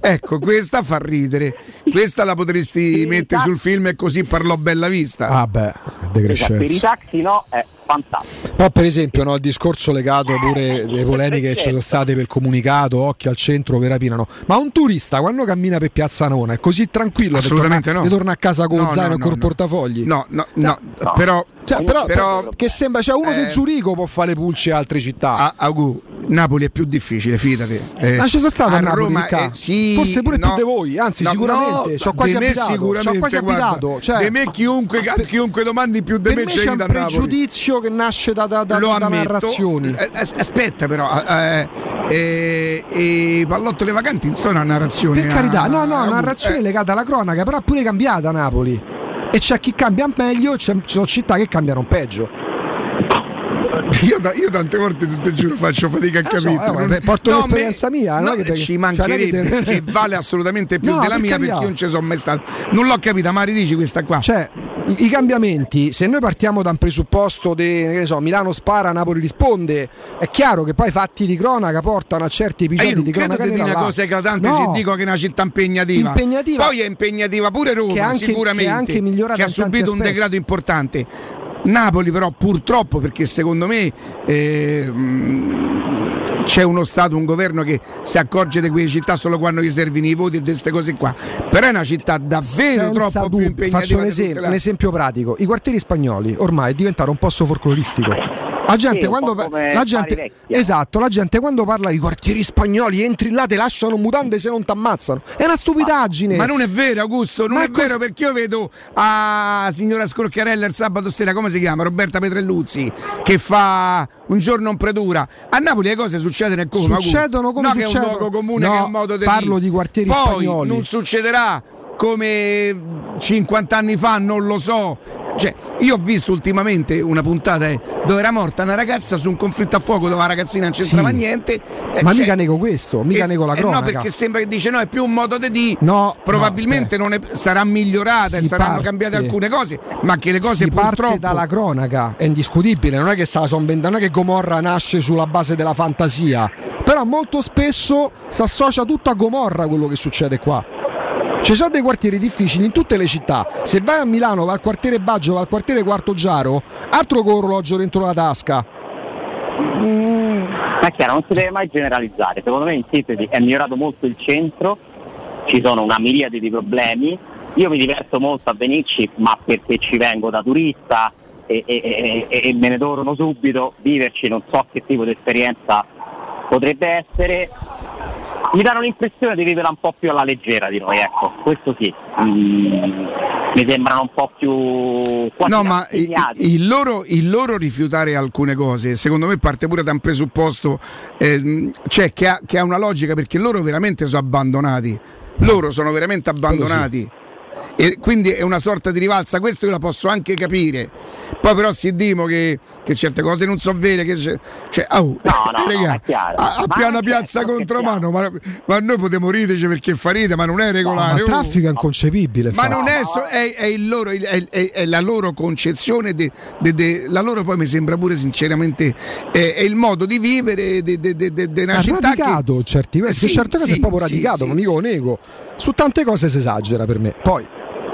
Ecco, questa fa ridere. Questa la potresti mettere sul film e così parlò Bella Vista. Vabbè, Esatto, per i taxi no eh, fantastico. Poi per esempio no, il discorso legato pure alle polemiche che ci sono state per il comunicato, occhio al centro per rapinano. Ma un turista quando cammina per Piazza Nona è così tranquillo che Assolutamente torna, no. che torna a casa con No, zaino no, e col no. portafogli? No, no, no, però, Cioè, però, però- che sembra c'è uno eh, di Zurigo può fare le pulce a altre città. A, Agu, Napoli è più difficile, fidati. Eh, Ma ci sono stato a, Napoli, Roma, Ricca? eh, sì, forse pure no. più di voi, anzi No, sicuramente, no, ci ho quasi abitato, sicuramente, quasi abitato, cioè, di me chiunque, chiunque domandi più di per me c'è un Napoli. pregiudizio che nasce da, da, da, Lo da ammetto. narrazioni. Eh, as- aspetta però, eh, eh, eh, Pallottole vacanti sono una narrazione. Per carità, no, no, ah, narrazione eh, legata alla cronaca, però è pure cambiata a Napoli. E c'è chi cambia meglio, ci sono città che cambiano peggio. Io, da- io tante volte te giuro faccio fatica a Eh, so, capire. eh, Non- ma porto no, l'esperienza mia, non no, è che te- ci cioè, mancherebbe non è che che vale assolutamente più No, della mia perché io non ci sono mai stato. Non l'ho capita, ma ridici questa qua. Cioè, i cambiamenti, se noi partiamo da un presupposto di, che ne so, Milano spara, Napoli risponde, è chiaro che poi fatti di cronaca portano a certi Eh, episodi io non di credo cronaca di dire nera una là. cosa eclatante No, se dico che è una città impegnativa. Impegnativa. Poi è impegnativa pure Roma, Che anche- sicuramente. che anche che ha subito un aspetti. degrado importante. Napoli però purtroppo perché secondo me eh, mh, c'è uno Stato, un governo che si accorge di quelle città solo quando gli servono i voti e queste cose qua. Però è una città davvero senza troppo più dubbio. impegnativa. Faccio un esempio, un esempio pratico. I quartieri spagnoli ormai diventano un posto folcloristico. La gente, quando, la gente- esatto, la gente quando parla di quartieri spagnoli entri là, te lasciano mutande se non ti ammazzano. È una stupidaggine. Ma non è vero, Augusto, non Ma è cos- vero perché io vedo a signora Scrocchiarella il sabato sera, come si chiama? Roberta Petrelluzzi, che fa un giorno in predura. A Napoli le cose succedono e come? Succedono come no, che è un succedono. luogo comune, No, che è un modo di parlo di quartieri Poi spagnoli. non succederà come 50 anni fa, non lo so. Cioè, io ho visto ultimamente una puntata eh, dove era morta una ragazza su un conflitto a fuoco dove la ragazzina non c'entrava Sì. niente. eh, Ma cioè- mica nego questo, mica eh, nego la eh cronaca. no, perché sembra che dice no, è più un modo di dire. No, Probabilmente non è- sarà migliorata e Si saranno parte. cambiate alcune cose, ma che le cose si purtroppo. parte dalla cronaca, è indiscutibile, non è che sta non è che Gomorra nasce sulla base della fantasia, però molto spesso si associa tutto a Gomorra quello che succede qua. Ci sono dei quartieri difficili in tutte le città. Se vai a Milano, va al quartiere Baggio, va al quartiere Quarto Giaro, altro con orologio dentro la tasca. Mm, chiaro, non si deve mai generalizzare. Secondo me in sintesi è migliorato molto il centro, ci sono una miriade di problemi. Io mi diverto molto a venirci, ma perché ci vengo da turista e, e- e- e me ne torno subito, viverci non so che tipo di esperienza potrebbe essere. Mi danno l'impressione di viverla un po' più alla leggera di noi, ecco, questo sì. Mm, mi sembrano un po' più quasi No, ma i- rassegnati. il loro, il loro rifiutare alcune cose, secondo me parte pure da un presupposto, ehm, cioè che ha, che ha una logica perché loro veramente sono abbandonati. Loro sono veramente abbandonati. E quindi è una sorta di rivalsa, questo io la posso anche capire. Poi però si dimo che, che certe cose non sono vere, che cioè, au, no, raga, è chiaro. a, a Ma piana certo, piazza contro mano, ma, ma noi potremmo ridere perché fa ride, ma non è ma regolare. il oh. traffico è inconcepibile. Ma infatti. non è, so- è, è il loro, è, è- è la loro concezione, de- de- de- la loro poi mi sembra pure sinceramente è, è il modo di vivere di una è città che radicato certi Eh, sì, certe cose sì, è proprio sì, radicato, sì, non mica lo nego. Su tante cose si esagera per me. Poi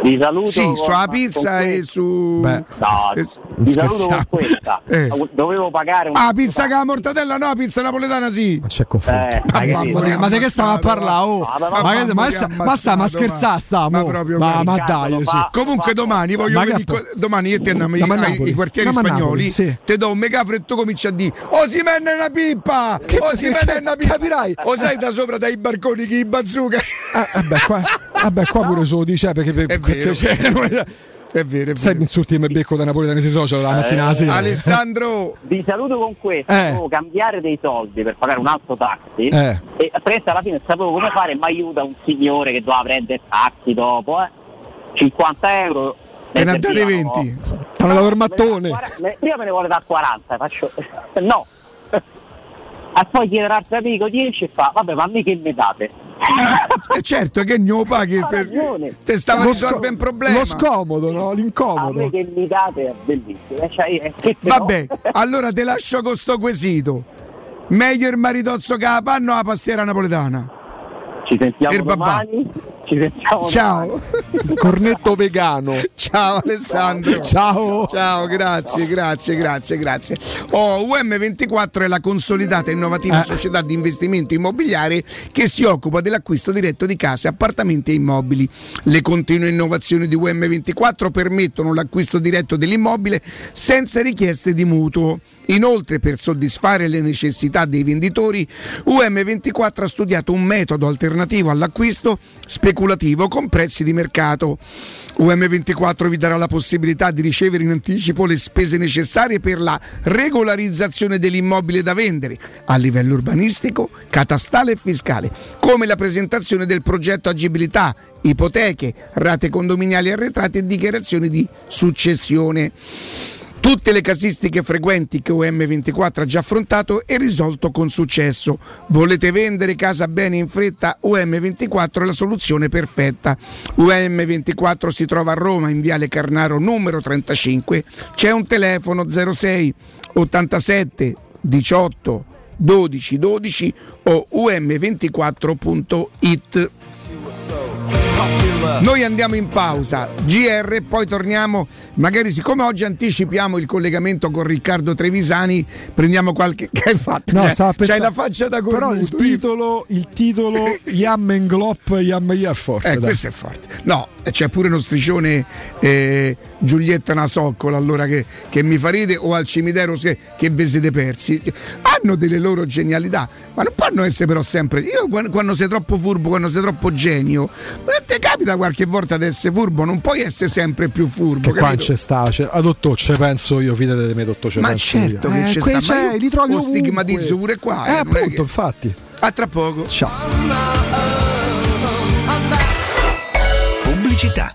Vi saluto. sì, con- sulla pizza e su Beh. No, eh, vi saluto con questa. Eh. Dovevo pagare un Ah, pizza con la mortadella, no, pizza napoletana sì. non c'è confronto. Eh, ma che mamma dico? mia. ma di che stiamo a parlare? Oh? ma, Ma ma sta- ma sta, ma scherzare ma- sta, ma proprio ma, ma dai, fa- Comunque domani voglio Ma vedere domani io ti andiamo ai, quartieri spagnoli, ti do un megafre e tu cominci a dire "Oh, si mette una pippa! Oh, si mette una pippa!" capirai. O sai da sopra dai barconi chi i bazooka. Eh, vabbè, qua, vabbè, qua pure se lo dice perché per, È vero. se- se- È vero, è sai vero. mi insulti e mi becco da napoletanesi social la mattina alla sera. Alessandro Vi saluto con questo, Eh. cambiare dei soldi per pagare un altro taxi Eh. e praticamente alla fine sapevo come fare, mi aiuta un signore che doveva prendere il taxi dopo, eh. 50 euro. te ne ha ne date servivano- 20. T'hanno dato il Me ne mattone. dà 40 me- Prima me ne vuole da 40, faccio no. E poi chiede l'altro amico 10 e fa, vabbè ma a me che mi date? E certo che non lo paghi per te stava Lo risolvendo un problema. Lo scomodo, no? A L'incomodo. me che mi date è bellissimo. eh, Cioè, eh, che te Vabbè, no? allora te lascio con sto quesito. Meglio il maritozzo che la panna o la pastiera napoletana? Ci sentiamo Il babà. Ci sentiamo Ciao. Cornetto vegano. Ciao Alessandro. Ciao. Ciao, grazie, grazie, grazie, grazie. Oh, UM24 è la consolidata e innovativa Eh. società di investimento immobiliare che si occupa dell'acquisto diretto di case, appartamenti e immobili. Le continue innovazioni di UM24 permettono l'acquisto diretto dell'immobile senza richieste di mutuo. Inoltre, per soddisfare le necessità dei venditori, UM24 ha studiato un metodo alternativo all'acquisto speculativo con prezzi di mercato. UM24 vi darà la possibilità di ricevere in anticipo le spese necessarie per la regolarizzazione dell'immobile da vendere a livello urbanistico, catastale e fiscale, come la presentazione del progetto agibilità, ipoteche, rate condominiali arretrate e dichiarazioni di successione. Tutte le casistiche frequenti che UM24 ha già affrontato e risolto con successo. Volete vendere casa bene in fretta? UM24 è la soluzione perfetta. UM24 si trova a Roma in Viale Carnaro numero 35. C'è un telefono 06 87 18 12 12 o um24.it. Noi andiamo in pausa, GR, e poi torniamo. Magari, siccome oggi anticipiamo il collegamento con Riccardo Trevisani, prendiamo qualche. Che hai fatto? No, Cioè, c'hai la faccia da Però il cornuto. titolo, il titolo Yam Englop Yam è forte. Eh, dai. questo è forte. No, c'è pure uno striscione eh, Giulietta Nasoccola allora che, che mi fa ride o al cimitero che, che vi siete persi. Hanno delle loro genialità, ma non possono essere però sempre. Io quando, quando sei troppo furbo, quando sei troppo genio, ma ti capita qualche volta di essere furbo, non puoi essere sempre più furbo. Che qua c'è sta, c'è, a dottor ci penso io, fidate di me, dottor ci Ma penso certo io. che Eh, c'è sta, ma c'è, io li trovi lo ovunque. stigmatizzo pure qua, Eh, eh, appunto, che- infatti. A tra poco. Ciao. Pubblicità.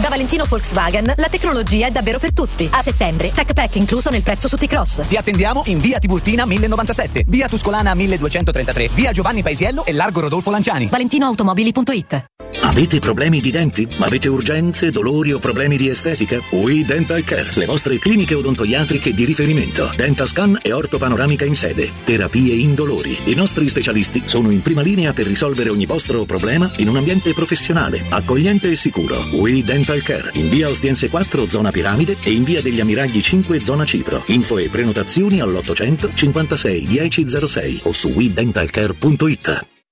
Da Valentino Volkswagen la tecnologia è davvero per tutti. A settembre, Tech Pack incluso nel prezzo su T-Cross. Ti attendiamo in via Tiburtina 1097, via Tuscolana 1233, via Giovanni Paisiello e largo Rodolfo Lanciani. ValentinoAutomobili.it Avete problemi di denti? Avete urgenze, dolori o problemi di estetica? We Dental Care, le vostre cliniche odontoiatriche di riferimento. Dentascan e ortopanoramica in sede. Terapie indolori. I nostri specialisti sono in prima linea per risolvere ogni vostro problema in un ambiente professionale, accogliente e sicuro. We Dental Care, in via Ostiense 4, zona Piramide e in via degli Ammiragli 5, zona Cipro. Info e prenotazioni all'800 56 1006 o su wedentalcare.it.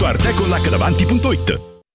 www.artecollacdavanti.it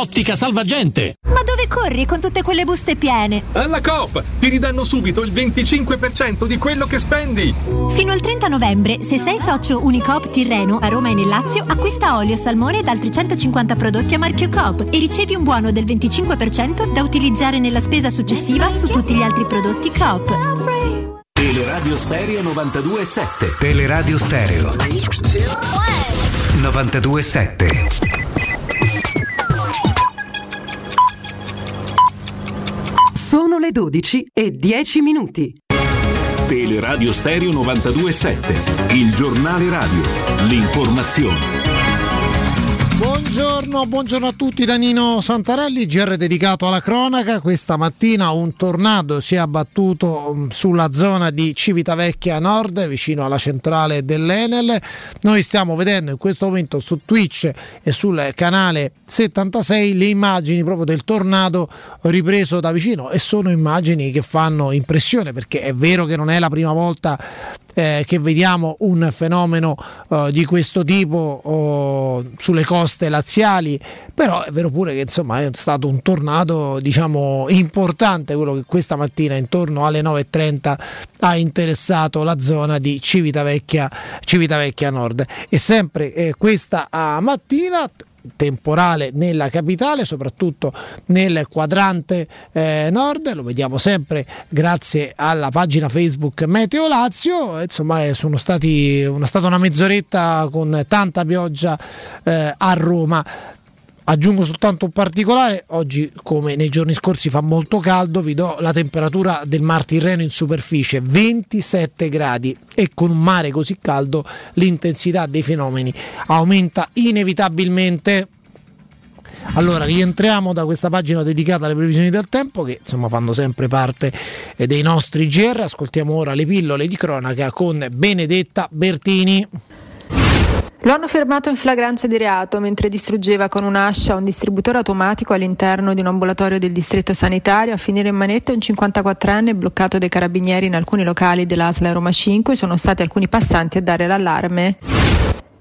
Salvagente! Ma dove corri con tutte quelle buste piene? Alla Coop ti ridanno subito il 25% di quello che spendi. Fino al 30 novembre, se sei socio Unicoop Tirreno a Roma e nel Lazio, acquista olio, salmone ed altri 150 prodotti a marchio Coop e ricevi un buono del 25% da utilizzare nella spesa successiva su tutti gli altri prodotti Coop. Teleradio Stereo 92.7 Teleradio Stereo 92.7 Sono le 12 e 10 minuti. Teleradio Stereo 92.7, il giornale radio, l'informazione. Buongiorno, buongiorno a tutti da Nino Santarelli, GR dedicato alla cronaca. Questa mattina un tornado si è abbattuto mm, sulla zona di Civitavecchia Nord, vicino alla centrale dell'Enel. Noi stiamo vedendo in questo momento su Twitch e sul canale 76 le immagini proprio del tornado ripreso da vicino e sono immagini che fanno impressione perché è vero che non è la prima volta eh, che vediamo un fenomeno eh, di questo tipo oh, sulle coste laziali, però è vero pure che insomma è stato un tornado diciamo importante quello che questa mattina intorno alle 9.30 ha interessato la zona di Civitavecchia, Civitavecchia Nord. E sempre eh, questa ah, mattina temporale nella capitale, soprattutto nel quadrante eh, nord, lo vediamo sempre grazie alla pagina Facebook Meteo Lazio, insomma eh, sono stati, una, stata una mezz'oretta con tanta pioggia eh, a Roma. Aggiungo soltanto un particolare, oggi come nei giorni scorsi fa molto caldo, vi do la temperatura del Mar Tirreno in superficie 27 gradi e con un mare così caldo l'intensità dei fenomeni aumenta inevitabilmente. Allora rientriamo da questa pagina dedicata alle previsioni del tempo che insomma fanno sempre parte eh, dei nostri GR, ascoltiamo ora le pillole di cronaca con Benedetta Bertini. Lo hanno fermato in flagranza di reato mentre distruggeva con un'ascia un distributore automatico all'interno di un ambulatorio del distretto sanitario. A finire in manetta un 54enne bloccato dai carabinieri in alcuni locali dell'ASLA Roma 5. Sono stati alcuni passanti a dare l'allarme.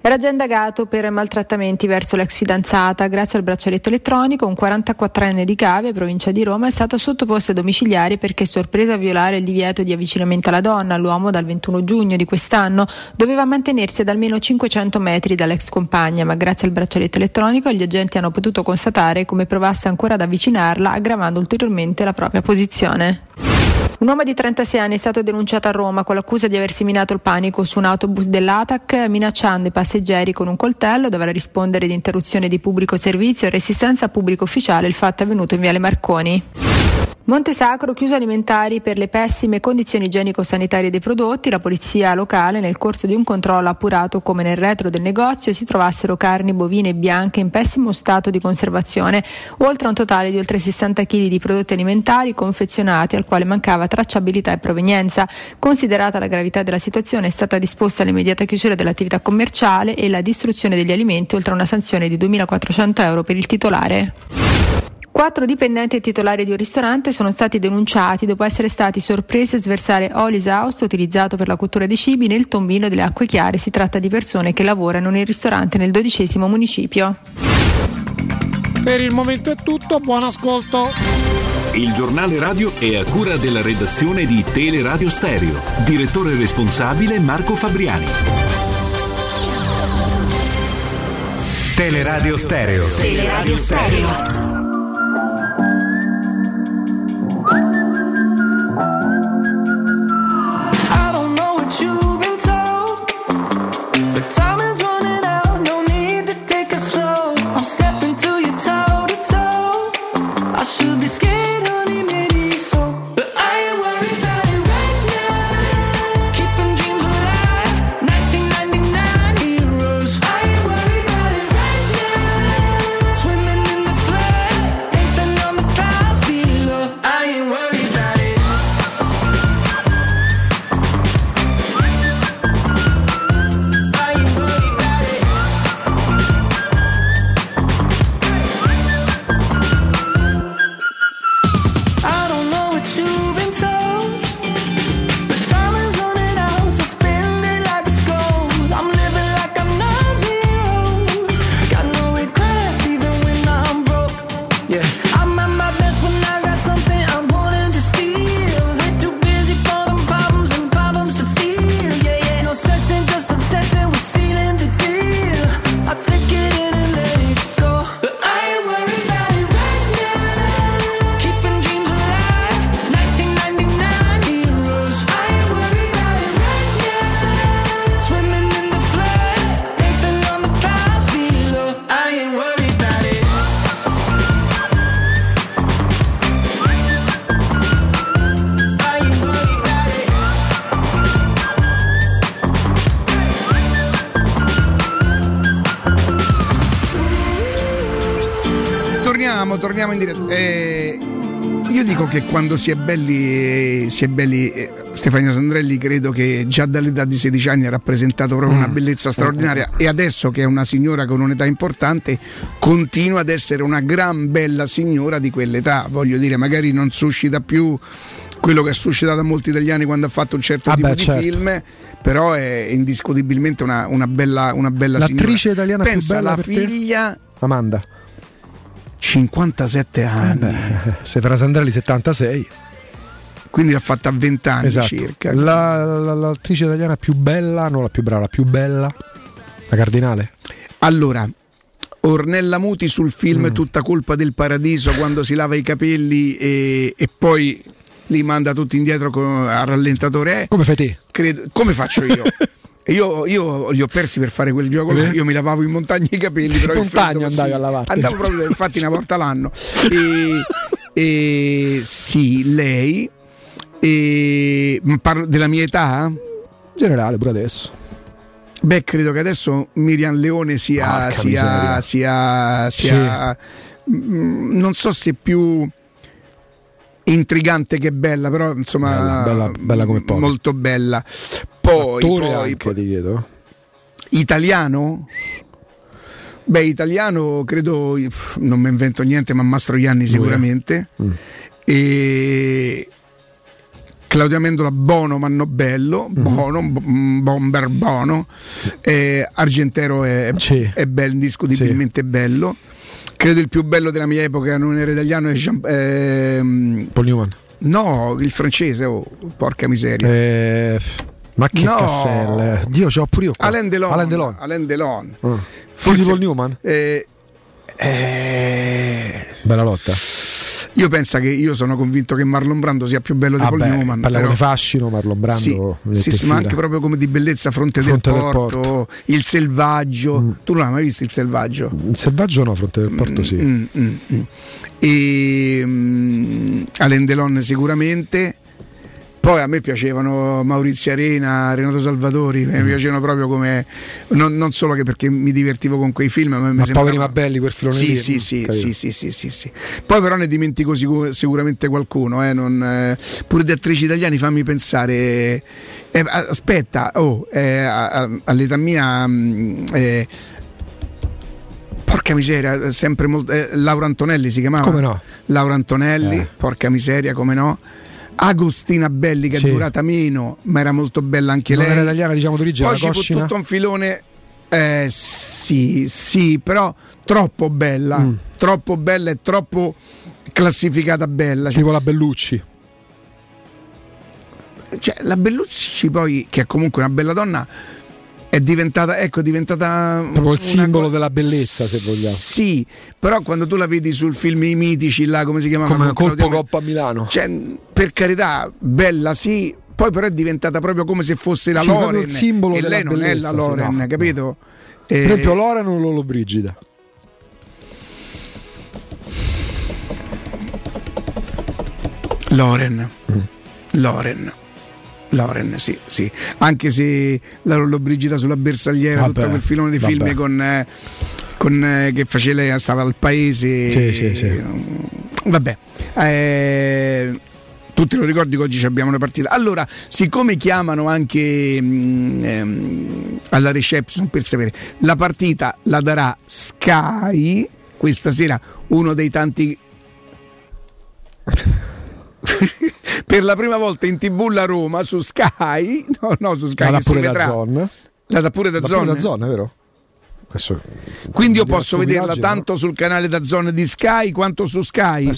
Era già indagato per maltrattamenti verso l'ex fidanzata. Grazie al braccialetto elettronico, un 44enne di Cave, provincia di Roma, è stato sottoposto ai domiciliari perché sorpresa a violare il divieto di avvicinamento alla donna. L'uomo dal 21 giugno di quest'anno doveva mantenersi ad almeno 500 metri dall'ex compagna, ma grazie al braccialetto elettronico gli agenti hanno potuto constatare come provasse ancora ad avvicinarla, aggravando ulteriormente la propria posizione. Un uomo di 36 anni è stato denunciato a Roma con l'accusa di aver seminato il panico su un autobus dell'ATAC minacciando i passeggeri con un coltello, dovrà rispondere di interruzione di pubblico servizio e resistenza a pubblico ufficiale. Il fatto è avvenuto in Viale Marconi. Montesacro chiuso alimentari per le pessime condizioni igienico-sanitarie dei prodotti. La polizia locale nel corso di un controllo ha appurato come nel retro del negozio si trovassero carni bovine bianche in pessimo stato di conservazione, oltre a un totale di oltre 60 kg di prodotti alimentari confezionati al quale mancava tracciabilità e provenienza. Considerata la gravità della situazione è stata disposta l'immediata chiusura dell'attività commerciale e la distruzione degli alimenti oltre a una sanzione di 2.400 euro per il titolare. Quattro dipendenti e titolari di un ristorante sono stati denunciati dopo essere stati sorpresi a sversare olio esausto utilizzato per la cottura dei cibi nel tombino delle acque chiare. Si tratta di persone che lavorano nel ristorante nel dodicesimo municipio. Per il momento è tutto, buon ascolto. Il giornale radio è a cura della redazione di Teleradio Stereo. Direttore responsabile Marco Fabriani. Teleradio Stereo. Teleradio Stereo. Quando si è belli, si è belli eh, Stefania Sandrelli credo che già dall'età di 16 anni ha rappresentato proprio una bellezza straordinaria e adesso che è una signora con un'età importante continua ad essere una gran bella signora di quell'età. Voglio dire, magari non suscita più quello che ha suscitato a molti italiani quando ha fatto un certo Ah tipo beh, di certo. film, però è indiscutibilmente una, una bella, una bella L'attrice signora. italiana più Pensa bella la per te? figlia Amanda. 57 anni. Stefano Sandrelli 76. Quindi l'ha fatta a 20 anni Esatto. circa. La- la- l'attrice italiana più bella, non la più brava, la più bella. La Cardinale. Allora, Ornella Muti sul film Mm. Tutta colpa del paradiso quando si lava i capelli e, e poi li manda tutti indietro con, al rallentatore. Eh, Come fai te? credo- come faccio io? Io, io li ho persi per fare quel gioco là. Eh? Io mi lavavo in montagna i capelli. In montagna andavi sì. a lavarti. Andavo proprio, infatti, una volta l'anno. E, e sì, lei. E, ma parlo della mia età? Generale, pure adesso. Beh, credo che adesso Miriam Leone sia, sia, sia, sia- mm, non so se più intrigante che bella, però insomma Bella, bella- bella come poche. molto bella. Poi, poi, anche, poi- ti chiedo. italiano? Beh, italiano credo, non mi invento niente, ma Mastroianni sicuramente. Mm. E Claudia Mendola Bono Manno Bello, Mm-hmm. Bono, b- mm, Bomber Bono, Eh, Argentero è, è bello, indiscutibilmente bello. Credo il più bello della mia epoca non era italiano è Jean, ehm, Paul Newman. no, il francese, oh, porca miseria. Eh, ma che No. casselle. Dio, c'ho pure io. qua. Alain Delon. Alain Delon. Alain Delon. Ah. Forse- Paul Newman? Eh, eh, Bella lotta. Io penso che io sono convinto che Marlon Brando sia più bello di Paul Vabbè, Newman. parliamo però- di fascino, Marlon Brando. Sì, sì, ma anche proprio come di bellezza Fronte, Fronte del, del Porto, Il Selvaggio. Tu non hai mai visto Il Selvaggio? Il selvaggio no, fronte del porto sì. Mm, mm, mm. E mm, Alain Delon sicuramente. Poi a me piacevano Maurizio Arena, Renato Salvatori, Mm. mi piacevano proprio come non, non solo che perché mi divertivo con quei film, ma, Ma poveri ma belli quel filone sì, sì, sì, sì, sì, sì, sì, sì. Poi però ne dimentico sicu- sicuramente qualcuno, eh, non, eh, pure di attrici italiani fammi pensare. eh, aspetta, oh, eh, a- a- all'età mia. mm, eh, Porca miseria, sempre molto. eh, Laura Antonelli si chiamava? Come no? Laura Antonelli, Eh. porca miseria, come no? Agostina Belli che Sì. è durata meno, ma era molto bella anche Non lei. era italiana, diciamo d'origine, Poi ci fu tutto un filone. Eh, sì, sì, però troppo bella, Mm. troppo bella e troppo classificata bella. Cioè, Tipo la Bellucci. cioè, la Bellucci poi, che è comunque una bella donna, è diventata, ecco, è diventata Proprio il simbolo co- della bellezza, se vogliamo. Sì, però quando tu la vedi sul film I mitici, là, come si chiamava? Come colpo Coppa a Milano. Cioè, per carità, bella sì, poi però è diventata proprio come se fosse la Sì, Loren. il simbolo e della lei non è bellezza, la sì, Loren, no, capito? Per Eh, esempio Loren o Lolo Brigida? Loren. Loren. Loren, sì, sì. Anche se la Lollobrigida sulla bersagliera, Vabbè, tutto quel filone di vabbè. film con, eh, con, eh, che faceva lei, stava al paese. Sì, sì, sì. Vabbè. Eh, tu te lo ricordi che oggi abbiamo una partita? Allora, siccome chiamano anche mm, ehm, alla reception per sapere, la partita la darà Sky questa sera, uno dei tanti per la prima volta in tv la Roma su Sky no no su Sky La pure da vedrà. Zon. la pure da zona, vero? Adesso, quindi io posso vederla tanto sul canale da Zone di Sky quanto su Sky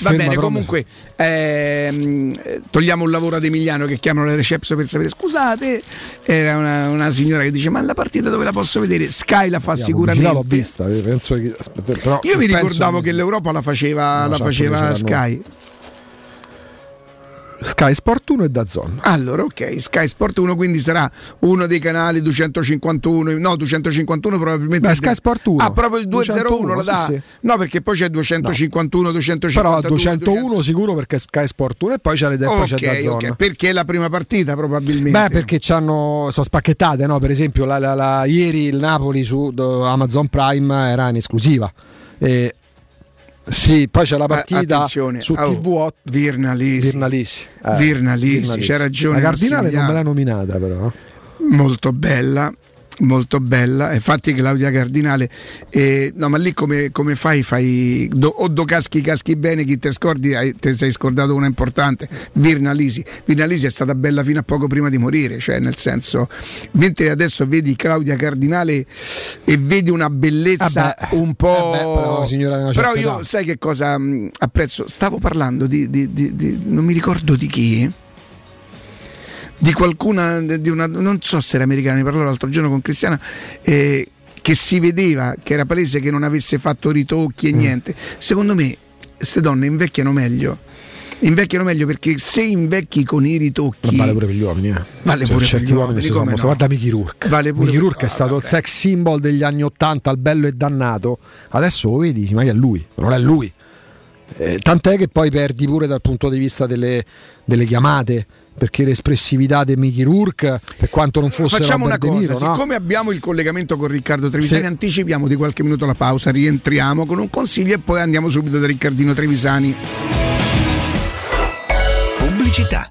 va bene comunque ehm, eh, togliamo il lavoro ad Emiliano che chiamano le reception per sapere scusate era una, una signora che dice ma la partita dove la posso vedere Sky la fa Vediamo, sicuramente l'ho vista, penso che, però io mi ricordavo che l'Europa la faceva, No, la certo faceva. Sky Sky Sport 1 e da Zone. Allora, ok, Sky Sport 1 quindi sarà uno dei canali 251, no 251 probabilmente. Beh, Sky Sport 1. Ah, proprio il 201 la dà? sì, sì. No, perché poi c'è 251, 252. Però 201 sicuro perché Sky Sport 1 e poi c'è, le, poi c'è da Ok, Zone. ok, perché è la prima partita probabilmente. Beh, perché sono spacchettate, no? Per esempio, la- la- la- ieri il Napoli su do- Amazon Prime era in esclusiva. E- sì, poi c'è la partita attenzione, su oh, TV8. Virnalisi. Virnalisi. Eh, Virnalisi, c'è ragione La Cardinale non me l'ha nominata, però. molto bella molto bella. Infatti Claudia Cardinale eh, no ma lì come, come fai? Fai do, o do caschi caschi bene chi te scordi hai- te sei scordato una importante Virnalisi. Virnalisi è stata bella fino a poco prima di morire cioè nel senso mentre adesso vedi Claudia Cardinale e vedi una bellezza Vabbè, un po' eh beh, però signora però io età. sai che cosa mh, apprezzo? Stavo parlando di, di- di- di- non mi ricordo di chi di qualcuna, di una, non so se era americana, ne parlavo l'altro giorno con Cristiana, eh, che si vedeva che era palese che non avesse fatto ritocchi e Mm. niente. Secondo me queste donne invecchiano meglio. Invecchiano meglio perché se invecchi con i ritocchi Ma vale pure per gli uomini, eh. Vale Cioè, pure per certi gli uomini si sono no? Guarda Mickey Rourke. Vale pure Mickey per- Rourke è ah, stato il vabbè. sex symbol degli anni 80, il bello e dannato. Adesso lo vedi, ma è lui, non è lui. Eh, tant'è che poi perdi pure dal punto di vista delle, delle chiamate. Perché l'espressività di Mickey Rourke, per quanto non fosse Facciamo una cosa, Niro, no? siccome abbiamo il collegamento con Riccardo Trevisani, Sì. anticipiamo di qualche minuto la pausa, rientriamo con un consiglio e poi andiamo subito da Riccardino Trevisani. Pubblicità.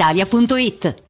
brispalitalia.it.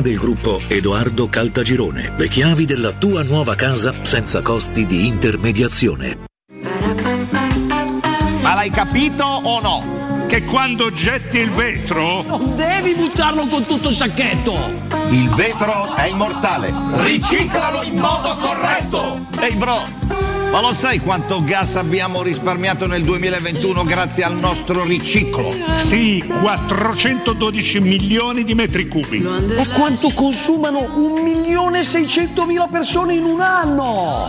del gruppo Edoardo Caltagirone. Le chiavi della tua nuova casa senza costi di intermediazione. Ma l'hai capito o no? Che quando getti il vetro, Non devi buttarlo con tutto il sacchetto! il vetro è immortale. Riciclalo in modo corretto! Ehi bro, ma lo sai quanto gas abbiamo risparmiato nel 2021 grazie al nostro riciclo? Sì, 412 milioni di metri cubi. E quanto consumano un milione e seicentomila persone in un anno!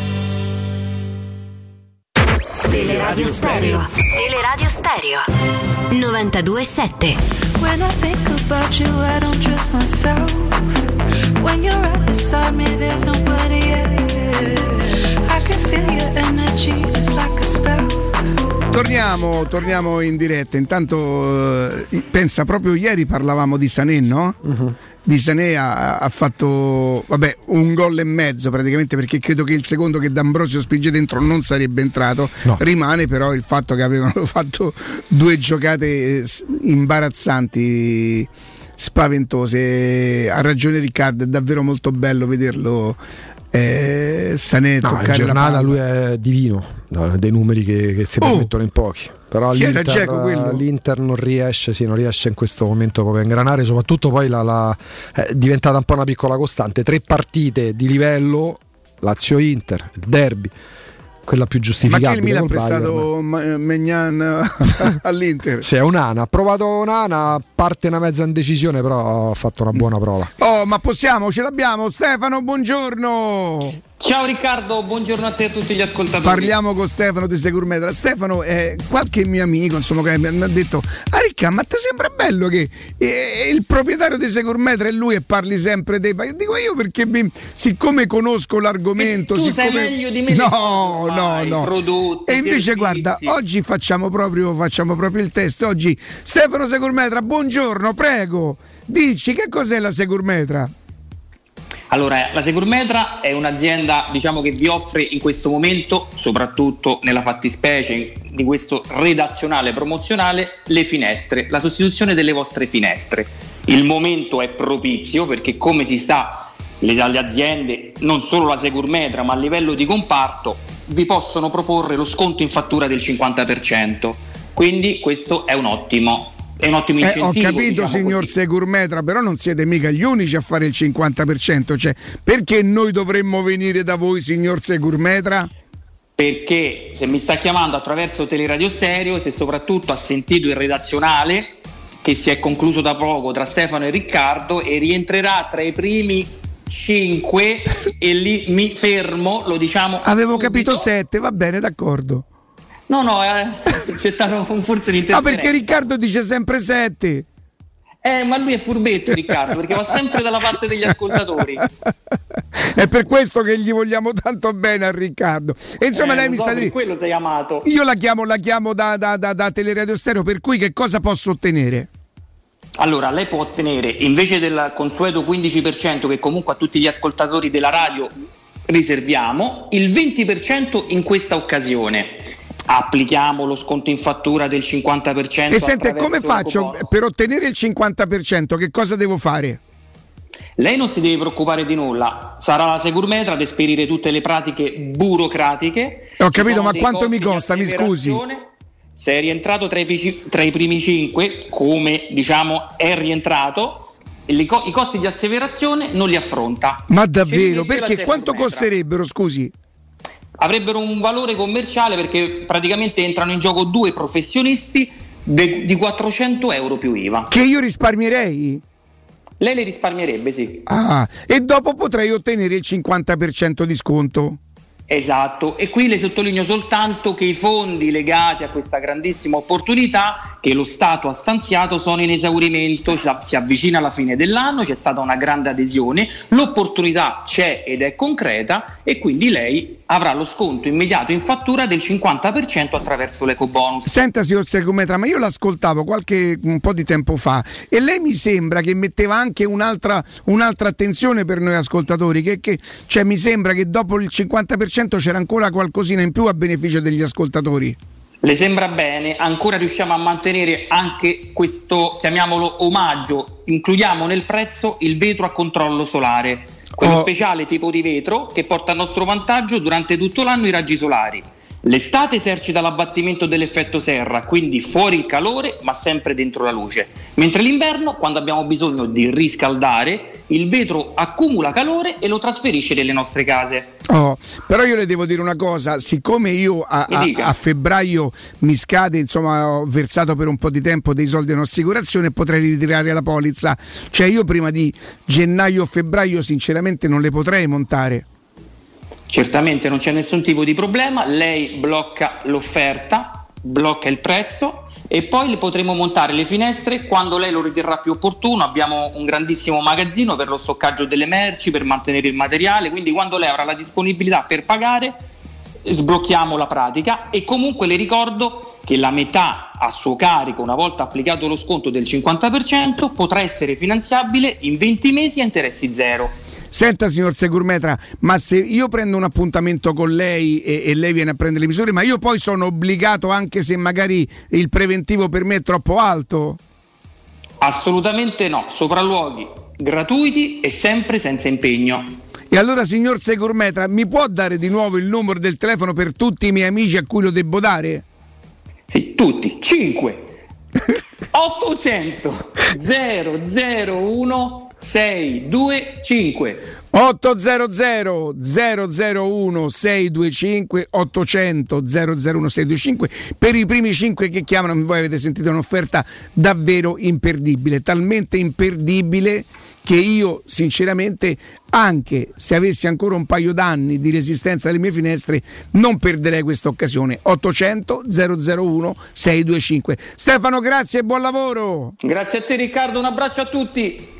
Teleradio Stereo. Teleradio Stereo. 92.7. When I think about you, I don't trust myself. When you're right beside me, there's nobody else. I can feel your energy just like a spell. Torniamo, torniamo in diretta. Intanto, eh, pensa proprio ieri parlavamo di Sané, no? Di Sané ha, ha fatto vabbè, un gol e mezzo praticamente perché credo che il secondo che D'Ambrosio spinge dentro non sarebbe entrato. Rimane però il fatto che avevano fatto due giocate eh, imbarazzanti, spaventose. Ha ragione Riccardo, è davvero molto bello vederlo eh, Sané No, in toccare la giornata lui è divino, no, dei numeri che, che si Oh! permettono in pochi. Però l'Inter, l'Inter non riesce, sì, non riesce in questo momento proprio a ingranare, soprattutto poi la, la- è diventata un po' una piccola costante. Tre partite di livello, Lazio-Inter, il derby, quella più Ma che il Milan ha prestato Ma- Magnan all'Inter? Sì, è un'ana. Ha provato un'ana, parte una mezza indecisione, però ha fatto una buona prova. Oh, ma possiamo, ce l'abbiamo. Stefano, buongiorno. Ciao Riccardo, buongiorno a te e a tutti gli ascoltatori. Parliamo con Stefano di Segurmetra. Stefano è qualche mio amico, insomma, che mi ha detto: Ah, Ricca, ma ti sembra bello che eh, il proprietario di Segurmetra è lui e parli sempre dei? Dico io perché mi- siccome conosco l'argomento, tu sai siccome... meglio di me No, no, no. prodotti, E invece, servizi. guarda, oggi facciamo proprio, facciamo proprio il test. Oggi, Stefano Segurmetra, buongiorno, prego. Dici che cos'è la Segurmetra? Allora, la Securmetra è un'azienda diciamo, che vi offre in questo momento, soprattutto nella fattispecie di questo redazionale promozionale, le finestre, la sostituzione delle vostre finestre. Il momento è propizio perché come si sta le, alle aziende, non solo la Securmetra, ma a livello di comparto, vi possono proporre lo sconto in fattura del 50%. Quindi questo è un ottimo, è un ottimo Eh, incentivo. ho capito, diciamo signor così. Segurmetra, però non siete mica gli unici a fare il 50%. Cioè, perché noi dovremmo venire da voi, signor Segurmetra? perché se mi sta chiamando attraverso Teleradio Stereo, se soprattutto ha sentito il redazionale che si è concluso da poco tra Stefano e Riccardo e rientrerà tra i primi 5 e lì mi fermo, lo diciamo. Avevo capito 7, va bene, d'accordo. No, no, eh, c'è stato un- forse No, l'interferenza. perché Riccardo dice sempre 7. Eh, ma lui è furbetto Riccardo, perché va sempre dalla parte degli ascoltatori. È per questo che gli vogliamo tanto bene a Riccardo. E insomma, Eh, lei mi so, sta dicendo. quello sei amato. Io la chiamo, la chiamo da, da, da, da Teleradio Stereo, per cui che cosa posso ottenere? Allora, lei può ottenere invece del consueto 15% che comunque a tutti gli ascoltatori della radio riserviamo, il 20% in questa occasione. Applichiamo lo sconto in fattura del 50%. E sente, come faccio per ottenere il 50%? Che cosa devo fare? Lei non si deve preoccupare di nulla, sarà la Segurmetra ad esperire tutte le pratiche burocratiche. Ho capito, ma quanto mi costa? Mi scusi. Se è rientrato tra i, tra i primi 5, come diciamo è rientrato, li co- i costi di asseverazione non li affronta. Ma davvero? Perché quanto costerebbero, scusi? Avrebbero un valore commerciale perché praticamente entrano in gioco due professionisti de- di 400 euro più IVA. Che io risparmierei? Lei le risparmierebbe, sì. Ah, e dopo potrei ottenere il 50% di sconto. Esatto, e qui le sottolineo soltanto che i fondi legati a questa grandissima opportunità che lo Stato ha stanziato sono in esaurimento, si avvicina alla fine dell'anno, c'è stata una grande adesione, l'opportunità c'è ed è concreta e quindi lei avrà lo sconto immediato in fattura del 50% attraverso l'ecobonus. Senta, signor Segometra, ma io l'ascoltavo qualche un po' di tempo fa e lei mi sembra che metteva anche un'altra, un'altra attenzione per noi ascoltatori, che, che- cioè mi sembra che dopo il 50% c'era ancora qualcosina in più a beneficio degli ascoltatori. Le sembra bene? Ancora riusciamo a mantenere anche questo, chiamiamolo omaggio, includiamo nel prezzo il vetro a controllo solare, quello Oh. speciale tipo di vetro che porta a nostro vantaggio durante tutto l'anno i raggi solari. L'estate esercita l'abbattimento dell'effetto serra, quindi fuori il calore ma sempre dentro la luce, mentre l'inverno, quando abbiamo bisogno di riscaldare, il vetro accumula calore e lo trasferisce nelle nostre case. Oh, però io le devo dire una cosa, siccome io a, a- a febbraio mi scade, insomma ho versato per un po' di tempo dei soldi in assicurazione potrei ritirare la polizza, cioè io prima di gennaio o febbraio sinceramente non le potrei montare. Certamente non c'è nessun tipo di problema, lei blocca l'offerta, blocca il prezzo e poi potremo montare le finestre quando lei lo riterrà più opportuno. Abbiamo un grandissimo magazzino per lo stoccaggio delle merci, per mantenere il materiale, quindi quando lei avrà la disponibilità per pagare sblocchiamo la pratica e comunque le ricordo che la metà a suo carico, una volta applicato lo sconto del 50%, potrà essere finanziabile in 20 mesi a interessi zero. Senta signor Segurmetra, ma se io prendo un appuntamento con lei e, e lei viene a prendere le misure, ma io poi sono obbligato anche se magari il preventivo per me è troppo alto? Assolutamente no, sopralluoghi gratuiti e sempre senza impegno. E allora, signor Segurmetra, mi può dare di nuovo il numero del telefono per tutti i miei amici a cui lo devo dare? Sì, tutti. 5 800 001 625 800 001 625 800 001 625 per i primi 5 che chiamano voi avete sentito un'offerta davvero imperdibile talmente imperdibile che io sinceramente anche se avessi ancora un paio d'anni di resistenza alle mie finestre non perderei questa occasione. 800 001 625 Stefano grazie e buon lavoro! Grazie a te Riccardo, un abbraccio a tutti.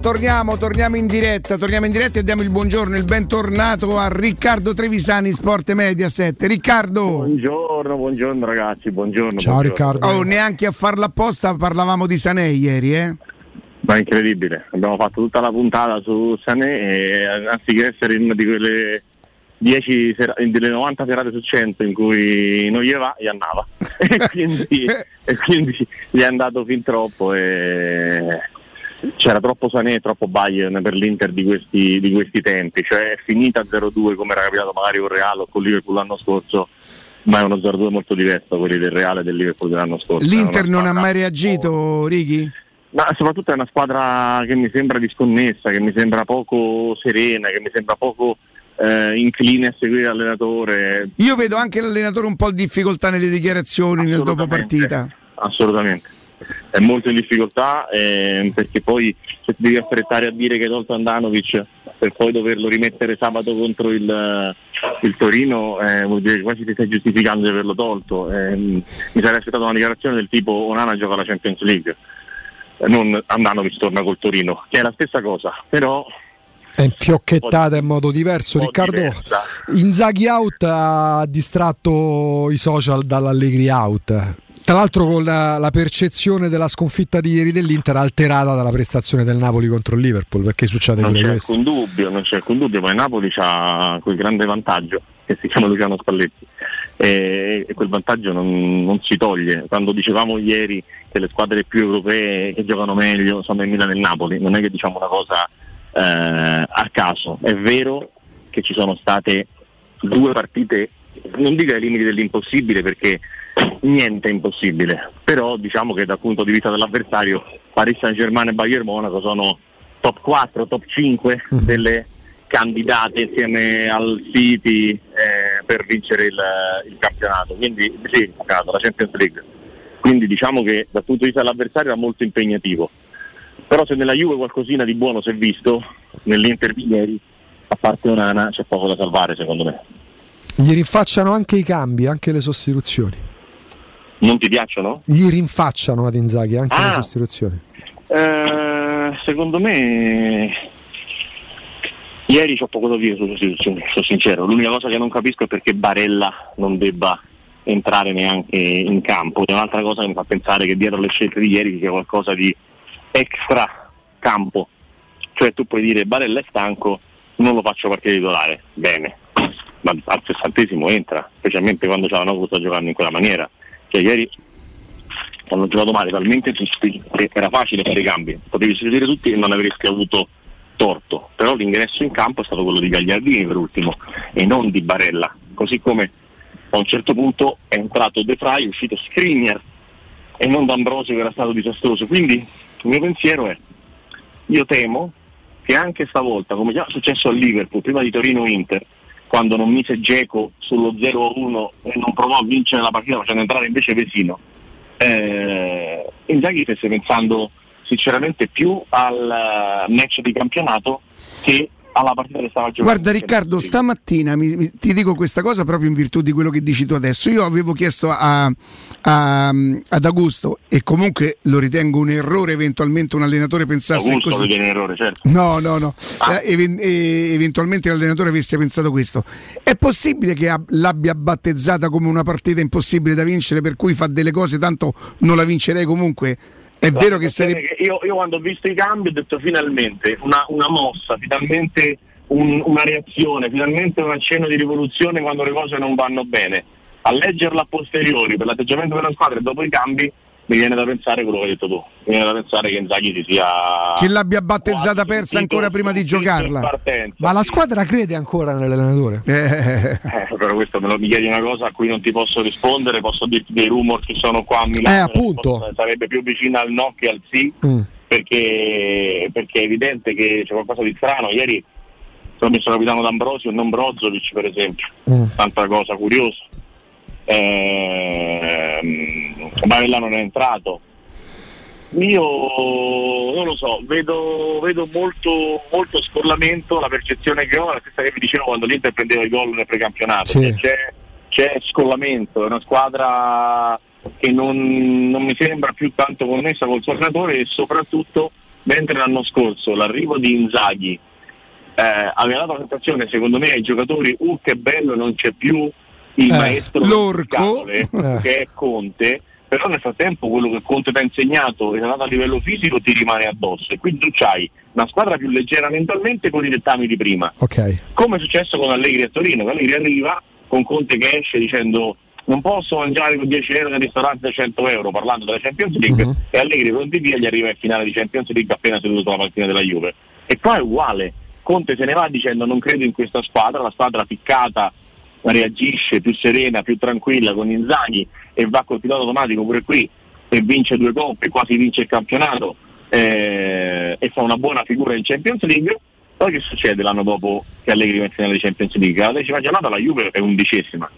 Torniamo, torniamo in diretta, torniamo in diretta e diamo il buongiorno, il bentornato a Riccardo Trevisani, Sport Mediaset. Riccardo! Buongiorno, buongiorno ragazzi, buongiorno. Ciao buongiorno. Riccardo. Oh, neanche a farla apposta parlavamo di Sanè ieri, eh? Ma è incredibile, abbiamo fatto tutta la puntata su Sané e anziché essere in una di quelle 10 sera- delle 90 serate su 100 in cui non gli va, gli andava. e, quindi, e quindi gli è andato fin troppo e c'era troppo Sané e troppo Bayern per l'Inter di questi, di questi tempi, cioè è finita 0-2 come era capitato magari con Real o con Liverpool l'anno scorso, ma è uno 0-2 molto diverso quelli del Real e del Liverpool dell'anno scorso. L'Inter non ha mai reagito, Righi? ma soprattutto è una squadra che mi sembra disconnessa, che mi sembra poco serena, che mi sembra poco eh, incline a seguire l'allenatore. Io vedo anche l'allenatore un po' in difficoltà nelle dichiarazioni nel dopo partita. Assolutamente. È molto in difficoltà eh, perché poi se devi affrettare a dire che hai tolto Andanovic per poi doverlo rimettere sabato contro il, il Torino eh, vuol dire che quasi ti stai giustificando di averlo tolto. Eh, mi sarei aspettato una dichiarazione del tipo Onana gioca la Champions League, eh, non Andanovic torna col Torino, che è la stessa cosa, però È infiocchettata in modo diverso, Riccardo. Inzaghi out ha distratto i social dall'Allegri out. Tra l'altro con la, la percezione della sconfitta di ieri dell'Inter alterata dalla prestazione del Napoli contro il Liverpool, perché succede non c'è questo. alcun dubbio, non c'è alcun dubbio, ma il Napoli ha quel grande vantaggio che si chiama Luciano Spalletti e, e quel vantaggio non, non si toglie. Quando dicevamo ieri che le squadre più europee che giocano meglio sono il Milan e il Napoli, non è che diciamo una cosa eh, a caso, è vero che ci sono state due partite, non dico ai limiti dell'impossibile perché niente è impossibile, però diciamo che dal punto di vista dell'avversario Paris Saint Germain e Bayern Monaco sono top 4, top 5 delle candidate insieme al City eh, per vincere il, il campionato, quindi sì, il campionato, la Champions League. Quindi diciamo che dal punto di vista dell'avversario era molto impegnativo. Però se nella Juve qualcosina di buono si è visto, nell'Inter di ieri, a parte Onana c'è poco da salvare secondo me. Gli rinfacciano anche i cambi, anche le sostituzioni. Non ti piacciono? Gli rinfacciano ad Inzaghi anche le Ah. sostituzioni. Eh, secondo me ieri c'ho poco da dire sulle sostituzioni, sono sincero. L'unica cosa che non capisco è perché Barella non debba entrare neanche in campo. È un'altra cosa che mi fa pensare che dietro le scelte di ieri ci sia qualcosa di extra campo. Cioè tu puoi dire Barella è stanco, non lo faccio partire titolare. Bene, ma al sessantesimo entra, specialmente quando Cialanoglu sta giocando in quella maniera. Cioè ieri hanno giocato male talmente tutti che era facile fare i cambi, potevi sostituire tutti e non avresti avuto torto, però l'ingresso in campo è stato quello di Gagliardini per ultimo e non di Barella, così come a un certo punto è entrato De Frey, è uscito Skriniar e non D'Ambrosio che era stato disastroso, quindi il mio pensiero è io temo che anche stavolta, come già è successo a Liverpool, prima di Torino-Inter, quando non mise Geco sullo 0-1 e non provò a vincere la partita facendo entrare invece Vesino, eh, Inzaghi stesse pensando sinceramente più al eh, match di campionato che alla partita che stava giocando. Guarda Riccardo, stamattina mi- mi- ti dico questa cosa proprio in virtù di quello che dici tu adesso. Io avevo chiesto a- a- ad Augusto e comunque lo ritengo un errore eventualmente un allenatore pensasse Augusto così. tiene in errore, certo. No, no, no. Eh, even- eh, eventualmente l'allenatore avesse pensato questo. È possibile che ab- l'abbia battezzata come una partita impossibile da vincere, per cui fa delle cose, tanto non la vincerei comunque? È vero che sarebbe. Io, io quando ho visto i cambi ho detto finalmente una, una mossa, finalmente un- una reazione, finalmente un accenno di rivoluzione quando le cose non vanno bene. A leggerla a posteriori per l'atteggiamento della squadra e dopo i cambi mi viene da pensare quello che hai detto tu. Mi viene da pensare che Inzaghi si sia Che l'abbia battezzata persa ancora prima di giocarla. partenza. Ma la squadra crede ancora nell'allenatore? Eh, Eh, però questo me lo mi chiedi una cosa a cui non ti posso rispondere, posso dirti dei rumor che sono qua a Milano. Eh, appunto. Sarebbe più vicino al no che al sì, Mm. perché, perché è evidente che c'è qualcosa di strano. Ieri sono messo capitano D'Ambrosio e non Brozovic, per esempio. Mm. Tanta cosa curiosa. Ehm, Barella non è entrato. Io non lo so, vedo, vedo molto, molto scollamento, la percezione che ho è la stessa che vi dicevo quando l'Inter prendeva i gol nel precampionato. Sì. Cioè, C'è, c'è scollamento, è una squadra che non, non mi sembra più tanto connessa col suo allenatore e soprattutto mentre l'anno scorso l'arrivo di Inzaghi eh, aveva dato la sensazione secondo me ai giocatori uh che bello non c'è più il Eh, maestro l'orco. scatole, che è Conte però nel frattempo quello che Conte ti ha insegnato e ti ha dato a livello fisico ti rimane addosso e quindi tu hai una squadra più leggera mentalmente con i dettami di prima Ok. come è successo con Allegri a Torino, Allegri arriva con Conte che esce dicendo non posso mangiare con 10 euro nel ristorante da 100 euro parlando della Champions League Mhm. e Allegri pronti via gli arriva in finale di Champions League appena seduto alla panchina della Juve e qua è uguale Conte se ne va dicendo non credo in questa squadra la squadra piccata reagisce più serena, più tranquilla con Inzaghi e va col pilota automatico pure qui e vince due coppe, quasi vince il campionato eh, e fa una buona figura in Champions League poi che succede l'anno dopo che Allegri va in finale di Champions League? Alla decima giornata la Juve è undicesima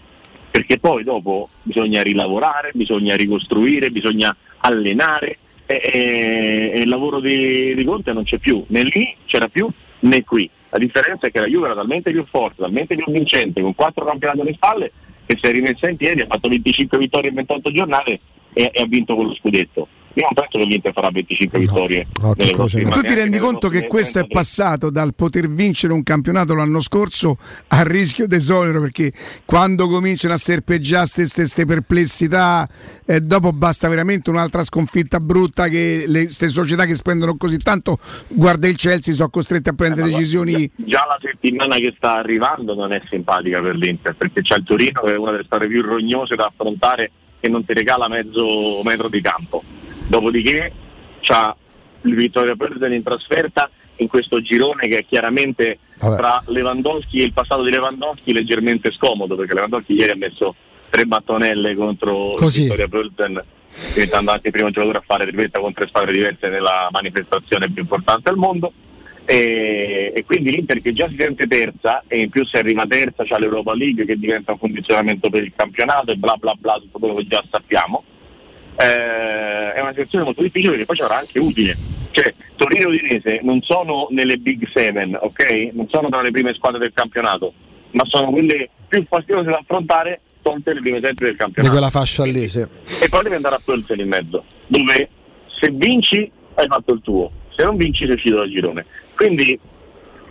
perché poi dopo bisogna rilavorare, bisogna ricostruire, bisogna allenare e, e- e il lavoro di, di Conte non c'è più, né lì c'era più né qui. La differenza è che la Juve era talmente più forte, talmente più vincente, con quattro campionati alle spalle, che si è rimessa in piedi, ha fatto 25 vittorie in 28 giornate e, e ha vinto quello scudetto. Io non penso che l'Inter farà 25 vittorie. nelle prossime Ma tu ti rendi conto che questo è 33. passato dal poter vincere un campionato l'anno scorso al rischio d'esonero perché quando cominciano a serpeggiare queste perplessità eh, dopo basta veramente un'altra sconfitta brutta che le ste società che spendono così tanto guarda il Chelsea sono costretti a prendere Eh, decisioni Già la settimana che sta arrivando non è simpatica per l'Inter perché c'è il Torino che è una delle squadre più rognose da affrontare che non ti regala mezzo metro di campo. Dopodiché c'ha il Vittoria Pilsen in trasferta in questo girone che è chiaramente Vabbè. tra Lewandowski e il passato di Lewandowski leggermente scomodo perché Lewandowski ieri ha messo tre battonelle contro Così. Vittoria Pilsen diventando anche il primo giocatore a fare tripletta con tre squadre diverse nella manifestazione più importante al mondo e, e quindi l'Inter che già si sente terza e in più se arriva terza c'ha l'Europa League che diventa un condizionamento per il campionato e bla bla bla tutto quello che già sappiamo eh, è una situazione molto difficile perché poi ci avrà anche utile cioè Torino e Udinese non sono nelle Big Seven ok? non sono tra le prime squadre del campionato ma sono quelle più fastidiose da affrontare tolte le prime sette del Di campionato quella fascia lì, sì. e poi devi andare a Pölsen in mezzo, dove se vinci hai fatto il tuo, se non vinci sei uscito dal girone. Quindi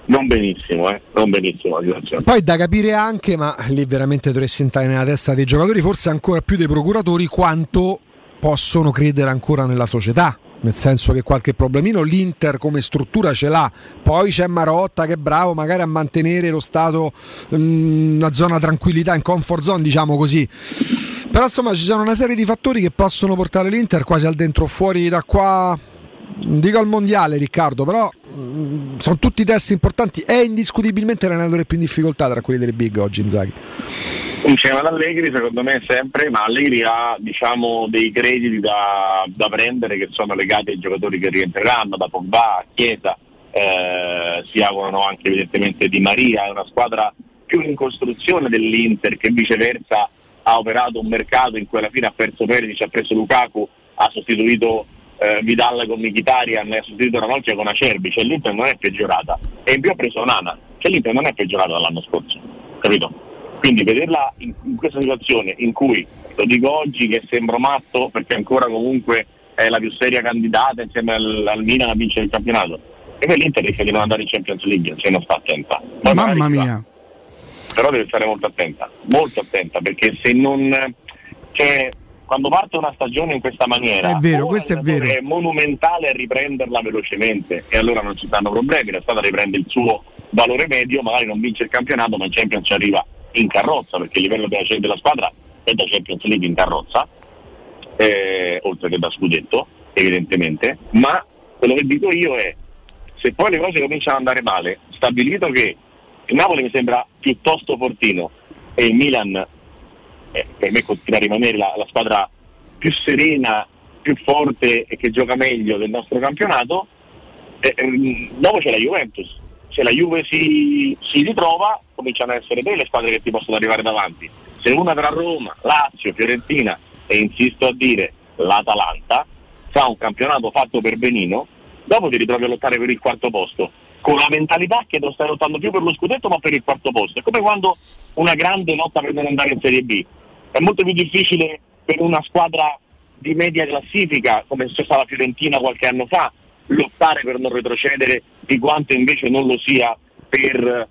non benissimo, eh? non benissimo. Poi da capire anche, ma lì veramente dovresti entrare nella testa dei giocatori, forse ancora più dei procuratori, quanto possono credere ancora nella società. Nel senso che qualche problemino l'Inter come struttura ce l'ha, poi c'è Marotta che è bravo magari a mantenere lo stato, mm, una zona tranquillità, in comfort zone diciamo così. Però insomma ci sono una serie di fattori che possono portare l'Inter quasi al dentro o fuori da qua, dico al mondiale Riccardo, però mm, sono tutti test importanti, è indiscutibilmente l'allenatore più in difficoltà tra quelli delle big oggi Inzaghi. Insieme ad Allegri secondo me sempre, ma Allegri ha diciamo, dei crediti da, da prendere che sono legati ai giocatori che rientreranno, da Pogba, a Chiesa, eh, si augurano anche evidentemente Di Maria, è una squadra più in costruzione dell'Inter che viceversa ha operato un mercato in cui alla fine ha perso Perisic, ha preso Lukaku, ha sostituito eh, Vidal con Mkhitaryan ha sostituito Ranocchia con Acerbi, cioè l'Inter non è peggiorata, e in più ha preso Nana, che l'Inter non è peggiorato dall'anno scorso, capito? Quindi vederla in, in questa situazione in cui, lo dico oggi che sembro matto perché ancora comunque è la più seria candidata insieme al, al Milan a vincere il campionato, e poi l'Inter rischia di non andare in Champions League se non sta attenta. Poi Mamma mia. però deve stare molto attenta, molto attenta, perché se non cioè, quando parte una stagione in questa maniera È vero, questo è vero. è monumentale riprenderla velocemente e allora non ci stanno problemi, la squadra riprende il suo valore medio, magari non vince il campionato, ma in Champions ci arriva in carrozza, perché il livello della, squadra è da Champions League in carrozza, eh, oltre che da scudetto, evidentemente, ma quello che dico io è se poi le cose cominciano ad andare male, stabilito che il Napoli mi sembra piuttosto fortino e il Milan eh, per me continua a rimanere la, la squadra più serena, più forte e che gioca meglio del nostro campionato, eh, ehm, dopo c'è la Juventus. Se la Juve si, si ritrova, cominciano ad essere tre le squadre che ti possono arrivare davanti. Se una tra Roma, Lazio, Fiorentina e insisto a dire l'Atalanta fa un campionato fatto per benino, dopo ti ritrovi a lottare per il quarto posto, con la mentalità che non stai lottando più per lo scudetto ma per il quarto posto. È come quando una grande lotta per non andare in Serie B. È molto più difficile per una squadra di media classifica, come c'è stata la Fiorentina qualche anno fa, lottare per non retrocedere di quanto invece non lo sia per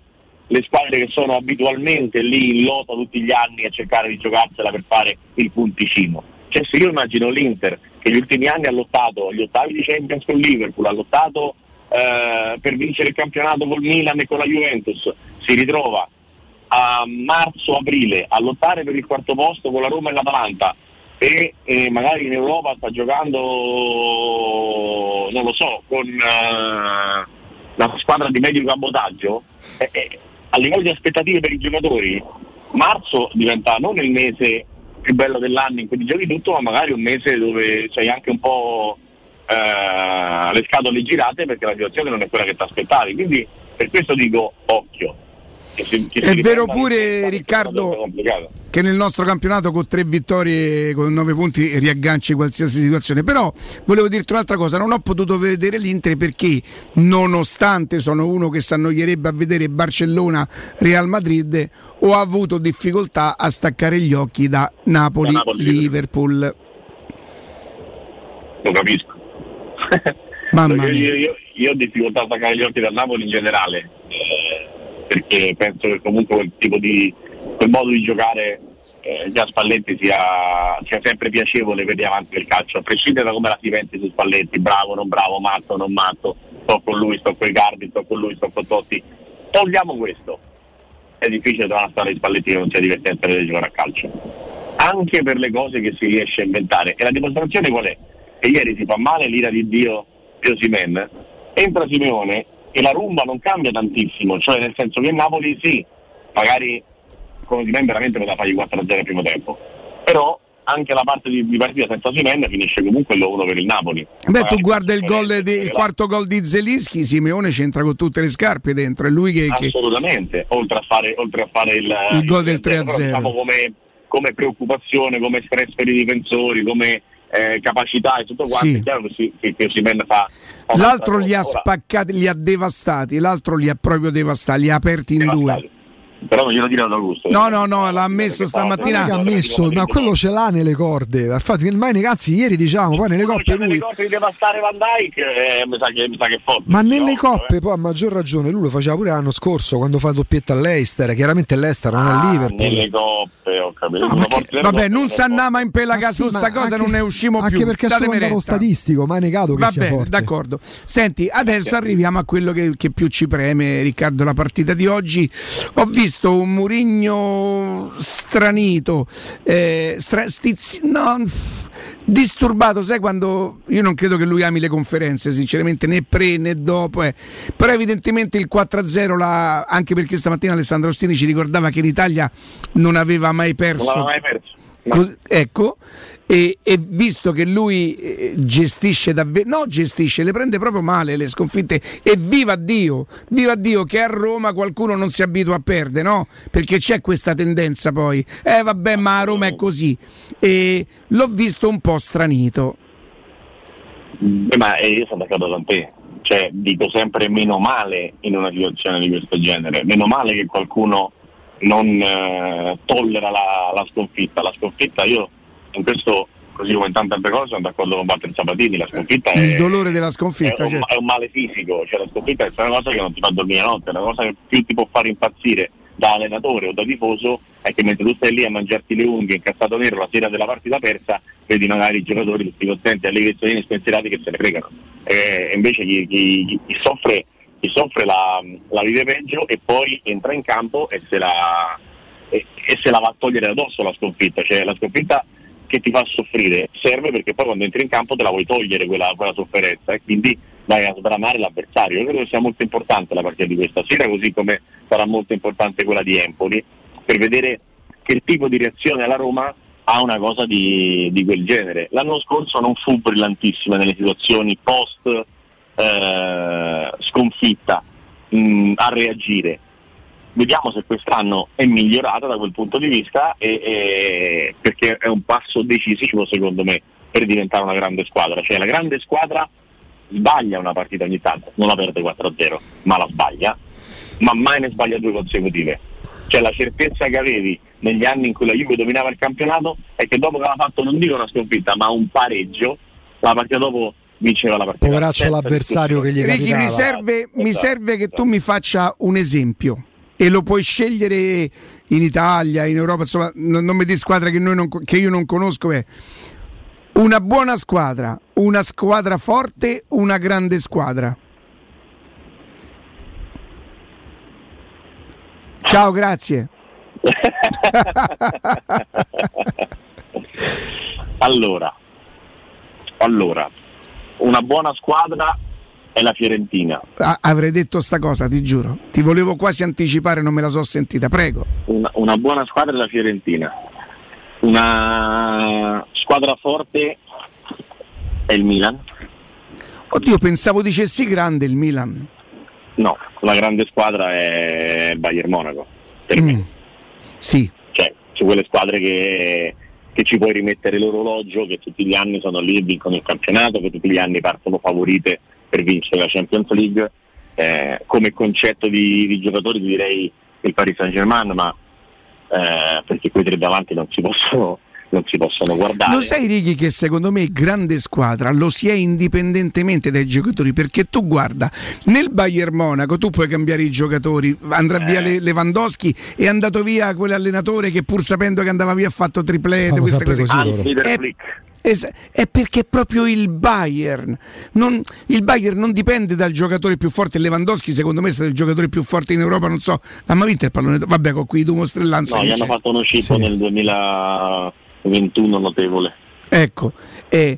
le squadre che sono abitualmente lì in lotta tutti gli anni a cercare di giocarsela per fare il punticino. Cioè se io immagino l'Inter che negli ultimi anni ha lottato agli ottavi di Champions con Liverpool, ha lottato eh, per vincere il campionato col Milan e con la Juventus, si ritrova a marzo-aprile a lottare per il quarto posto con la Roma e l'Atalanta e eh, magari in Europa sta giocando, non lo so, con eh, la squadra di medio cabotaggio, eh, eh, a livello di aspettative per i giocatori, marzo diventa non il mese più bello dell'anno in cui ti giochi tutto, ma magari un mese dove c'hai anche un po' eh, le scatole girate perché la situazione non è quella che ti aspettavi. Quindi per questo dico occhio. Che si- che È vero pure, Riccardo, che nel nostro campionato con tre vittorie, con nove punti, riagganci qualsiasi situazione. Però volevo dirti un'altra cosa: non ho potuto vedere l'Inter perché, nonostante sono uno che si annoierebbe a vedere Barcellona, Real Madrid, ho avuto difficoltà a staccare gli occhi da Napoli, Da Napoli, Liverpool. Lo capisco. Mamma mia. io- io- io ho difficoltà a staccare gli occhi dal Napoli in generale, eh, perché penso che comunque quel tipo di quel modo di giocare eh, già Spalletti sia, sia sempre piacevole per gli avanti del calcio, a prescindere da come la si pensi su Spalletti, bravo, non bravo, matto, non matto, sto con lui, sto con i Cardi, sto con lui, sto con Totti. Togliamo questo. È difficile trovare una storia di Spalletti che non sia divertente vedere giocare a calcio. Anche per le cose che si riesce a inventare. E la dimostrazione qual è? Che ieri si fa male l'ira di Dio di entra Simeone e la rumba non cambia tantissimo, cioè nel senso che il Napoli sì, magari con Osimen veramente poteva fargli 4-0 al primo tempo, però anche la parte di, di partita senza Osimen finisce comunque l'1 per il Napoli. Beh, tu guarda il, gol di- il quarto gol di Zelischi, Simeone c'entra con tutte le scarpe dentro, è lui che, che- Assolutamente, oltre a fare, oltre a fare il, Il gol del però 3-0. Diciamo come, come preoccupazione, come stress per i difensori, come eh, capacità e tutto quanto, Sì. è chiaro che, si, che, che fa, l'altro li ha spaccati, li ha devastati, l'altro li ha proprio devastati, li ha aperti in due. Però non glielo dire ad Augusto. No, no, no, l'ha messo Non stamattina. ha messo, ma quello ce l'ha nelle corde. Infatti, ormai ragazzi, ieri diciamo, poi nelle coppe Nelle lui. cose di devastare Van Dyke eh, mi, sa che, mi sa che è forte. Ma nelle coppe poi a maggior ragione lui lo faceva pure l'anno scorso quando fa doppietta all'Eister, chiaramente l'Eister non è Liverpool. Ah, Nelle coppe, ho capito. No, Sono ma che- nelle Vabbè, coppe, non sono si annama in sì, su sta cosa, anche- non ne uscimo anche più. perché è Datemi solo un dato retta. statistico, ma è negato che Va sia bene, forte. d'accordo. Senti, adesso arriviamo a quello che, che più ci preme, Riccardo, la partita di oggi. Ho visto un Murigno stranito, eh, stra- stizi- no, disturbato, sai quando io non credo che lui ami le conferenze, sinceramente, né pre né dopo, eh. però evidentemente il 4-0, la- anche perché stamattina Alessandro Ostini ci ricordava che l'Italia non aveva mai perso. Non l'aveva mai perso. Cos- ecco, e, e visto che lui eh, gestisce davvero, no gestisce, le prende proprio male le sconfitte e viva Dio, viva Dio che a Roma qualcuno non si abitua a perdere, no? Perché c'è questa tendenza poi, eh vabbè ma a Roma è così e l'ho visto un po' stranito. Eh, ma eh, io sono d'accordo con te. cioè dico sempre meno male in una situazione di questo genere, meno male che qualcuno non eh, tollera la, la sconfitta. La sconfitta io in questo, così come in tante altre cose, sono d'accordo con Walter Sabatini, la sconfitta è, Il dolore della è sconfitta, un, certo. è un male fisico, cioè la sconfitta è una cosa che non ti fa dormire la notte, è una cosa che più ti può fare impazzire da allenatore o da tifoso è che mentre tu stai lì a mangiarti le unghie incazzato nero la sera della partita persa, vedi magari i giocatori tutti contenti, alle vezzolini spensierati che se ne fregano. E invece chi- chi- chi soffre, chi soffre la, la vive peggio e poi entra in campo e se la, e, e se la va a togliere addosso la sconfitta, cioè la sconfitta che ti fa soffrire serve perché poi quando entri in campo te la vuoi togliere quella, quella sofferenza e quindi vai a sbramare l'avversario. Io credo che sia molto importante la partita di questa sera, così come sarà molto importante quella di Empoli, per vedere che tipo di reazione alla Roma ha una cosa di, di quel genere. L'anno scorso non fu brillantissima nelle situazioni post eh, sconfitta mh, a reagire. Vediamo se quest'anno è migliorata da quel punto di vista e- e- perché è un passo decisivo secondo me per diventare una grande squadra. Cioè la grande squadra sbaglia una partita ogni tanto, non la perde 4-0, ma la sbaglia, ma mai ne sbaglia due consecutive. Cioè la certezza che avevi negli anni in cui la Juve dominava il campionato è che dopo che aveva fatto non dico una sconfitta, ma un pareggio, la partita dopo vinceva la partita. Poveraccio Senza l'avversario che gli Ricky, mi serve, mi Esatto, serve che tu mi faccia un esempio e lo puoi scegliere in Italia, in Europa, insomma, non, non mi di squadra che, noi non che io non conosco. È una buona squadra, una squadra forte, una grande squadra. Ciao, grazie. allora, allora, una buona squadra è la Fiorentina. Ah, avrei detto sta cosa, ti giuro. Ti volevo quasi anticipare, non me la so sentita. Prego. Una, una buona squadra è la Fiorentina. Una squadra forte è il Milan. Oddio, pensavo dicessi grande il Milan. No, la grande squadra è Bayern Monaco. Per me. Mm. Sì. Cioè, su quelle squadre che, che ci puoi rimettere l'orologio, che tutti gli anni sono lì e vincono il campionato, che tutti gli anni partono favorite per vincere la Champions League. Eh, come concetto di, di giocatori direi il Paris Saint Germain, ma eh, perché quei tre davanti non si possono, non si possono guardare. Lo sai Righi che secondo me grande squadra lo si è indipendentemente dai giocatori? Perché tu guarda nel Bayern Monaco tu puoi cambiare i giocatori. Andrà via Eh. Le- Lewandowski è andato via quell'allenatore che pur sapendo che andava via ha fatto triplete queste cose così Flick. es- è perché è proprio il Bayern. Non, il Bayern non dipende dal giocatore più forte. Lewandowski secondo me è stato il giocatore più forte in Europa non so ha mai vinto il pallone? Vabbè con qui Dumo Strellanza No, gli hanno fatto uno scippo nel 2021 notevole. Ecco, eh,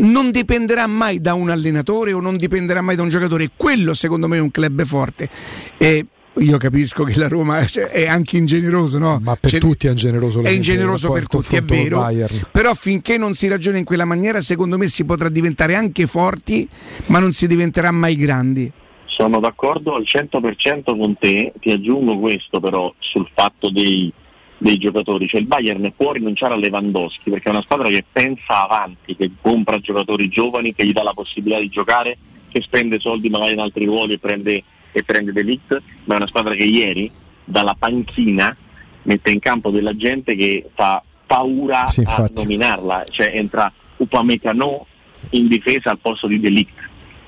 non dipenderà mai da un allenatore o non dipenderà mai da un giocatore. Quello secondo me è un club forte. E io capisco che la Roma cioè, è anche ingeneroso, no? Ma per Cioè, tutti è ingeneroso. è ingeneroso per tutti, è vero. Però finché non si ragiona in quella maniera, secondo me si potrà diventare anche forti, ma non si diventerà mai grandi. Sono d'accordo al 100% con te, ti aggiungo questo però sul fatto dei, dei giocatori, cioè il Bayern può rinunciare a Lewandowski perché è una squadra che pensa avanti, che compra giocatori giovani, che gli dà la possibilità di giocare, che spende soldi magari in altri ruoli e prende, e prende Delict, ma è una squadra che ieri dalla panchina mette in campo della gente che fa paura Sì, a nominarla, cioè entra Upamecano in difesa al posto di Delict.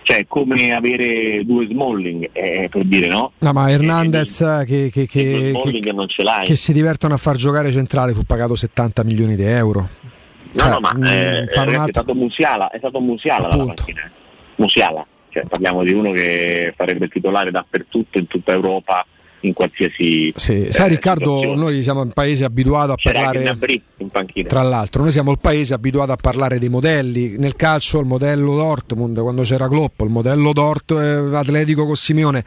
Cioè, come avere due Smalling, eh, per dire, no? No, ma Hernandez eh, che, che- che- che- Smalling non ce l'hai. che si divertono a far giocare centrale fu pagato 70 milioni di euro. No, Cioè, no, ma mm, eh, ragazzi, è stato Musiala, è stato Musiala Appunto. panchina. Musiala, cioè parliamo di uno che farebbe titolare dappertutto, in tutta Europa, in qualsiasi Sì, eh, sai Riccardo, situazione. noi siamo un paese abituato a C'era parlare Gnabry in panchina. Tra l'altro, noi siamo il paese abituato a parlare dei modelli. Nel calcio il modello Dortmund, quando c'era Klopp, il modello Dort, eh, Atletico con Simeone.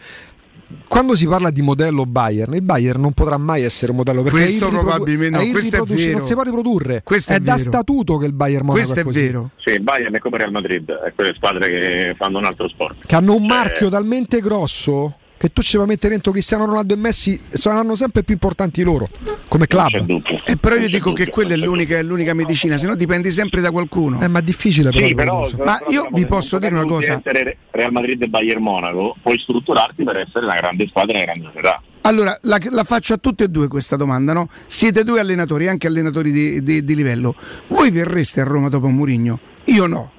Quando si parla di modello Bayern, il Bayern non potrà mai essere un modello perché Questo irriprodu- probabilmente no, questo è vero. non si può riprodurre. Questo è, è da statuto che il Bayern Monaco Questo è così. vero. Sì, il Bayern è come Real Madrid, è quelle squadre che fanno un altro sport. Che hanno un Cioè, marchio talmente grosso che tu ci vai a mettere dentro Cristiano Ronaldo e Messi saranno sempre più importanti loro come club. Eh, però io dico che quella è l'unica, è l'unica medicina, se no dipendi sempre da qualcuno. Eh, ma è difficile però. Sì, però. Ma io vi posso dire una cosa. essere Real Madrid e Bayern Monaco, puoi strutturarti per essere una grande squadra e una grande società. Allora, la, la faccio a tutte e due questa domanda, no? Siete due allenatori, anche allenatori di, di- di livello. Voi verreste a Roma dopo Murigno? Io no.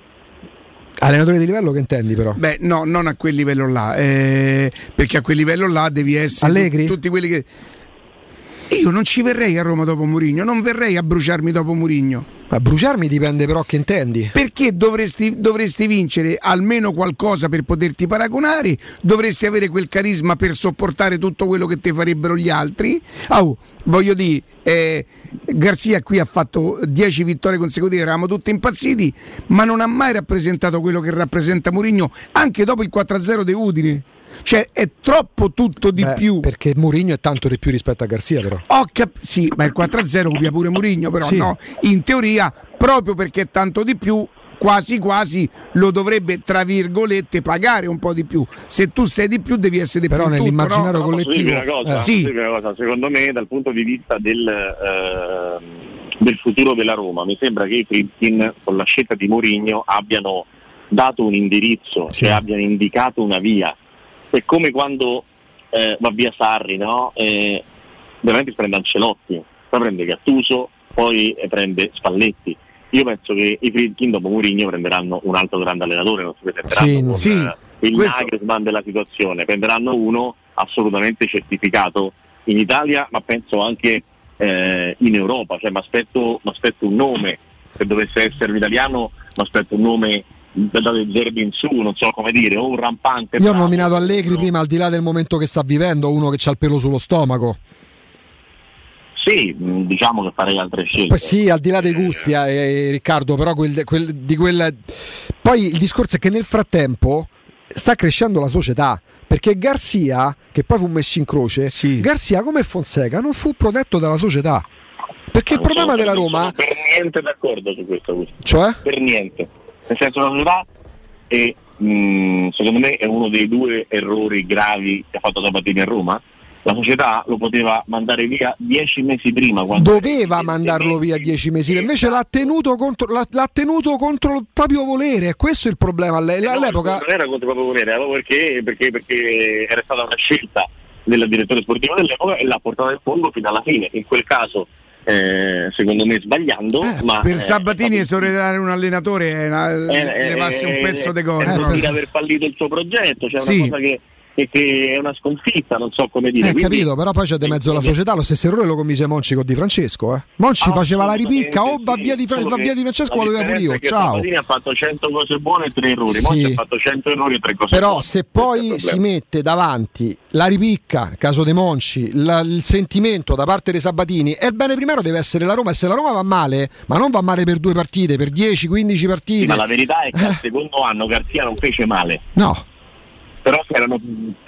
Allenatore di livello che intendi però? Beh, no, non a quel livello là, eh, perché a quel livello là devi essere Allegri? tu- tutti quelli che. Io non ci verrei a Roma dopo Murigno, non verrei a bruciarmi dopo Murigno. A bruciarmi dipende però che intendi. Perché dovresti, dovresti vincere almeno qualcosa per poterti paragonare, dovresti avere quel carisma per sopportare tutto quello che ti farebbero gli altri. Oh, voglio dire, eh, Garzia qui ha fatto 10 vittorie consecutive, eravamo tutti impazziti, ma non ha mai rappresentato quello che rappresenta Mourinho anche dopo il 4-0 di Udine. Cioè è troppo tutto di Beh, più. Perché Mourinho è tanto di più rispetto a Garzia però. Ho cap- sì, ma il 4-0 copia pure Mourinho, però Sì. no, in teoria proprio perché è tanto di più quasi quasi lo dovrebbe tra virgolette pagare un po' di più. Se tu sei di più devi essere di Però più tutto, nell'immaginario no? Dirvi una cosa? Eh, sì. cosa? Secondo me, dal punto di vista del, ehm, del futuro della Roma, mi sembra che i Friedkin con la scelta di Mourinho abbiano dato un indirizzo, cioè abbiano indicato una via. È come quando eh, va via Sarri, no? Eh, veramente prende Ancelotti, poi prende Gattuso, poi eh, prende Spalletti. Io penso che i Friedkin dopo Mourinho prenderanno un altro grande allenatore, non si presenteranno Sì, con sì, eh, il questo- Nagelsmann della situazione, prenderanno uno assolutamente certificato in Italia, ma penso anche eh, in Europa. Cioè, mi aspetto un nome, se dovesse essere italiano, mi aspetto un nome da Zerbi in su, non so come dire, o un rampante. Io ho nominato Allegri prima al di là del momento che sta vivendo, uno che ha il pelo sullo stomaco. Sì, diciamo che farei altre scelte. Poi sì, al di là dei gusti, eh, Riccardo, però quel, quel- di quel... Poi il discorso è che nel frattempo sta crescendo la società. Perché Garzia, che poi fu messo in croce, Garzia come Fonseca non fu protetto dalla società. Perché il Non problema sono- della non Roma... per niente d'accordo su questo. Cioè? Per niente. Nel senso la società e mh, secondo me è uno dei due errori gravi che ha fatto Sabatini a Roma. La società lo poteva mandare via dieci mesi prima. Doveva mandarlo via dieci mesi, invece l'ha tenuto contro, l'ha, l'ha tenuto contro il proprio volere. Questo è il problema. Alle- All'epoca, non era contro il proprio volere, era perché, perché, perché era stata una scelta del direttore sportivo dell'epoca e l'ha portata in fondo fino alla fine. In quel caso, eh, secondo me, sbagliando. ma, Per eh, Sabatini esonerare un allenatore è una, eh, levarsi un pezzo di cose. Proprio. dire aver fallito il suo progetto, cioè Sì. una cosa che, che- che è una sconfitta, non so come dire. eh, Quindi- capito, però poi c'è di mezzo la società. Lo stesso errore lo commise Monci con Di Francesco. Eh. Monci faceva la ripicca, o va via di, Fra- va via di Francesco, lo doveva pure io. Ciao. Ha fatto 100 cose buone e 3 errori, Sì. Monti ha fatto 100 errori e 3 cose Però buone. se poi si mette davanti la ripicca, caso dei Monci, la- il sentimento da parte dei Sabatini, e il bene primario deve essere la Roma. E se la Roma va male, ma non va male per due partite, per 10-15 partite. Sì, ma la verità è che al secondo anno Garzia non fece male. No. Però c'erano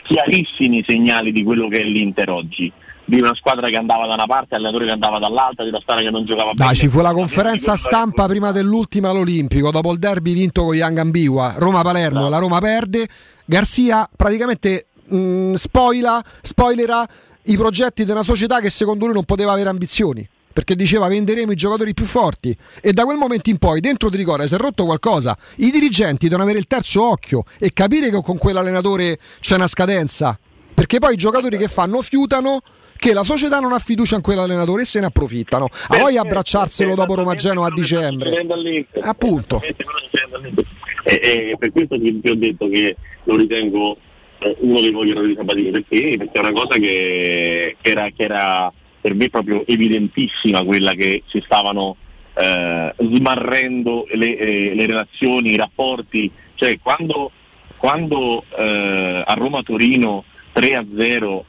chiarissimi segnali di quello che è l'Inter oggi. Di una squadra che andava da una parte, allenatore che andava dall'altra, di una squadra che non giocava bene. Dai, ci fu la conferenza stampa prima dell'ultima all'Olimpico, dopo il derby vinto con Young Ambiwa, Roma-Palermo, la Roma perde, Garzia praticamente mh, spoila, spoilera i progetti di una società che secondo lui non poteva avere ambizioni. Perché diceva venderemo i giocatori più forti e da quel momento in poi dentro Tricore si è rotto qualcosa. I dirigenti devono avere il terzo occhio e capire che con quell'allenatore c'è una scadenza. Perché poi i giocatori che fanno fiutano che la società non ha fiducia in quell'allenatore e se ne approfittano. A voglia abbracciarselo dopo Roma Genoa a dicembre. Appunto. E, e per questo ti, ho detto che lo ritengo eh, uno dei vogli di Sabatini, perché? perché è una cosa che, che era, che era per me proprio evidentissima quella che si stavano eh, smarrendo le, eh, le relazioni, i rapporti, cioè quando, quando eh, a Roma-Torino 3-0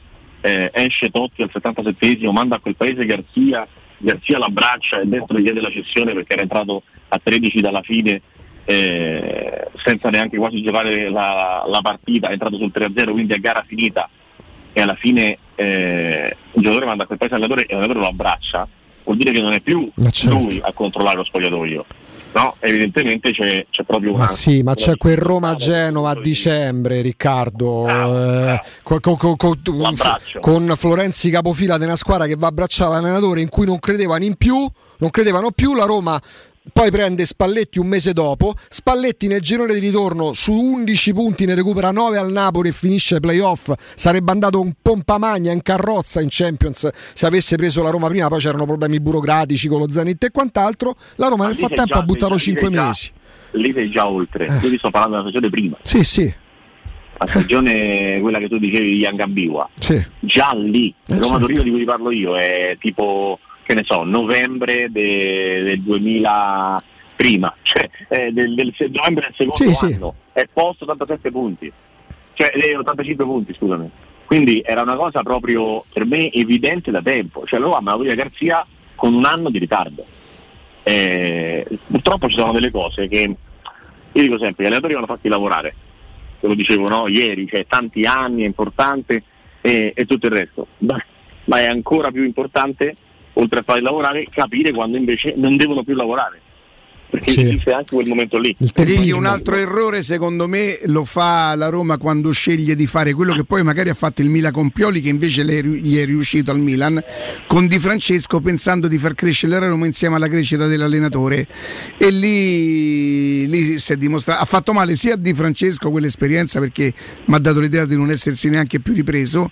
eh, esce Totti al 77esimo, manda a quel paese Garzia, Garzia l'abbraccia e dentro gli chiede la cessione perché era entrato a 13 dalla fine eh, senza neanche quasi giocare la, la partita, è entrato sul 3-0 quindi a gara finita. E alla fine eh, il giocatore manda a quel paese allenatore e l'allenatore lo abbraccia vuol dire che non è più certo. lui a controllare lo spogliatoio. No, evidentemente c'è, c'è proprio una. Ma sì, ma c'è quel Roma-Genova a dicembre, Riccardo, eh, co- co- co- co- L'abbraccio. con Florenzi capofila di una squadra che va a abbracciare l'allenatore in cui non credevano in più, non credevano più, la Roma poi prende Spalletti un mese dopo, Spalletti nel girone di ritorno su 11 punti ne recupera 9 al Napoli e finisce ai playoff, sarebbe andato un pompa magna in carrozza in Champions se avesse preso la Roma prima, poi c'erano problemi burocratici con lo Zenit e quant'altro, la Roma Ma nel frattempo già- ha buttato sei già- 5 lì sei già- mesi. Lì sei già oltre. Io ti sto parlando della stagione prima, Sì, sì, la stagione quella che tu dicevi di Yangambiwa. sì. Già lì, Eh, Roma certo. Torino di cui parlo io è tipo, che ne so, novembre de- del 2000 prima, cioè eh, del, del novembre del secondo Sì, sì. anno, è posto 87 punti, cioè eh, 85 punti, scusami. Quindi era una cosa proprio per me evidente da tempo, cioè lo ama Maria Garzia con un anno di ritardo. Eh, purtroppo ci sono delle cose che io dico sempre, gli allenatori vanno fatti lavorare, te lo dicevo no, ieri, cioè tanti anni, è importante e, e tutto il resto, ma, ma è ancora più importante, oltre a farli lavorare, capire quando invece non devono più lavorare, perché Sì. esiste anche quel momento lì. Righi, un altro errore secondo me lo fa la Roma quando sceglie di fare quello che poi magari ha fatto il Milan con Pioli che invece gli è riuscito al Milan con Di Francesco pensando di far crescere la Roma insieme alla crescita dell'allenatore. E lì, lì si è dimostrato ha fatto male sia a Di Francesco quell'esperienza perché mi ha dato l'idea di non essersi neanche più ripreso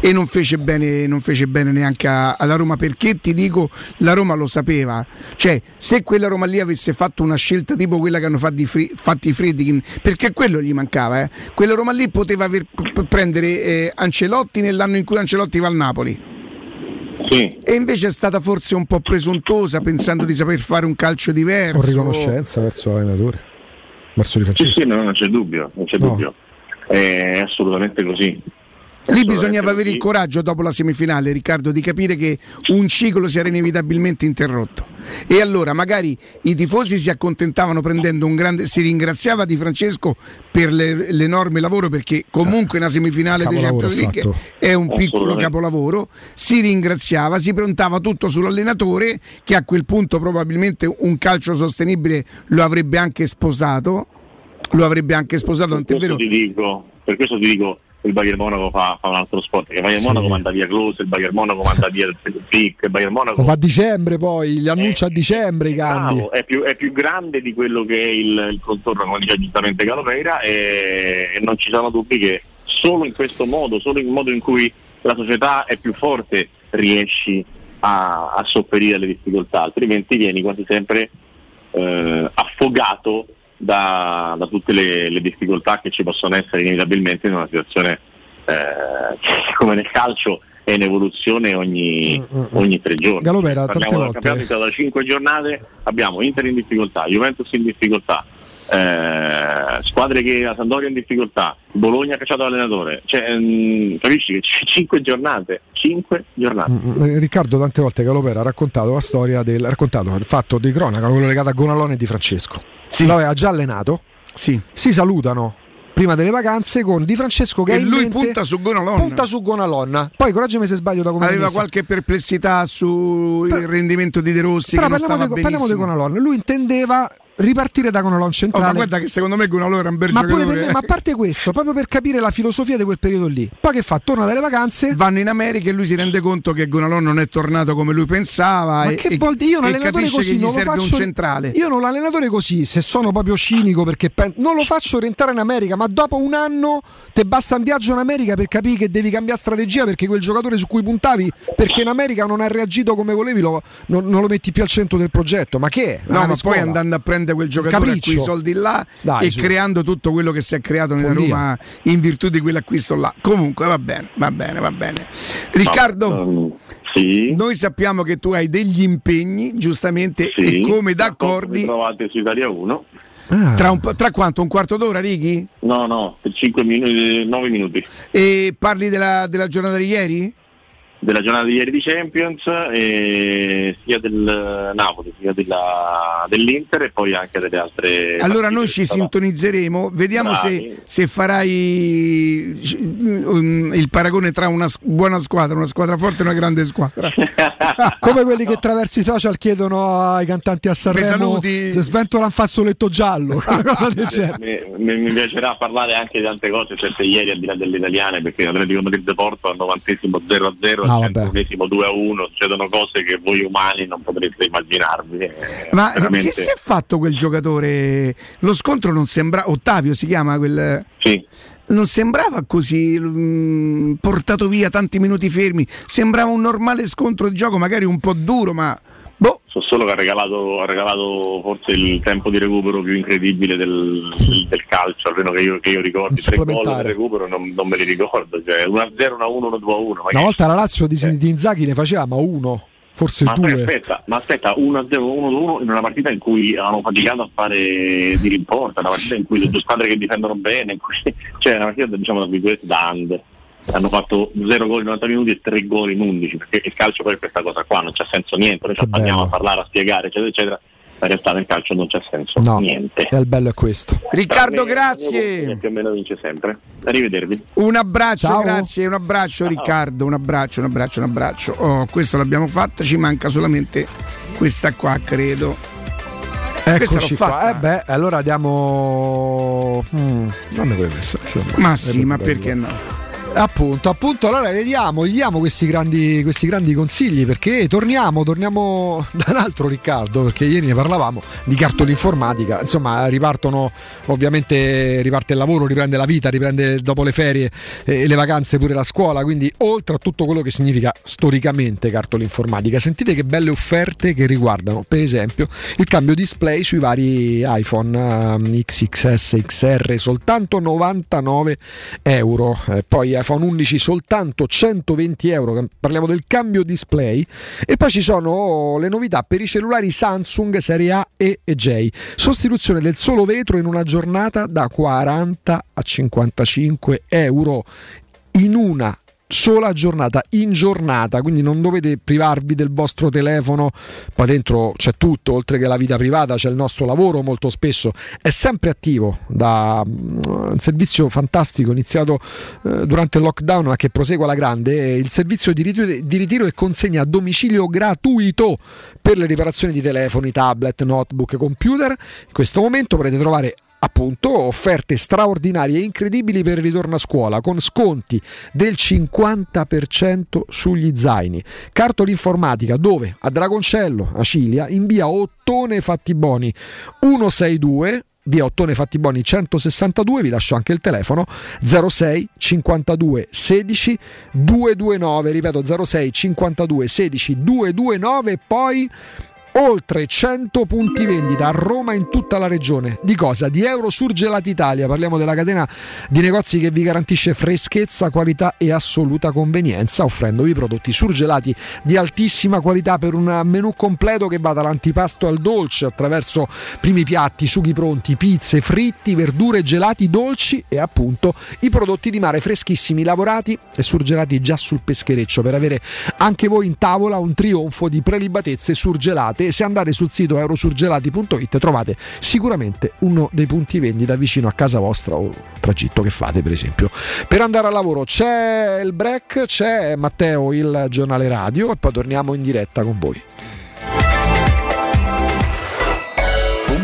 e non fece bene, non fece bene neanche alla Roma. Perché ti dico la Roma lo sapeva. Cioè se quella Roma lì avesse fatto una scelta tipo quella che hanno fatto i, Fri- fatti i Friedkin perché quello gli mancava eh. quella Roma lì poteva aver- p- prendere eh, Ancelotti nell'anno in cui Ancelotti va al Napoli e invece è stata forse un po' presuntuosa pensando di saper fare un calcio diverso Con riconoscenza verso l'allenatore, verso Di Sì, Francesco. sì, no, non c'è dubbio, non c'è No. dubbio. È assolutamente così. Lì bisognava avere il coraggio dopo la semifinale, Riccardo, di capire che un ciclo si era inevitabilmente interrotto. E allora magari i tifosi si accontentavano prendendo un grande. Si ringraziava di Francesco per le- l'enorme lavoro, perché comunque una semifinale di Champions League è un piccolo capolavoro. Si ringraziava, si prontava tutto sull'allenatore, che a quel punto probabilmente un calcio sostenibile lo avrebbe anche sposato. Lo avrebbe anche sposato, tant'è Per vero. ti dico, per questo ti dico il Bayern Monaco fa, fa un altro sport, che il Bayern Sì. Monaco manda via Klose, il Bayern Monaco manda via il Pick, il Bayern Monaco Lo fa a dicembre poi, li annuncia a dicembre i cambi. bravo, è, più, è più grande di quello che è il, il contorno, come dice giustamente Calopeira, e, e non ci sono dubbi che solo in questo modo, solo in modo in cui la società è più forte, riesci a, a sopperire alle difficoltà, altrimenti vieni quasi sempre eh, affogato da, da tutte le, le difficoltà che ci possono essere inevitabilmente in una situazione eh, come nel calcio è in evoluzione ogni, ogni tre giorni. Galopera, del volte. da cinque giornate, abbiamo Inter in difficoltà, Juventus in difficoltà, eh, squadre che la Sandoria in difficoltà, Bologna ha cacciato l'allenatore, cioè, mm, capisci che c'è cinque giornate, cinque giornate. Eh, Riccardo tante volte Galopera ha raccontato la storia del ha raccontato il fatto di cronaca, quello legato a Gonalone e Di Francesco. L'aveva già allenato. Si salutano prima delle vacanze con Di Francesco che E lui mente- punta su Gonalon. Punta su Gonalon. Poi correggimi se sbaglio da come Aveva qualche perplessità sul rendimento di De Rossi Però parliamo stava di, parliamo di. Gonalon. Lui intendeva ripartire da Gonalon Oh, centrale. ma guarda che secondo me Gonalon era un bel Ma, pure giocatore. per me- ma a parte questo, proprio per capire la filosofia di quel periodo lì. Poi che fa? Torna dalle vacanze. Vanno in America e lui si rende conto che Gonalon non è tornato come lui pensava Ma e, che vuol dire? Io un allenatore così non lo faccio. Io non l'allenatore così, se sono proprio cinico perché pen- non lo faccio rientrare in America, ma dopo un anno ti basta un viaggio in America per capire che devi cambiare strategia perché quel giocatore su cui puntavi perché in America non ha reagito come volevi, lo- non, non lo metti più al centro del progetto. Ma che è? No, ma scuola. poi andando a prendere quel giocatore a capriccio. quei soldi là Dai, e su. creando tutto quello che si è creato nella Follia. Roma in virtù di quell'acquisto là. Comunque va bene, va bene, va bene. Riccardo, noi sappiamo che tu hai degli impegni, giustamente, Sì, e come Vi d'accordi trovate su Italia 1. tra, un tra quanto? Un quarto d'ora, Righi? No, no, per 5 minuti, 9 minuti. E parli della, della giornata di ieri? Della giornata di ieri di Champions, eh, sia del Napoli sia della- dell'Inter e poi anche delle altre. Allora noi ci sarà- sintonizzeremo, vediamo se, se farai um, il paragone tra una buona squadra, una squadra forte e una grande squadra. Come quelli che attraverso i social chiedono ai cantanti a Sanremo saluti. se sventola un fazzoletto giallo, una cosa del genere. Mi, mi- mi piacerà parlare anche di tante cose certe ieri al di là delle italiane perché Atletico Madrid Porto al 90 0 a 0 No, al vabbè. 100 2 a 1 succedono cose che voi umani non potreste immaginarvi eh, Ma veramente- che si è fatto quel giocatore? Lo scontro non sembra Ottavio si chiama quel Sì. Non sembrava così mm, portato via tanti minuti fermi, sembrava un normale scontro di gioco, magari un po' duro, ma boh, so solo che ha regalato, ha regalato forse il tempo di recupero più incredibile del, del- del calcio, almeno che io, che io ricordi. Tre gol di recupero non, non me li ricordo, cioè 1-0, 1-1, 1-2-1. ma Una volta la Lazio di, di Inzaghi ne faceva ma uno, forse Ma due. aspetta, ma aspetta, 1-0, 1-1 in una partita in cui avevano faticato a fare di rimporta, una partita in cui le due squadre che difendono bene, cui, cioè una partita diciamo tra virgolette da under. Hanno fatto 0 gol in 90 minuti e 3 gol in 11, perché il calcio poi è questa cosa qua, non c'ha senso niente, noi ci andiamo a parlare, a spiegare, eccetera, eccetera, ma in realtà nel calcio non c'è senso No, niente. e il bello è questo. Riccardo, me, grazie. più o meno vince sempre. Arrivedervi. Un abbraccio, Ciao. grazie, un abbraccio Riccardo, un abbraccio, un abbraccio, un abbraccio. Oh, questo l'abbiamo fatto, ci manca solamente questa qua, credo. Questa l'ho Eccoci qua. fatta. Eh beh, allora diamo. Mm, non mi potrebbe essere. sì, Ma è sì, proprio ma perché no? Appunto, appunto, allora le diamo, gli diamo questi grandi, questi grandi consigli perché torniamo, torniamo da un altro Riccardo, perché ieri ne parlavamo di cartolinformatica, insomma ripartono, ovviamente riparte il lavoro, riprende la vita, riprende dopo le ferie e le vacanze pure la scuola, quindi oltre a tutto quello che significa storicamente cartolinformatica, sentite che belle offerte che riguardano per esempio il cambio display sui vari iPhone ehm, XXS, XR, soltanto 99 euro, Eh, poi iPhone 11 soltanto 120 euro, parliamo del cambio display e poi ci sono le novità per i cellulari Samsung serie A e J, sostituzione del solo vetro in una giornata da 40 a 55 euro in una sola giornata, in giornata, quindi non dovete privarvi del vostro telefono, poi dentro c'è tutto, oltre che la vita privata, c'è il nostro lavoro molto spesso, è sempre attivo da mm, un servizio fantastico iniziato eh, durante il lockdown ma che prosegue alla grande, il servizio di ritiro, di ritiro e consegna a domicilio gratuito per le riparazioni di telefoni, tablet, notebook, computer. In questo momento potete trovare appunto offerte straordinarie e incredibili per il ritorno a scuola con sconti del 50% sugli zaini. Cartola informatica dove? A Dragoncello, a Cilia, in via Ottone Fattiboni 162 via Ottone Fattiboni 162, vi lascio anche il telefono 06 52 16 229, ripeto 06 52 16 229 e poi oltre 100 punti vendita a Roma e in tutta la regione. Di cosa? Di Euro Surgelati Italia. Parliamo della catena di negozi che vi garantisce freschezza, qualità e assoluta convenienza, offrendovi prodotti surgelati di altissima qualità per un menù completo che va dall'antipasto al dolce attraverso primi piatti, sughi pronti, pizze, fritti, verdure, gelati dolci e appunto i prodotti di mare freschissimi, lavorati e surgelati già sul peschereccio per avere anche voi in tavola un trionfo di prelibatezze surgelate. Se andate sul sito eurosurgelati.it trovate sicuramente uno dei punti vendita vicino a casa vostra o tragitto che fate per esempio. Per andare al lavoro c'è il break, c'è Matteo il giornale radio e poi torniamo in diretta con voi.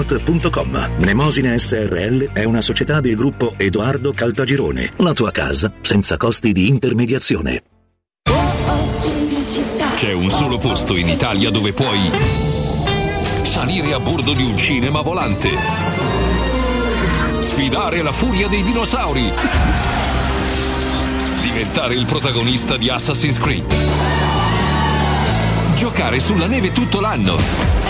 www.kcalt.com. Mnemosine SRL è una società del gruppo Edoardo Caltagirone. La tua casa senza costi di intermediazione. C'è un solo posto in Italia dove puoi salire a bordo di un cinema volante, sfidare la furia dei dinosauri, diventare il protagonista di Assassin's Creed giocare sulla neve tutto l'anno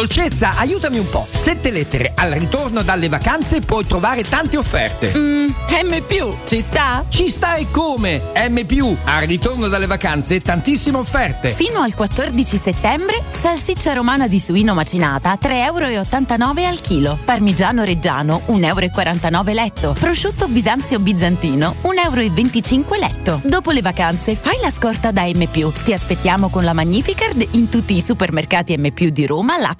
Dolcezza, aiutami un po'. Sette lettere. Al ritorno dalle vacanze puoi trovare tante offerte. Mm, M ci sta? Ci sta e come? M al ritorno dalle vacanze tantissime offerte. Fino al 14 settembre, salsiccia romana di suino macinata 3,89 euro al chilo. Parmigiano reggiano 1,49 euro letto. Prosciutto bisanzio bizantino 1,25 euro letto. Dopo le vacanze fai la scorta da M. Ti aspettiamo con la Magnificard in tutti i supermercati M di Roma, Lazio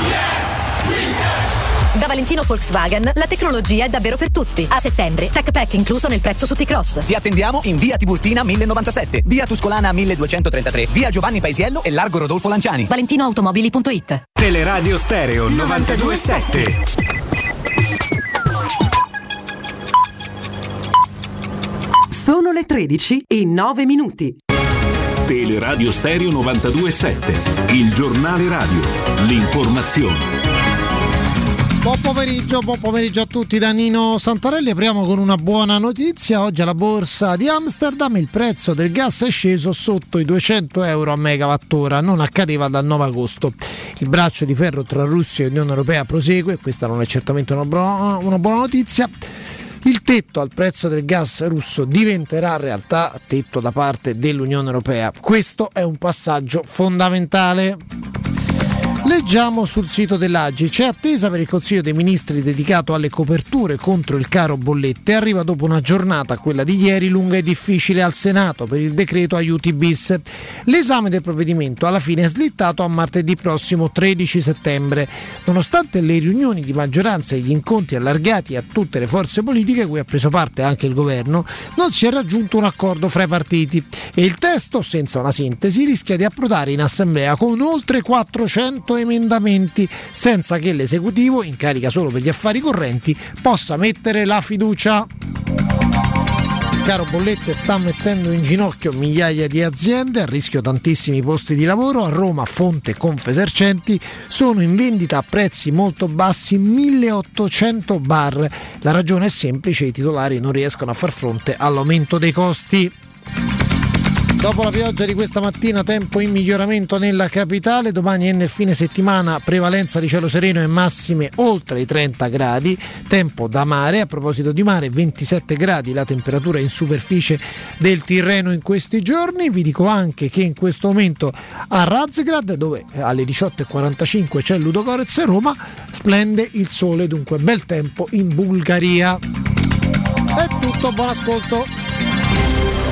Da Valentino Volkswagen la tecnologia è davvero per tutti. A settembre, Tech Pack incluso nel prezzo su T-Cross. Ti attendiamo in via Tiburtina 1097, via Tuscolana 1233, via Giovanni Paisiello e largo Rodolfo Lanciani. ValentinoAutomobili.it Teleradio Stereo 927. Sono le 13 e 9 minuti. Teleradio Stereo 927, il giornale radio, l'informazione. Buon pomeriggio, buon pomeriggio a tutti da Nino Santarelli. Apriamo con una buona notizia. Oggi alla borsa di Amsterdam il prezzo del gas è sceso sotto i 200 euro a megawattora. Non accadeva dal 9 agosto. Il braccio di ferro tra Russia e Unione Europea prosegue. Questa non è certamente una buona, una buona notizia. Il tetto al prezzo del gas russo diventerà realtà tetto da parte dell'Unione Europea. Questo è un passaggio fondamentale. Leggiamo sul sito dell'Agi, c'è attesa per il Consiglio dei Ministri dedicato alle coperture contro il caro bollette. Arriva dopo una giornata, quella di ieri, lunga e difficile al Senato per il decreto aiuti bis. L'esame del provvedimento alla fine è slittato a martedì prossimo 13 settembre. Nonostante le riunioni di maggioranza e gli incontri allargati a tutte le forze politiche, cui ha preso parte anche il governo, non si è raggiunto un accordo fra i partiti e il testo, senza una sintesi, rischia di approdare in assemblea con oltre 400 emendamenti senza che l'esecutivo, in carica solo per gli affari correnti, possa mettere la fiducia. Il caro bollette sta mettendo in ginocchio migliaia di aziende, a rischio tantissimi posti di lavoro. A Roma, Fonte Confesercenti sono in vendita a prezzi molto bassi 1800 bar. La ragione è semplice, i titolari non riescono a far fronte all'aumento dei costi. Dopo la pioggia di questa mattina, tempo in miglioramento nella capitale. Domani e nel fine settimana, prevalenza di cielo sereno e massime oltre i 30 gradi. Tempo da mare. A proposito di mare, 27 gradi la temperatura in superficie del Tirreno in questi giorni. Vi dico anche che in questo momento a Razgrad, dove alle 18.45 c'è Ludogorez e Roma, splende il sole. Dunque, bel tempo in Bulgaria. È tutto, buon ascolto.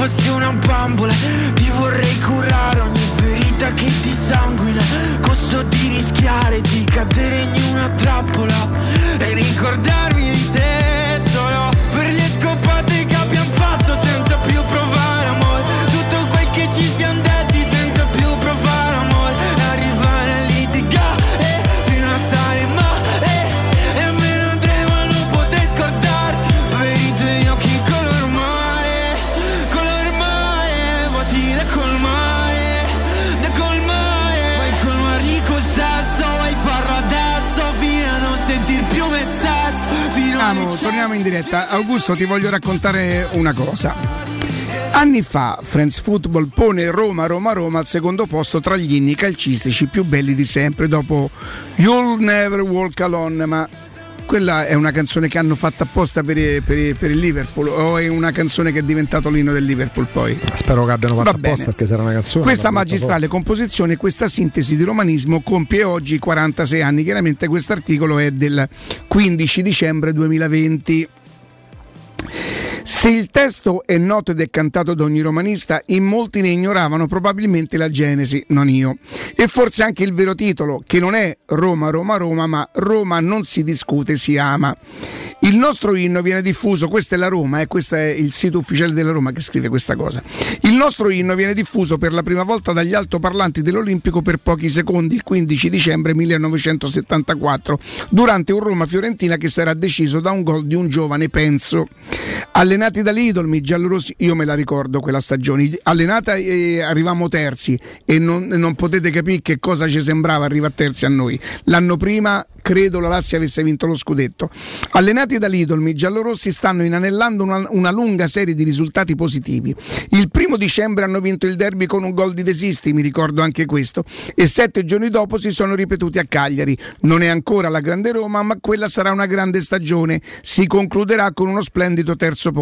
fossi una bambola Ti vorrei curare ogni ferita che ti sanguina. Costo di rischiare di cadere in una trappola E ricordarmi in diretta. Augusto, ti voglio raccontare una cosa. Anni fa Friends Football pone Roma, Roma, Roma al secondo posto tra gli inni calcistici più belli di sempre dopo You'll Never Walk Alone, ma quella è una canzone che hanno fatto apposta per, per- per il Liverpool o è una canzone che è diventato l'inno del Liverpool poi? Spero che abbiano fatto apposta perché sarà una canzone. Questa magistrale composizione, questa sintesi di romanismo compie oggi 46 anni. Chiaramente questo articolo è del 15 dicembre 2020. Se il testo è noto ed è cantato da ogni romanista, in molti ne ignoravano probabilmente la genesi, non io. E forse anche il vero titolo, che non è Roma, Roma, Roma, ma Roma non si discute, si ama. Il nostro inno viene diffuso, questa è la Roma, e questo è il sito ufficiale della Roma che scrive questa cosa. Il nostro inno viene diffuso per la prima volta dagli altoparlanti dell'Olimpico per pochi secondi il 15 dicembre 1974, durante un Roma-Fiorentina che sarà deciso da un gol di un giovane Penso. Allenati dall'Idolmi, i giallorossi, io me la ricordo quella stagione, allenata e arrivavamo terzi e non, non potete capire che cosa ci sembrava arrivare terzi a noi. L'anno prima credo la Lazio avesse vinto lo scudetto. Allenati dall'Idolmi, i giallorossi stanno inanellando una, una lunga serie di risultati positivi. Il primo dicembre hanno vinto il derby con un gol di Desisti, mi ricordo anche questo, e sette giorni dopo si sono ripetuti a Cagliari. Non è ancora la grande Roma, ma quella sarà una grande stagione. Si concluderà con uno splendido terzo posto.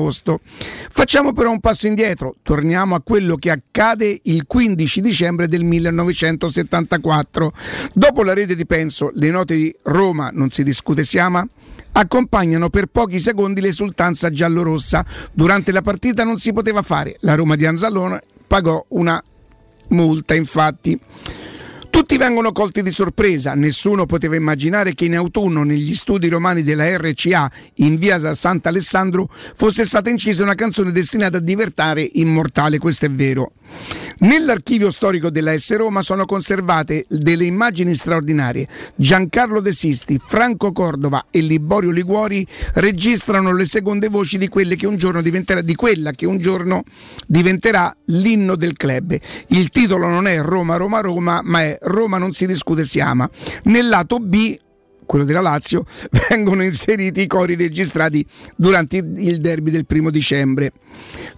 Facciamo però un passo indietro, torniamo a quello che accade il 15 dicembre del 1974. Dopo la rete di Penso, le note di Roma non si discute si ama accompagnano per pochi secondi l'esultanza giallorossa. Durante la partita non si poteva fare. La Roma di Anzalone pagò una multa, infatti. Tutti vengono colti di sorpresa, nessuno poteva immaginare che in autunno negli studi romani della RCA in via Sant'Alessandro fosse stata incisa una canzone destinata a divertare immortale, questo è vero. Nell'archivio storico della S Roma sono conservate delle immagini straordinarie. Giancarlo De Sisti, Franco Cordova e Liborio Liguori registrano le seconde voci di, di quella che un giorno diventerà l'inno del club. Il titolo non è Roma, Roma, Roma, ma è Roma non si discute, si ama. Nel lato B quello della Lazio, vengono inseriti i cori registrati durante il derby del primo dicembre.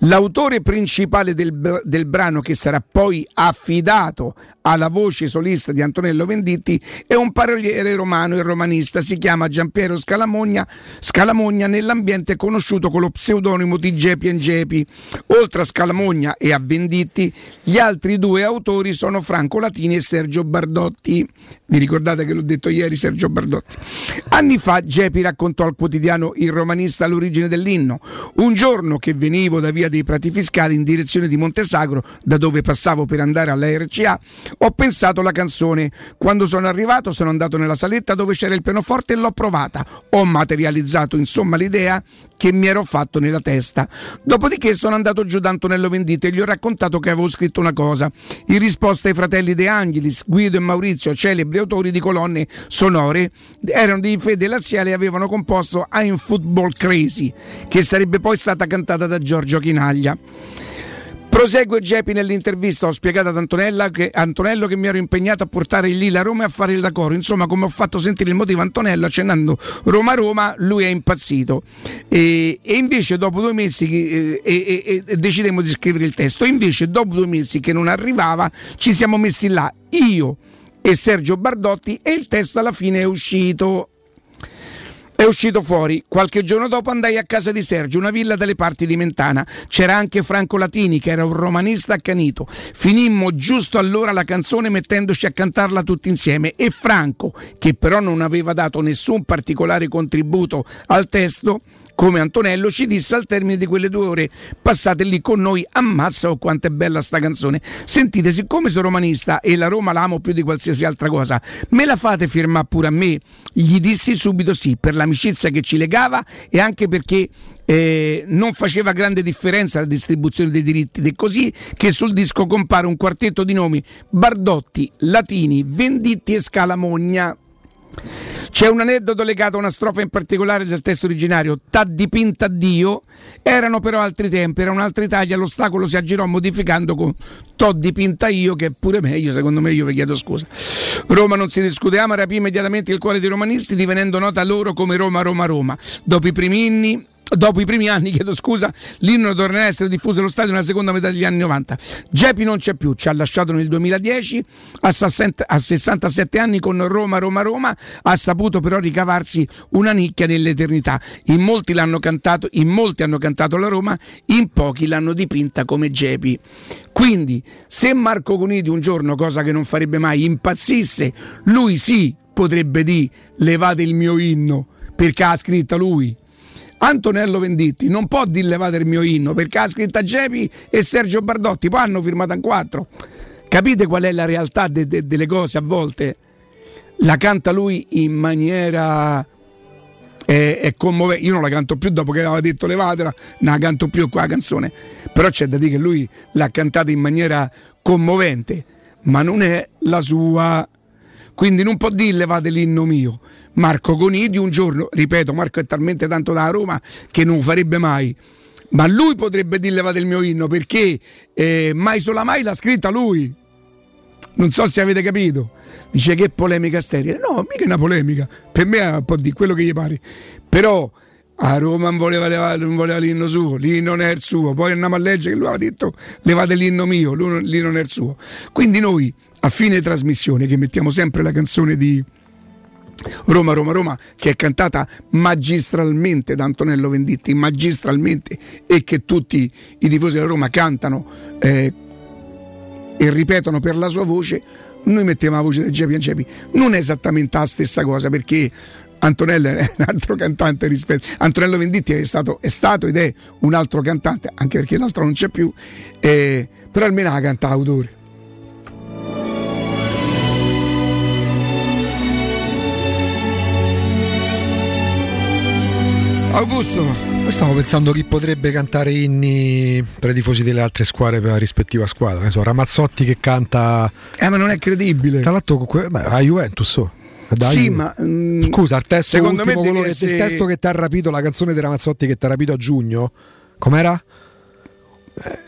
L'autore principale del, del brano, che sarà poi affidato alla voce solista di Antonello Venditti, è un paroliere romano e romanista. Si chiama Giampiero Scalamogna, Scalamogna nell'ambiente conosciuto con lo pseudonimo di Gepi Gepi. Oltre a Scalamogna e a Venditti, gli altri due autori sono Franco Latini e Sergio Bardotti. Vi ricordate che l'ho detto ieri, Sergio Bardotti? Anni fa Gepi raccontò al quotidiano Il Romanista l'origine dell'inno. Un giorno che venivo da via dei Prati Fiscali in direzione di Montesagro, da dove passavo per andare alla RCA, ho pensato alla canzone. Quando sono arrivato sono andato nella saletta dove c'era il pianoforte e l'ho provata. Ho materializzato insomma l'idea che mi ero fatto nella testa. Dopodiché sono andato giù da Antonello Venditti e gli ho raccontato che avevo scritto una cosa. In risposta ai fratelli De Angelis, Guido e Maurizio, celebri autori di colonne sonore, erano di fede laziale e avevano composto I'm Football Crazy, che sarebbe poi stata cantata da Giorgio Chinaglia. Prosegue Geppi nell'intervista, ho spiegato ad Antonella che, Antonello che mi ero impegnato a portare lì la Roma e a fare il d'accordo. Insomma, come ho fatto sentire il motivo Antonello accennando Roma-Roma, lui è impazzito. E, e invece dopo due mesi eh, e, e, decidemmo di scrivere il testo. Invece dopo due mesi che non arrivava ci siamo messi là, io e Sergio Bardotti e il testo alla fine è uscito. È uscito fuori. Qualche giorno dopo andai a casa di Sergio, una villa dalle parti di Mentana. C'era anche Franco Latini, che era un romanista accanito. Finimmo giusto allora la canzone mettendoci a cantarla tutti insieme. E Franco, che però non aveva dato nessun particolare contributo al testo, come Antonello ci disse al termine di quelle due ore passate lì con noi, ammazza oh, quanto è bella sta canzone. Sentite, siccome sono romanista e la Roma l'amo più di qualsiasi altra cosa, me la fate firmare pure a me? Gli dissi subito sì, per l'amicizia che ci legava e anche perché eh, non faceva grande differenza la distribuzione dei diritti ed è così che sul disco compare un quartetto di nomi Bardotti, Latini, Venditti e Scalamogna. C'è un aneddoto legato a una strofa in particolare del testo originario, T'ha dipinta Dio, erano però altri tempi, era un'altra Italia, l'ostacolo si aggirò modificando con T'ho dipinta io, che è pure meglio, secondo me io vi chiedo scusa. Roma non si discute, ama rapì immediatamente il cuore dei romanisti, divenendo nota loro come Roma, Roma, Roma. Dopo i primi inni Dopo i primi anni, chiedo scusa, l'inno tornerà a essere diffuso allo stadio nella seconda metà degli anni 90. Geppi non c'è più, ci ha lasciato nel 2010, a 67 anni con Roma, Roma, Roma, ha saputo però ricavarsi una nicchia nell'eternità. In molti l'hanno cantato, in molti hanno cantato la Roma, in pochi l'hanno dipinta come Geppi. Quindi, se Marco Conidi un giorno, cosa che non farebbe mai, impazzisse, lui sì potrebbe dire levate il mio inno perché ha scritto lui. Antonello Venditti non può dire levate il mio inno perché ha scritto Gepi e Sergio Bardotti, poi hanno firmato in quattro. Capite qual è la realtà de- de- delle cose a volte? La canta lui in maniera è commovente. Io non la canto più dopo che aveva detto levatela, non la canto più qua la canzone. Però c'è da dire che lui l'ha cantata in maniera commovente, ma non è la sua. Quindi non può dire levate l'inno mio. Marco Conidi un giorno, ripeto, Marco è talmente tanto da Roma che non farebbe mai. Ma lui potrebbe dire levate il mio inno perché eh, mai sola mai l'ha scritta lui. Non so se avete capito. Dice che polemica sterile. No, mica una polemica. Per me può dire quello che gli pare. Però a Roma non voleva, levare, non voleva l'inno suo, l'inno non è il suo. Poi andiamo a leggere che lui aveva detto levate l'inno mio, l'inno non è il suo. Quindi noi a fine trasmissione che mettiamo sempre la canzone di Roma, Roma, Roma, che è cantata magistralmente da Antonello Venditti, magistralmente, e che tutti i tifosi della Roma cantano eh, e ripetono per la sua voce, noi mettiamo la voce del Gepi Gepi. Non è esattamente la stessa cosa perché Antonello è un altro cantante rispetto. Antonello Venditti è stato, è stato, ed è un altro cantante, anche perché l'altro non c'è più, eh, però almeno la canta autore. Augusto. Stavo pensando chi potrebbe cantare inni per i tifosi delle altre squadre per la rispettiva squadra. Ne so, Ramazzotti che canta. Eh, ma non è credibile. Tra l'altro, beh, a Juventus. So. Dai, sì, ma mm, scusa, il testo, secondo me quello se... il testo che ti ha rapito, la canzone di Ramazzotti che ti ha rapito a giugno, com'era? Eh,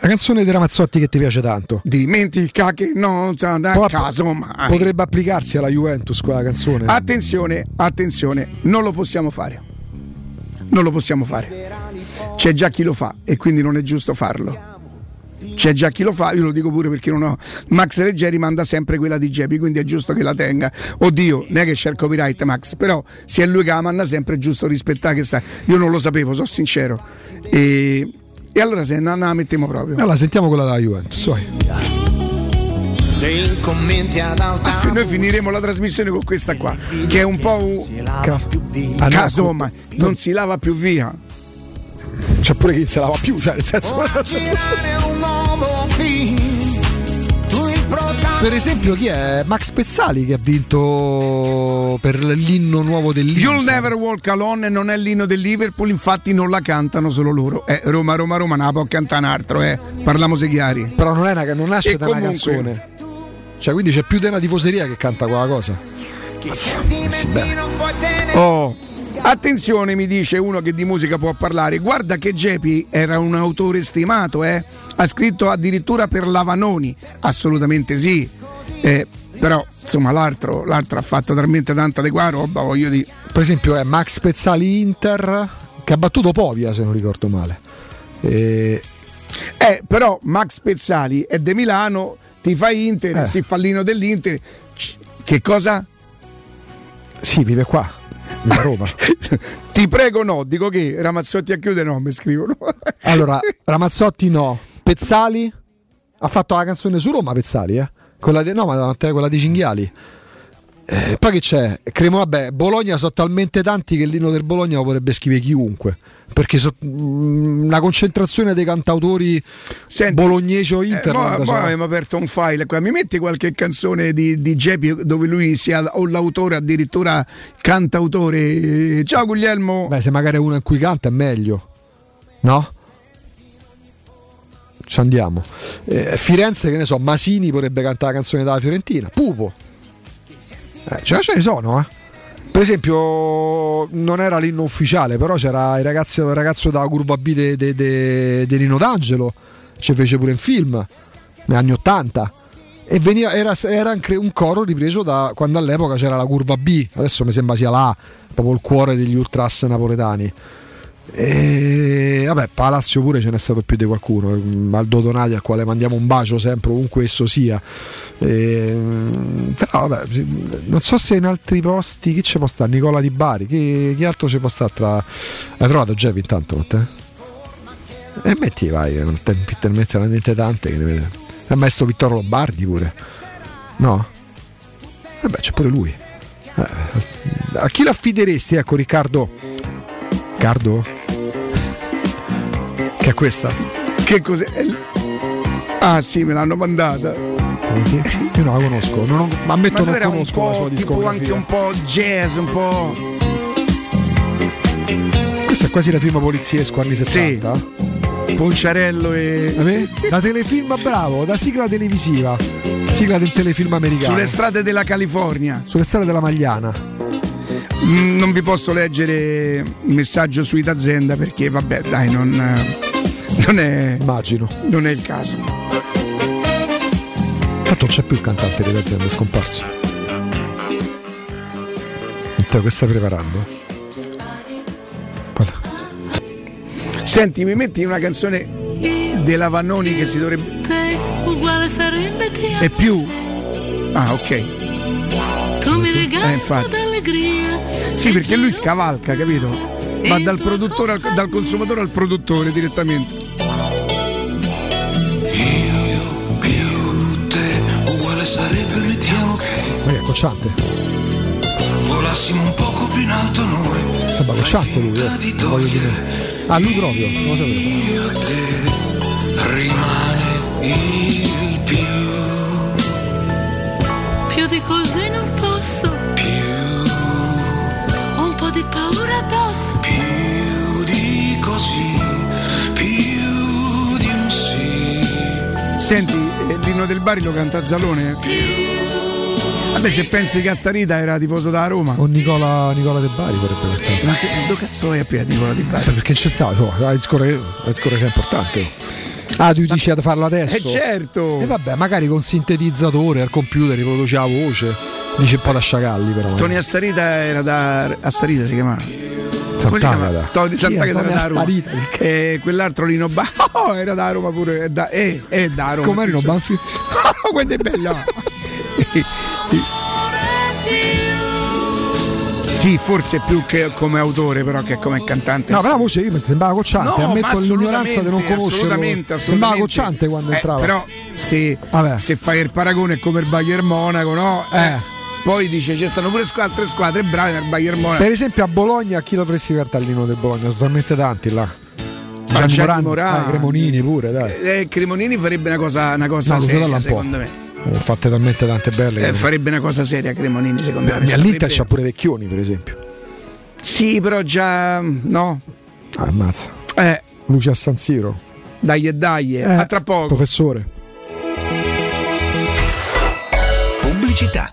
la canzone di Ramazzotti che ti piace tanto. Dimentica che non sta a caso mai. Potrebbe applicarsi alla Juventus quella canzone. Attenzione, attenzione, non lo possiamo fare. Non lo possiamo fare. c'è già chi lo fa e quindi non è giusto farlo. C'è già chi lo fa, io lo dico pure perché non ho. Max Leggeri manda sempre quella di Gepi, quindi è giusto che la tenga. Oddio, non è che c'è il copyright, Max, però se è lui che la manda sempre è giusto rispettare che sta. Io non lo sapevo, sono sincero. E, e allora se non la mettiamo proprio. Allora sentiamo quella della Juventus. vai. Dei commenti ad alta Ah, noi finiremo la trasmissione con questa qua, che è un po' un Caso. caso, ma non si lava più via. C'è pure chi non se lava più, cioè nel senso. un nuovo film. Per esempio, chi è? Max Pezzali che ha vinto per l'inno nuovo del You'll Liverpool. Never Walk Alone non è l'inno del Liverpool, infatti non la cantano solo loro. Eh, Roma, Roma, Roma, non la può cantare un altro, eh. Parliamo se chiari. Però non, è una, non nasce E da una comunque- canzone. Cioè, quindi c'è più di una tifoseria che canta quella cosa. Oh, attenzione, mi dice uno che di musica può parlare. Guarda che Gepi era un autore stimato, eh? Ha scritto addirittura per Lavanoni. Assolutamente sì. Eh, però, insomma, l'altro, l'altro ha fatto talmente tanta di qua roba, voglio dire. Per esempio, è Max Pezzali Inter che ha battuto Povia, se non ricordo male. E... Eh, però Max Pezzali è di Milano, ti fai Inter, Eh. si fallino dell'Inter. Che cosa? Sì, vive qua, vive a Roma. Ti prego no, dico che Ramazzotti a chiudere no, mi scrivono. Allora, Ramazzotti no. Pezzali ha fatto la canzone su Roma, Pezzali, eh? Quella di, no, ma quella di Cinghiali. Eh, poi che c'è? Cremo, vabbè, Bologna sono talmente tanti che l'inno del Bologna lo potrebbe scrivere chiunque. Perché so- mm, una concentrazione dei cantautori bolognesi o Eh, Inter. mo- guarda, mo sono- abbiamo aperto un file qua. Mi metti qualche canzone di, di Geppi dove lui sia o l'autore, addirittura cantautore. Eh, Ciao Guglielmo. Beh, se magari è uno in cui canta è meglio. No? Ci andiamo. Eh, Firenze, che ne so, Masini potrebbe cantare la canzone della Fiorentina. Pupo. Eh, ce, ce ne sono, eh. Per esempio, non era l'inno ufficiale, però c'era il ragazzo, il ragazzo della curva B di de, Rino D'Angelo, ci fece pure un film negli anni 80. E veniva- era, era anche un coro ripreso da quando all'epoca c'era la curva B, adesso mi sembra sia là, proprio il cuore degli ultras napoletani. E vabbè, Palazzo pure ce n'è stato più di qualcuno. mm, Aldo Donati al quale mandiamo un bacio sempre ovunque esso sia. E, mm, però vabbè, non so se in altri posti chi ci può stare? Nicola Di Bari, chi, chi altro ci può stare tra. Hai trovato Jeff intanto con te? E metti vai, non te te ne mette talmente tante che ne vede. E maestro Vittorio Lombardi pure. No? Vabbè, c'è pure lui. Eh, a chi l'affideresti, ecco Riccardo? Riccardo? Che è questa? Che cos'è? Ah sì, me l'hanno mandata. Io non la conosco, non ho- ma ammetto Ma non conosco la sua po' tipo anche un po' jazz, un po'. Questo è quasi la prima poliziesco anni 70. Ponciarello e. Vabbè? Da telefilm bravo, da sigla televisiva. Sigla del telefilm americano. Sulle strade della California. Sulle strade della Magliana. Mm, Non vi posso leggere il messaggio su Itazenda perché vabbè, dai, non, non è. Immagino. Non è il caso. Tanto non c'è più il cantante delle aziende, è scomparso. Matteo, che stai preparando? Senti, mi metti una canzone della Vannoni che si dovrebbe. È più. Ah, ok. Tu mi regali Eh, infatti. d'allegria. Sì, perché lui scavalca, capito? Va dal produttore al, dal consumatore al produttore direttamente. Uguale sarebbe, mettiamo che Ma che è cocciante? volassimo un poco più in alto noi. Sembra cocciante lui, eh. Voglio dire. Ah, lui proprio, non lo sapevo. Io te rimane Bari lo canta Zalone? Vabbè, se pensi che Astarita era tifoso da Roma. O Nicola, Nicola De Bari vorrebbe cantare. Ma che dove cazzo vai a piedi Nicola Di Bari? Perché c'è stato, cioè, la discorre, la discorre che è importante. Ah, tu dici da farlo adesso? Eh certo! E vabbè, magari con sintetizzatore al computer riproduce la voce. Dice un po' da sciacalli però. Tony Astarita era da. Astarita si chiamava. Sant'Agata. Tony Sant'Agata era da Roma. E quell'altro Lino Banfi oh, era da Roma pure. È da, è, è da Roma. Com'è Lino Banfi? Quello è bello. Sì, forse più che come autore, però che come cantante. No, però la voce io mi sembrava cocciante, No, ma ammetto l'ignoranza di non assolutamente, conoscerlo. assolutamente, Sembrava assolutamente. cocciante quando Eh, entrava. Però se, se fai il paragone è come il Bayern Monaco, no? Eh, Poi dice ci stanno pure squadre, altre squadre bravi nel Bayern Monaco. Per esempio a Bologna a chi dovresti il cartellino del Bologna? Sono talmente tanti là. Gianni Morandi, Morandi. ah, Cremonini pure, dai. Eh, Cremonini farebbe una cosa, una cosa No, seria, secondo un po'. me. Eh, fatte talmente tante belle. Eh, farebbe una cosa seria Cremonini, secondo me. Beh, All'Inter Saprebbe- c'ha pure Vecchioni, per esempio. Sì, però già no. Ah, ammazza. Eh, Luce a San Siro. dai e dai, Eh, a tra poco. Professore. Pubblicità.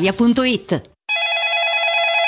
brispalitalia.it.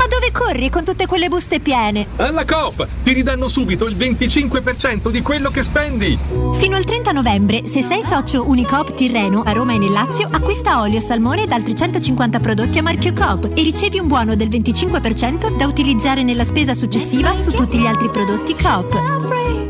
Ma dove corri con tutte quelle buste piene? Alla Coop ti ridanno subito il 25% di quello che spendi. Fino al 30 novembre, se sei socio Unicoop Tirreno a Roma e nel Lazio, acquista olio, salmone ed altri 150 prodotti a marchio Coop e ricevi un buono del 25% da utilizzare nella spesa successiva su tutti gli altri prodotti Coop.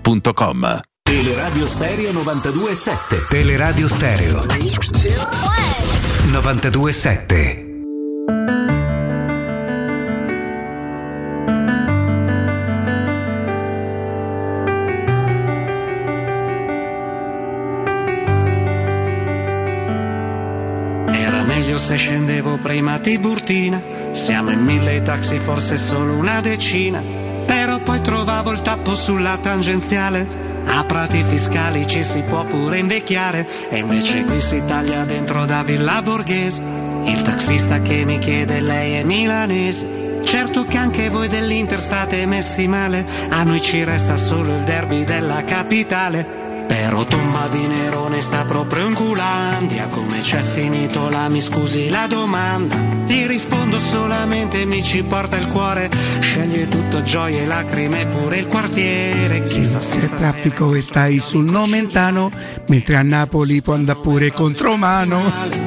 Teleradio Stereo 92.7 Teleradio Stereo 92.7 Era meglio se scendevo prima a Tiburtina. Siamo in mille taxi, forse solo una decina. Però poi trovavo il tappo sulla tangenziale. A prati fiscali ci si può pure invecchiare. E invece qui si taglia dentro da Villa Borghese. Il taxista che mi chiede lei è milanese. Certo che anche voi dell'Inter state messi male. A noi ci resta solo il derby della capitale. Però Tomma di Nerone sta proprio in culandia. Come c'è finito là mi scusi la domanda? Ti rispondo solamente mi ci porta il cuore. Sceglie tutto gioie, lacrime pure il quartiere. Chissà se C'è traffico e stai sul Nomentano, mentre a Napoli può andare pure contromano.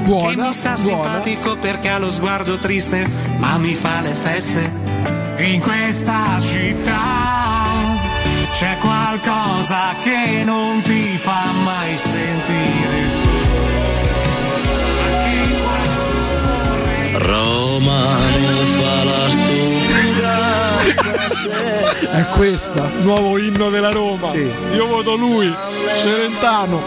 che mi sta simpatico perché ha lo sguardo triste Ma mi fa le feste. In questa città c'è qualcosa che non ti fa mai sentire Roma nel falastuga È questa, nuovo inno della Roma. Io voto lui, Celentano.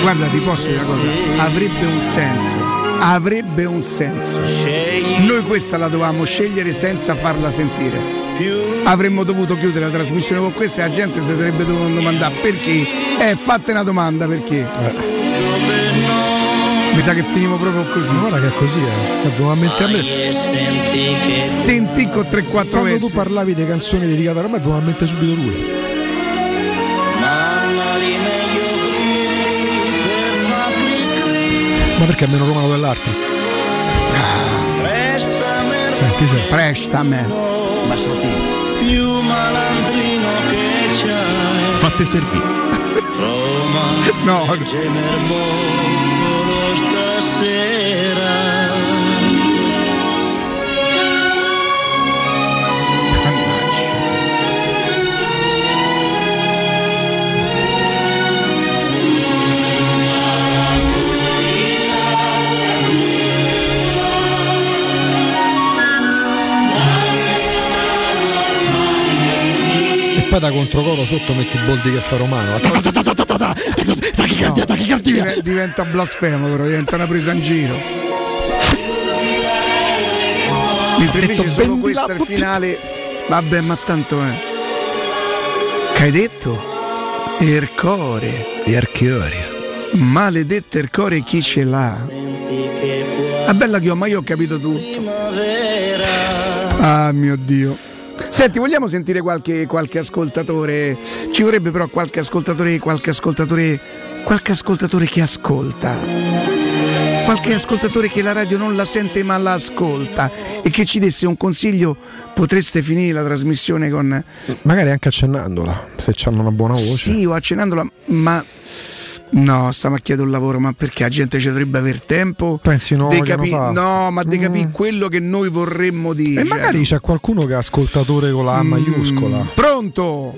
Guarda, ti posso dire una cosa, avrebbe un senso. Avrebbe un senso. Noi questa la dovevamo scegliere senza farla sentire. Avremmo dovuto chiudere la trasmissione con questa e la gente si sarebbe dovuta domandare perché. Eh, fate una domanda perché. Mi sa che finimo proprio così. Guarda che è così, eh. Naturalmente a me. Senti con 3-4 Quando tu parlavi di canzoni dedicate a Roma, è naturalmente subito lui. Ma perché è meno romano dell'altro? Senti, senti. Prestame. Mastro più malandrino che c'hai. Fatte servire. Roma no. Gemerbolo stasera poi da controcoro sotto metti i boldi che fa romano. Dive- diventa blasfemo, però diventa una presa in giro. Mentre invece solo "Vendi questo il finale. Vabbè, ma tanto è. Che hai detto? Ercore. Ercore. Maledetto Ercore chi ce l'ha? Ah bella che ho, ma io ho capito tutto. Ah mio Dio. Senti, vogliamo sentire qualche, qualche ascoltatore? Ci vorrebbe però qualche ascoltatore, qualche ascoltatore, qualche ascoltatore che ascolta. Qualche ascoltatore che la radio non la sente ma la ascolta e che ci desse un consiglio, potreste finire la trasmissione con... Magari anche accennandola, se hanno una buona voce. Sì, o accennandola, ma... No, stiamo a chiedere un lavoro, ma perché la gente ci dovrebbe avere tempo? Pensi no, capi- no, ma di Mm. capire quello che noi vorremmo dire. E magari c'è qualcuno che è ascoltatore con la A maiuscola. Pronto?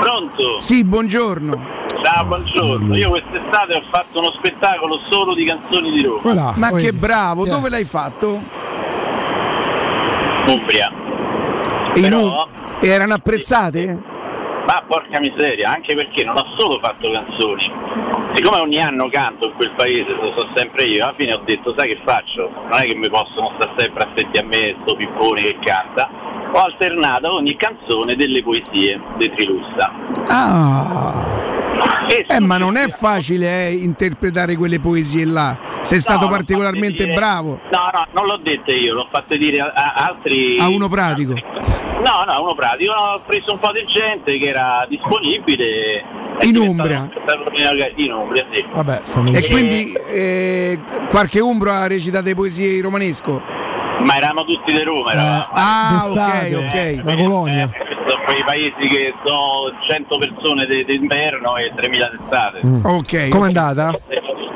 Pronto? Sì, buongiorno. Ciao, buongiorno. Io quest'estate ho fatto uno spettacolo solo di canzoni di Roma. ma che bravo, dove l'hai fatto? Umbria. E, Però- e erano apprezzate? Ma porca miseria, anche perché non ho solo fatto canzoni, siccome ogni anno canto in quel paese, lo so sempre io, alla fine ho detto sai che faccio? Non è che mi possono stare sempre affetti a me sto pippone che canta. Ho alternato ogni canzone delle poesie di Trilussa. Ah. Eh, ma non è facile eh, interpretare quelle poesie là. Sei stato l'ho particolarmente dire- bravo. No, no, non l'ho dette io, l'ho fatte dire a, a altri. A uno pratico. No, no, uno pratico. Ho preso un po' di gente che era disponibile. In Umbria. In Umbria, sì. Vabbè, stanno E quindi eh, qualche umbro ha recitato le poesie in romanesco? Ma eravamo tutti di Roma, eravamo. Ah, ok, ok. La colonia. Sono quei paesi che sono 100 persone d'inverno e 3000 d'estate. Ok. Com'è andata?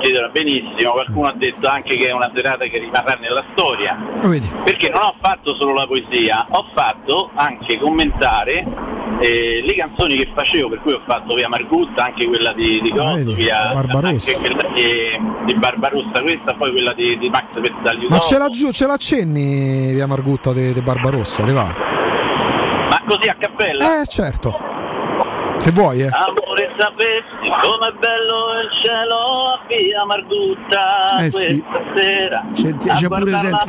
Chiedere benissimo, qualcuno ha detto anche che è una serata che rimarrà nella storia. Perché non ho fatto solo la poesia, ho fatto anche commentare eh, le canzoni che facevo, per cui ho fatto via Margutta, anche quella di, di Ah, vedi, via Barbarossa. quella di, di Barbarossa, questa, poi quella di, di Max Pezzagli. Ma ce, la, giù- ce l'accenni via Margutta di Barbarossa, te va? Ma così a cappella? Eh, certo. Se vuoi, eh. Amore sapessi com'è bello il cielo a via Margutta Eh, sì. questa sera C'è- c'è pure testa-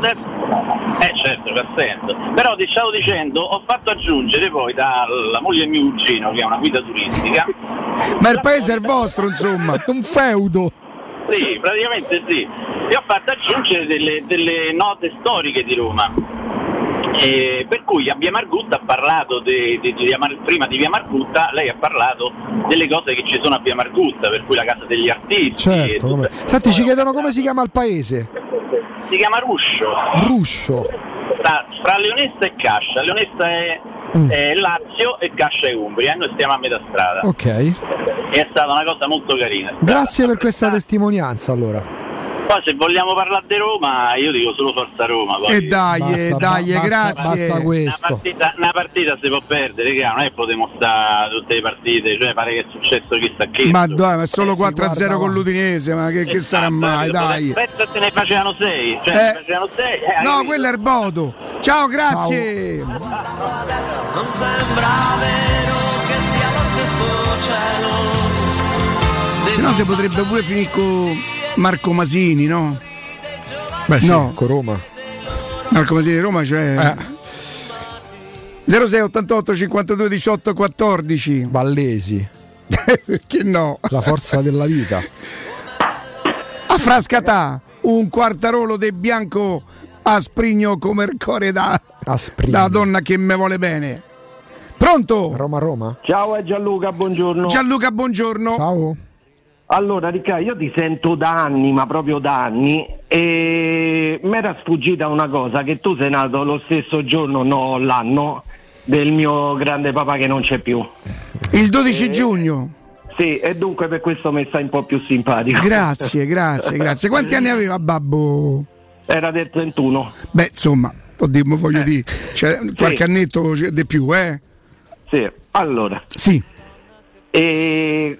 Eh certo, fa senso. Però ti stavo dicendo, ho fatto aggiungere poi dalla moglie di mio cugino, che è una guida turistica, Ma il paese è il vostro, insomma. Un feudo. sì, praticamente sì, e ho fatto aggiungere delle, delle note storiche di Roma. E per cui a Via Margutta ha parlato de- de- di Via Mar- prima di Via Margutta, lei ha parlato delle cose che ci sono a Via Margutta, per cui la casa degli artisti. Certo. come- Senti, ci chiedono come si chiama il paese. Si chiama Ruscio, Ruscio. sta fra Leonessa e Cascia. Leonessa è, Mm. è Lazio e Cascia è Umbria, e noi stiamo a metà strada. Ok. E è stata una cosa molto carina. Grazie per questa testimonianza allora. Poi se vogliamo parlare di Roma, io dico solo Forza Roma. Poi. E dai, Basta, eh, dai, ba- basta- grazie. basta Una questo. partita, una partita si può perdere, raga, non è che potremo stare tutte le partite, cioè pare che è successo chissà che. Ma dai, ma è solo Eh, si 4-0 guarda con l'Udinese, ma che, che sarà mai, dai. Aspetta, se ne facevano 6. Cioè, Eh. ne facevano 6. No, quello è il Bodo. Ciao, grazie. Non sembra vero che sia lo stesso cielo. Se no si potrebbe pure finire con Marco Masini, no? Beh, sì, No. con Roma. Marco Masini Roma, cioè... Eh. 06 88 52 18 14 Vallesi. Che no? La forza della vita. A Frascatà, un quartarolo di bianco a sprigno come il cuore da, da donna che me vuole bene. Pronto? Roma Roma. Ciao è Gianluca, buongiorno. Gianluca, buongiorno. Ciao. Allora, Riccardo, io ti sento da anni, ma proprio da anni, e mi era sfuggita una cosa, che tu sei nato lo stesso giorno, no, l'anno, del mio grande papà che non c'è più. Il 12 giugno. Sì, e dunque per questo mi stai un po' più simpatico. Grazie, grazie, grazie. Quanti anni aveva babbo? Era del 31. Beh, insomma, oddio, voglio dire, c'è qualche annetto di più, eh? Sì, allora. Sì. E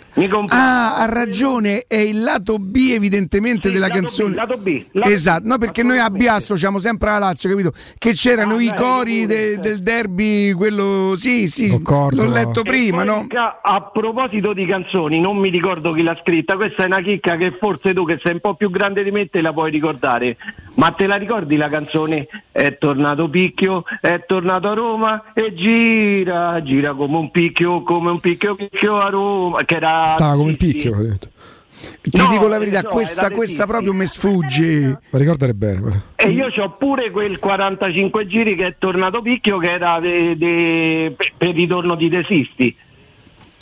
Ah, ha ragione, è il lato B evidentemente Sì, della lato B, canzone. lato B, lato esatto, no perché noi a B associamo sempre alla Lazio, capito? Che c'erano i cori de- del derby, quello sì, sì, Concordo. l'ho letto prima, no? A proposito di canzoni, non mi ricordo chi l'ha scritta, questa è una chicca che forse tu che sei un po' più grande di me te la puoi ricordare, ma te la ricordi la canzone È tornato Picchio, è tornato a Roma e gira, gira come un picchio, come un picchio, picchio a Roma, che era... Stava come il picchio. ho detto. Ti No, dico la verità, no, questa, questa proprio mi sfugge. Ma ricordare bene. E io ho pure quel 45 giri che è tornato Picchio che era de- de- per, per il ritorno di Desisti.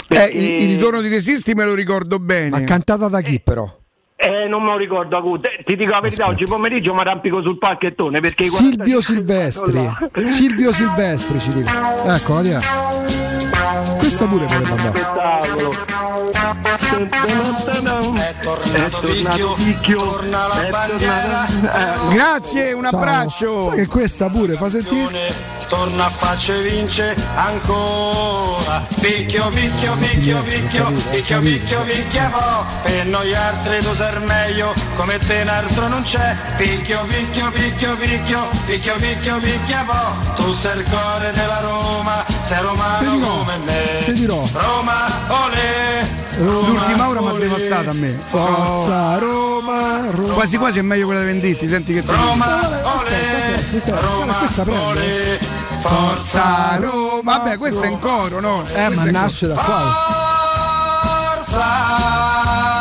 Eh, il, il ritorno di Resisti me lo ricordo bene. Ma cantata da chi però? Eh, non me lo ricordo. Eh, Ti dico la verità, oggi pomeriggio mi arrampico sul palchettone perché Silvio 45 Silvestri. Silvio Silvestri ci dica. Ecco, via. Questa pure potrebbe andare. Spettacolo. È tornato Picchio, torna la bandiera. Grazie, un Ciao. abbraccio. Sai che questa pure fa sentire. Torna a faccia e vince ancora. Picchio, picchio, picchio, picchio, picchio, picchio, picchia mo. Per noi altri tu sei meglio, come te un altro non c'è. Picchio, picchio, picchio, picchio, picchio, picchio, picchia mo. Tu sei il cuore della Roma, sei romano come me. Ti dirò. Roma, L'ultima ora mi ha devastato a me. Forza Roma, Roma. Quasi quasi è meglio quella dei Venditti, senti che ti dico. Guarda, questa prende. Forza Roma. Vabbè, questo è in coro, no? Eh, Questo ma nasce da qua.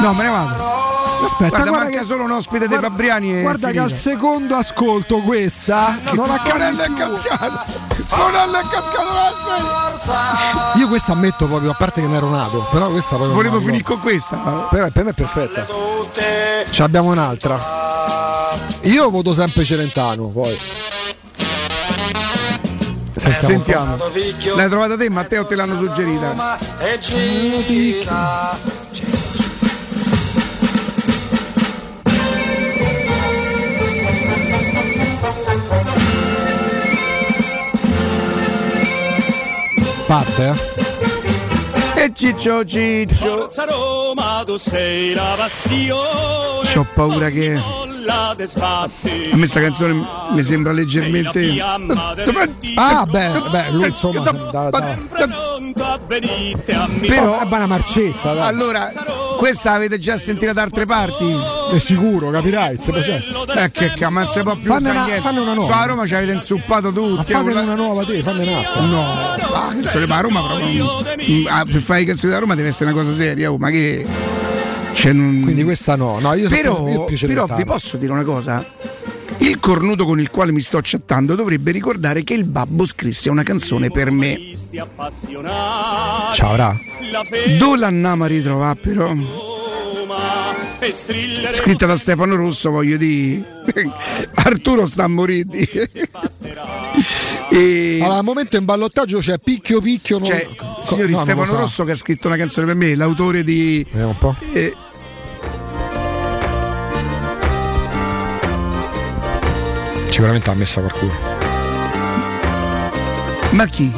No, me ne vado. Aspetta, guarda, guarda manca che- solo un ospite dei Fabriani e Guarda che al secondo ascolto questa non accade Bonello Bonello è cascato la Io questa ammetto proprio, a parte che ne ero nato, però questa proprio Volevo finire con questa. Però per me è perfetta. Ce abbiamo un'altra. Io voto sempre Celentano, poi. Sentiamo. un po'. Sentiamo. L'hai trovata te, Matteo, te l'hanno suggerita? E gira. Parte, eh? E Ciccio Ciccio. Forza Roma, tu sei la passione. C'ho paura che. A me sta canzone mi sembra leggermente. Ah, beh, beh, lui insomma. Da, da, Pronto a venite a mi Però è una marcetta, dai. Allora, questa avete già sentita da altre parti? È sicuro, capirai. Eh che ca- ma se può più Fanne sa una- niente. fanne una nuova. Su a Roma ci avete insuppato Ma tutti. fate eh, una nuova te, fanne un'altra. No, ah, che so, ma a Roma proprio. Fare i canzoni da Roma deve essere una cosa seria, oh, ma che. Cioè, non- Quindi questa no. no io però, io più però vi posso dire una cosa? Il cornuto con il quale mi sto chattando dovrebbe ricordare che il babbo scrisse una canzone per me. Ciao, Ra. Dove l'andiamo a ritrovare però? Scritta da Stefano Rosso, voglio dire. Arturo sta a morire. e... Allora, al momento in ballottaggio c'è Picchio Picchio. Non... Cioè, co- signori, no, Stefano sa. Rosso che ha scritto una canzone per me, l'autore di. Vediamo un po'. eh, Sicuramente ha messa qualcuno. ma chi?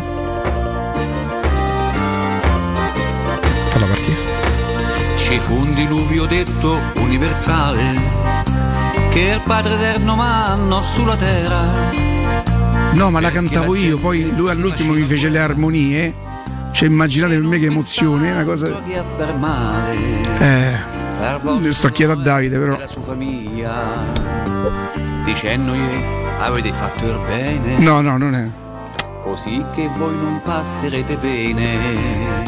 Falla partire. Ci fu un diluvio detto universale che il Padre Eterno manno sulla terra. No, ma la cantavo io, poi lui all'ultimo mi fece le armonie. Cioè, immaginate per me che emozione, una cosa. Eh. Ne sto chiedendo a Davide, però. la sua famiglia dicendogli avete fatto il bene No, no, non è. così che voi non passerete bene.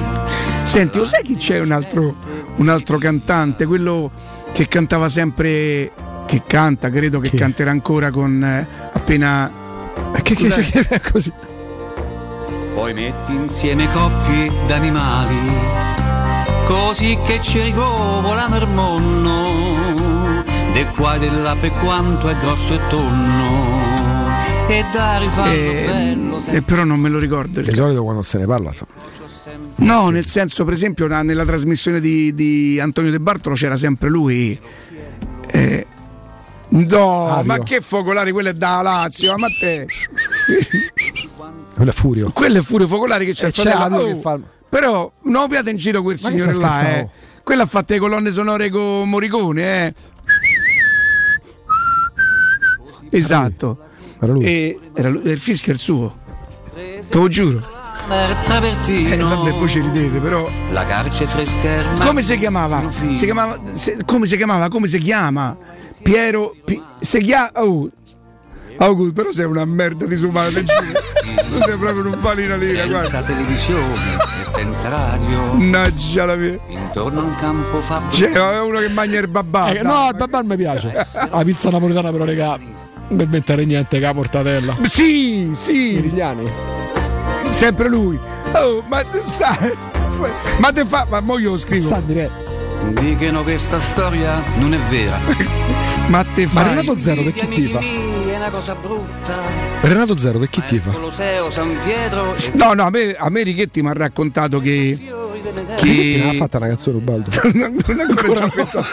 Senti, lo sai chi c'è un altro, un altro cantante? Quello che cantava sempre. Che canta, credo che canterà ancora con eh, appena. Che, che, Scusate. che- è così. Poi metti insieme coppie d'animali così che ci rivolano il mondo del qua e del là per quanto è grosso e tonno e da rifarlo Eh, bello eh, però non me lo ricordo. il Di solito quando se ne parla, insomma. No, nel senso, per esempio, na- nella trasmissione di, di Antonio De Bartolo c'era sempre lui. Eh, no, Avio. ma che focolari, quello è da Lazio, ma te. Quello è Furio. Quello è Furio Focolari che c'è E il c'è fratello. Avio Oh, che fa- Però non piate in giro quel Ma signore là, eh. Quello ha fatto le colonne sonore con Morricone, eh. Esatto. Era lui. E era lui- il fischio è il suo. Te lo giuro. Eh, vabbè, voi ci ridete, però. la carce frescherna Come si chiamava? Si chiamava se- come si chiamava? Come si chiama? Piero Pi- si chiama oh. Augusto, però sei una merda di sumana, te. Tu sei proprio un palina lira, senza guarda. televisione e senza radio Mannaggia la mia. intorno a un campo fabbro C'è uno che mangia il babà. Eh, no, il babà mi piace. La pizza napoletana però, raga. Non per mettere niente che la portatella. Sì, sì, rigliani. Sempre lui. Oh, ma tu sai. Ma te fa. Ma mo io lo scrivo. Sta diretto. dicono che sta storia non è vera Ma te Ma fa. Renato Zero per chi tifa? è una cosa brutta Renato Zero per chi tifa? Colosseo San Pietro e No, no, a me, a me Richetti mi ha raccontato che, Che ne ha fatta una canzone Ubaldo. non ancora ci ho pensato.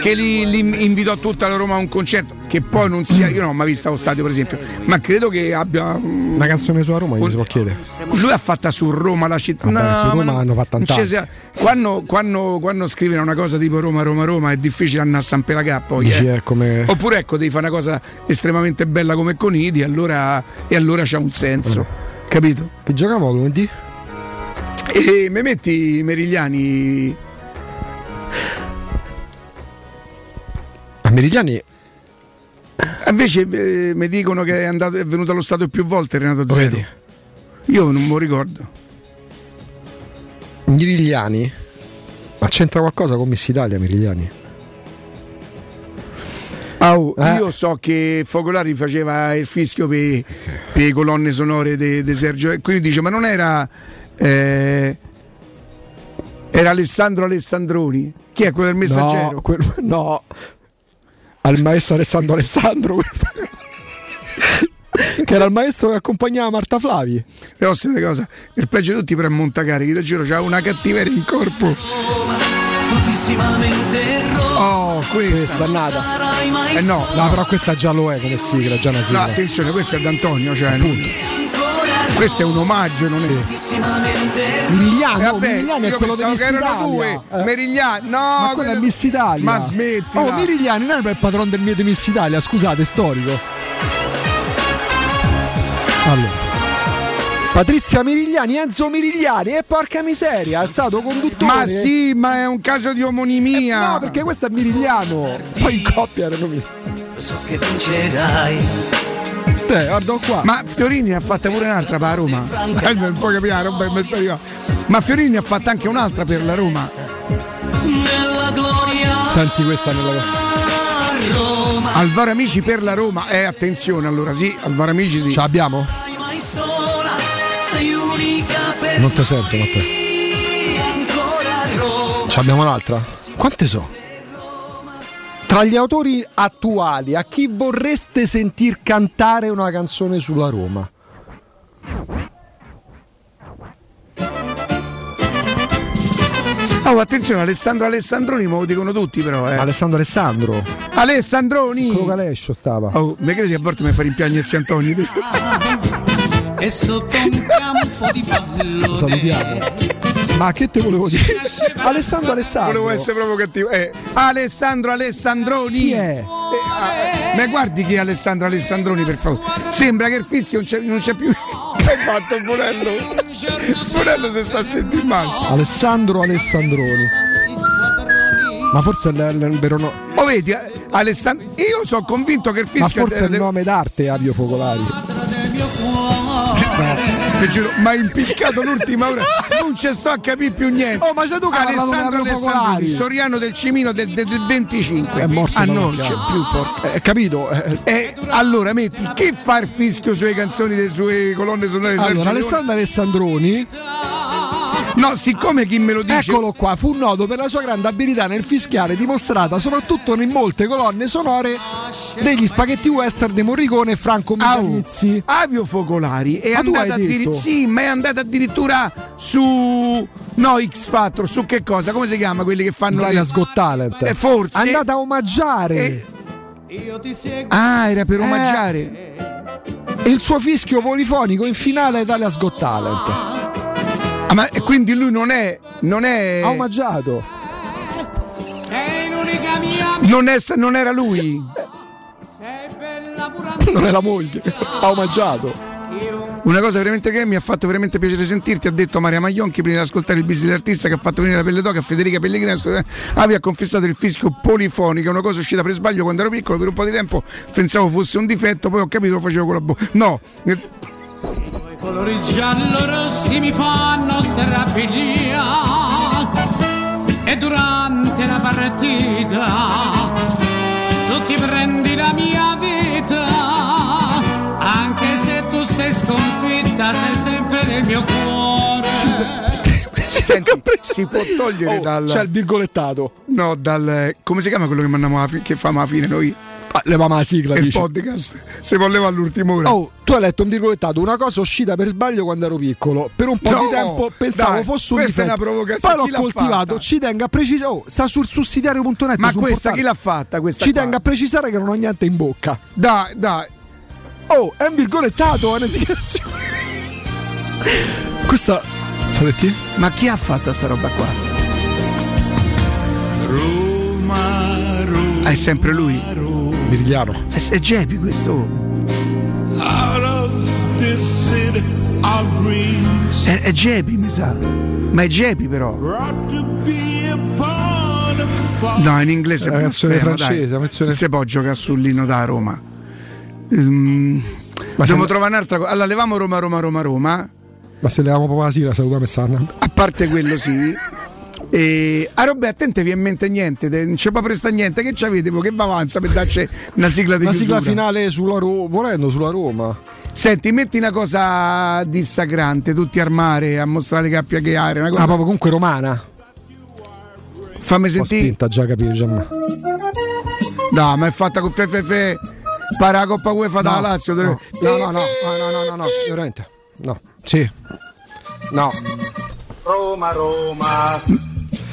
che li, li invitò tutta la Roma a un concerto che poi non sia io non ho mai visto allo stadio per esempio ma credo che abbia Una canzone sulla Roma, gli si può chiedere. lui ha fatta su Roma la città Vabbè, su Roma ma non- hanno fatto non tant'altro. ci sia- quando, quando, quando scrivono una cosa tipo Roma Roma Roma è difficile andare a San Pelagà poi eh. è come- oppure ecco devi fare una cosa estremamente bella come Conidi allora, e allora c'ha un senso capito? che giochiamo lunedì? E mi metti i Merigliani A Meridiani invece eh, mi dicono che è, andato, è venuto allo stadio più volte Renato Zero io non me lo ricordo Mirigliani? Ma c'entra qualcosa con Miss Italia, Mirigliani? Oh, Eh. Io so che Focolari faceva il fischio per le colonne sonore di Sergio e quindi dice ma non era eh, era Alessandro Alessandroni chi è quello del messaggero? No, quello- no. al maestro Alessandro Alessandro che era il maestro che accompagnava Marta Flavi Le vostre una cosa, il peggio di tutti però è Montacarichi, ti giuro, c'ha una cattiveria in corpo. Oh, questa. questa è nata Eh no, no però questa già lo è come sigla già una no, sigla attenzione, questa è d'Antonio, cioè non- questo è un omaggio, non è. Mirigliani, Eh, oh, vabbè, Mirigliani è io quello di pensavo Miss che erano Italia. due, Eh. Merigliani, no, ma quello è Miss Italia Ma smettila. oh Mirigliani non è il patron del mio di Miss Italia scusate storico allora Patrizia Mirigliani, Enzo Mirigliani e porca miseria, è stato conduttore. Ma sì, ma è un caso di omonimia. Eh, no, perché questo è Mirigliano. Poi in coppia erano mi- So che vincerai. Eh, guarda qua. Ma Fiorini ha fatta pure un'altra per la Roma. Non puoi capire, roba mi sta arrivando. Ma Fiorini ha fatta anche un'altra per la Roma. Senti questa nella. Roma. Alvaro Amici per la Roma. Eh, attenzione allora, sì, Alvaro Amici sì. Ce l'abbiamo? Non ti sento, Matteo. Ce abbiamo un'altra? Quante so? Tra gli autori attuali, a chi vorreste sentir cantare una canzone sulla Roma? Oh, attenzione, Alessandro Alessandroni, me lo dicono tutti però, eh. Alessandro Alessandro. Alessandroni! Quello Calescio stava. Oh, mi credi a volte mi fa rimpiangere zio Antonio? E sotto un campo di ballo. Lo salutiamo. Ma che te volevo dire? Alessandro Alessandro. Volevo essere proprio cattivo. Eh, Alessandro Alessandroni. Chi è? Eh, ah, ma guardi chi è Alessandro Alessandroni, per favore. Sembra che il fischio non c'è, non c'è più. Che hai fatto il Bonello? Bonello si sta a sentire male. Alessandro Alessandroni. Ma forse è il, il vero nome. Oh, vedi, eh, Alessandro. Io sono convinto che il Ma fischio forse è il nome d'arte Avio Focolari. Ti giuro, ma impiccato l'ultima ora. Non ci sto a capire più niente. Oh, ma sei tu che Alessandro Focolari? Soriano del Cimino del, del- del 25. È morto Ah, non c'è più, porca. Eh, capito? Eh, E allora metti chi fa il fischio sulle canzoni delle sue colonne sonore allora? Alessandro Alessandroni, No, siccome chi me lo dice eccolo qua, fu noto per la sua grande abilità nel fischiare, dimostrata soprattutto in molte colonne sonore degli spaghetti western di Morricone e Franco Au, Milanizzi. Avio Focolari è Ma hai addirittura sì, ma è andata addirittura su no X Factor, su che cosa? Come si chiama quelli che fanno Italia's Got Talent. Eh, forse È andata a omaggiare Eh, Ah, era per omaggiare. il suo fischio polifonico in finale a Italia's Got Talent. Ah, ma e quindi lui non è non è Ha omaggiato. Sei l'unica mia. non, è non era lui. Non è la moglie. Ha omaggiato. Una cosa veramente che mi ha fatto veramente piacere sentirti, ha detto Maria Maglionchi prima di ascoltare il bis dell'artista che ha fatto venire la pelle d'oca a Federica Pellegrini. eh, Aveva confessato il fischio polifonico, una cosa uscita per sbaglio quando ero piccolo, per un po' di tempo pensavo fosse un difetto, poi ho capito lo facevo con la bocca. No, eh, colori giallo-rossi mi fanno strabilia e durante la partita tu ti prendi la mia vita anche se tu sei sconfitta sei sempre nel mio cuore senti, si può togliere Oh, dal. C'è il virgolettato. No, dal. come si chiama quello che mandiamo alla fi- che fa la fine noi? Ah, levamo la sigla. il podcast si voleva all'ultima ora. Oh, tu hai letto un virgolettato, una cosa uscita per sbaglio quando ero piccolo. Per un po' No, di tempo pensavo dai, fosse un questa è difetto. una provocazione, Poi chi l'ho l'ha coltivato, fatta? ci tengo a precisare. Oh, sta sul sussidiario.net. Ma sul questa portale. chi l'ha fatta? Questa Ci qua? tengo a precisare che non ho niente in bocca. Dai, dai. Oh, è un virgolettato, è una dichiarazione. Questa. Fate Ma chi ha fatto sta roba qua? Roma, Roma. Ah, è sempre lui? Mirigliano. È, è Gepi questo. Out of this city of dreams. È, è Gepi, mi sa. Ma è Gepi però. No, in inglese È una canzone francese, dai. canzone- Non si può giocare sull'ino da Roma. Ehm, dobbiamo c'è- trovare un'altra cosa. Allora, levamo Roma, Roma, Roma, Roma. Ma se leviamo proprio la sigla, salutiamo e. A parte quello, sì. E a Roberto, attente, vi è in mente niente, te- non c'è proprio presta niente. Che c'avete voi? Che va avanza per darci una sigla di La chiusura? sigla finale sulla Roma, volendo sulla Roma. Senti, metti una cosa dissacrante, tutti armare a mostrare cappia che aria. Una cosa... Ah, proprio comunque romana. Fammi sentire. spinta, già capito. Già. No, No, ma è fatta con Fefe. Para la Coppa UEFA da Lazio. no, no, no, no, no, no, no, no, veramente. No, sì. No. Roma, Roma,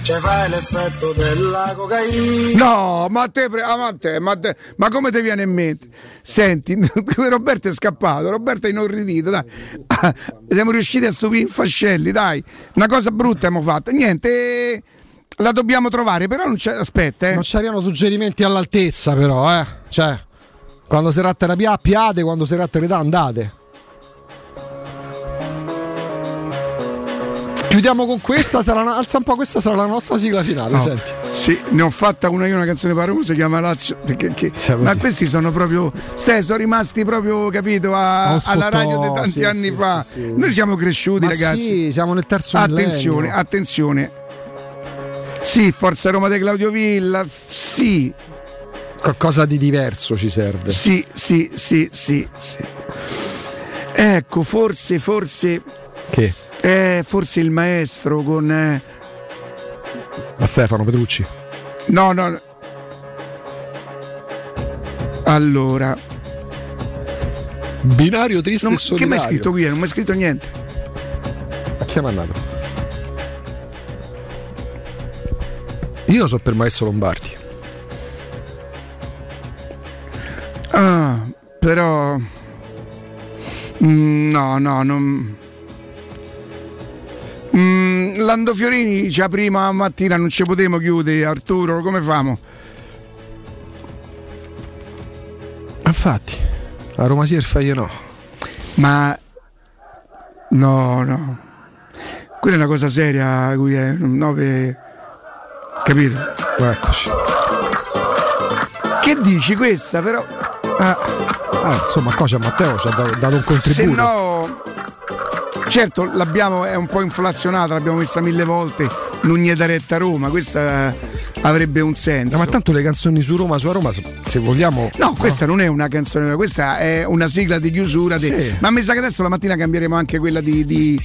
ci fai l'effetto della cocaina. No, ma a te, pre- ah, ma, a te, ma, a te- ma come ti viene in mente? Senti, Roberto è scappato, Roberto è inorridito, dai. Ah, Siamo riusciti a stupire in fascelli, dai. Una cosa brutta abbiamo fatto. Niente, eh, la dobbiamo trovare, però non c'è. Aspetta, eh. Non c'erano suggerimenti all'altezza, però, eh. Cioè, quando sarà terapia appiate, quando sarà età andate. Chiudiamo con questa, sarà una- alza un po', questa sarà la nostra sigla finale, No. senti. Sì, ne ho fatta una io, una canzone per Roma, si chiama Lazio. Che, che- ma questi sono proprio. Ste, sono rimasti proprio, capito, a- alla radio di tanti sì, anni sì, fa. sì. Noi siamo cresciuti, Ma ragazzi. sì, siamo nel terzo Attenzione, millennio. attenzione. Sì, Forza Roma di Claudio Villa. Sì, Qualcosa di diverso ci serve. sì, sì, sì, sì, sì. Ecco, forse, forse. Che? Eh, forse il maestro con. eh, Ma Stefano Petrucci. No, no. Allora. Binario triste Non- e che solitario. mi hai scritto qui? Non mi hai scritto niente. Ma chi ha mandato? Io so per Maestro Lombardi. Ah, però. Mm, no, no, non. Mm, Lando Fiorini già prima mattina non ci potevo chiudere, Arturo, come famo? Infatti, a Roma il Faglie no. Ma no, no. Quella è una cosa seria, cui è un 9. Capito? Eccoci. Che dici questa però? Ah, ah, insomma, qua c'è Matteo, ci ha dato, dato un contributo. Se no, certo l'abbiamo, è un po' inflazionata, l'abbiamo messa mille volte. Nugneta retta Roma, questa avrebbe un senso. No, ma tanto le canzoni su Roma, su Roma, se vogliamo. No, questa non è una canzone, questa è una sigla di chiusura. di- Sì. Ma mi sa che adesso la mattina cambieremo anche quella di, di-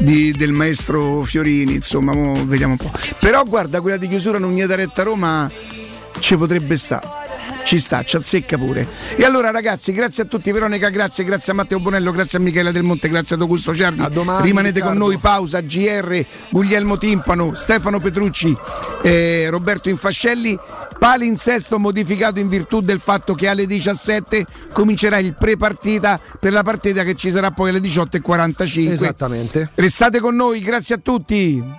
di- del maestro Fiorini, insomma, mo vediamo un po'. Però guarda, quella di chiusura non mi retta Roma ci potrebbe stare. Ci sta, ci azzecca pure. E allora ragazzi, grazie a tutti, Veronica, grazie, grazie a Matteo Bonello, grazie a Michele Del Monte, grazie ad Augusto Ciardi. domani, Rimanete con Riccardo. noi, pausa, GR, Guglielmo Timpano, Stefano Petrucci, eh, Roberto Infascelli. Palinsesto modificato in virtù del fatto che alle 17 comincerà il pre-partita per la partita che ci sarà poi alle 18.45. Esattamente. Restate con noi, grazie a tutti.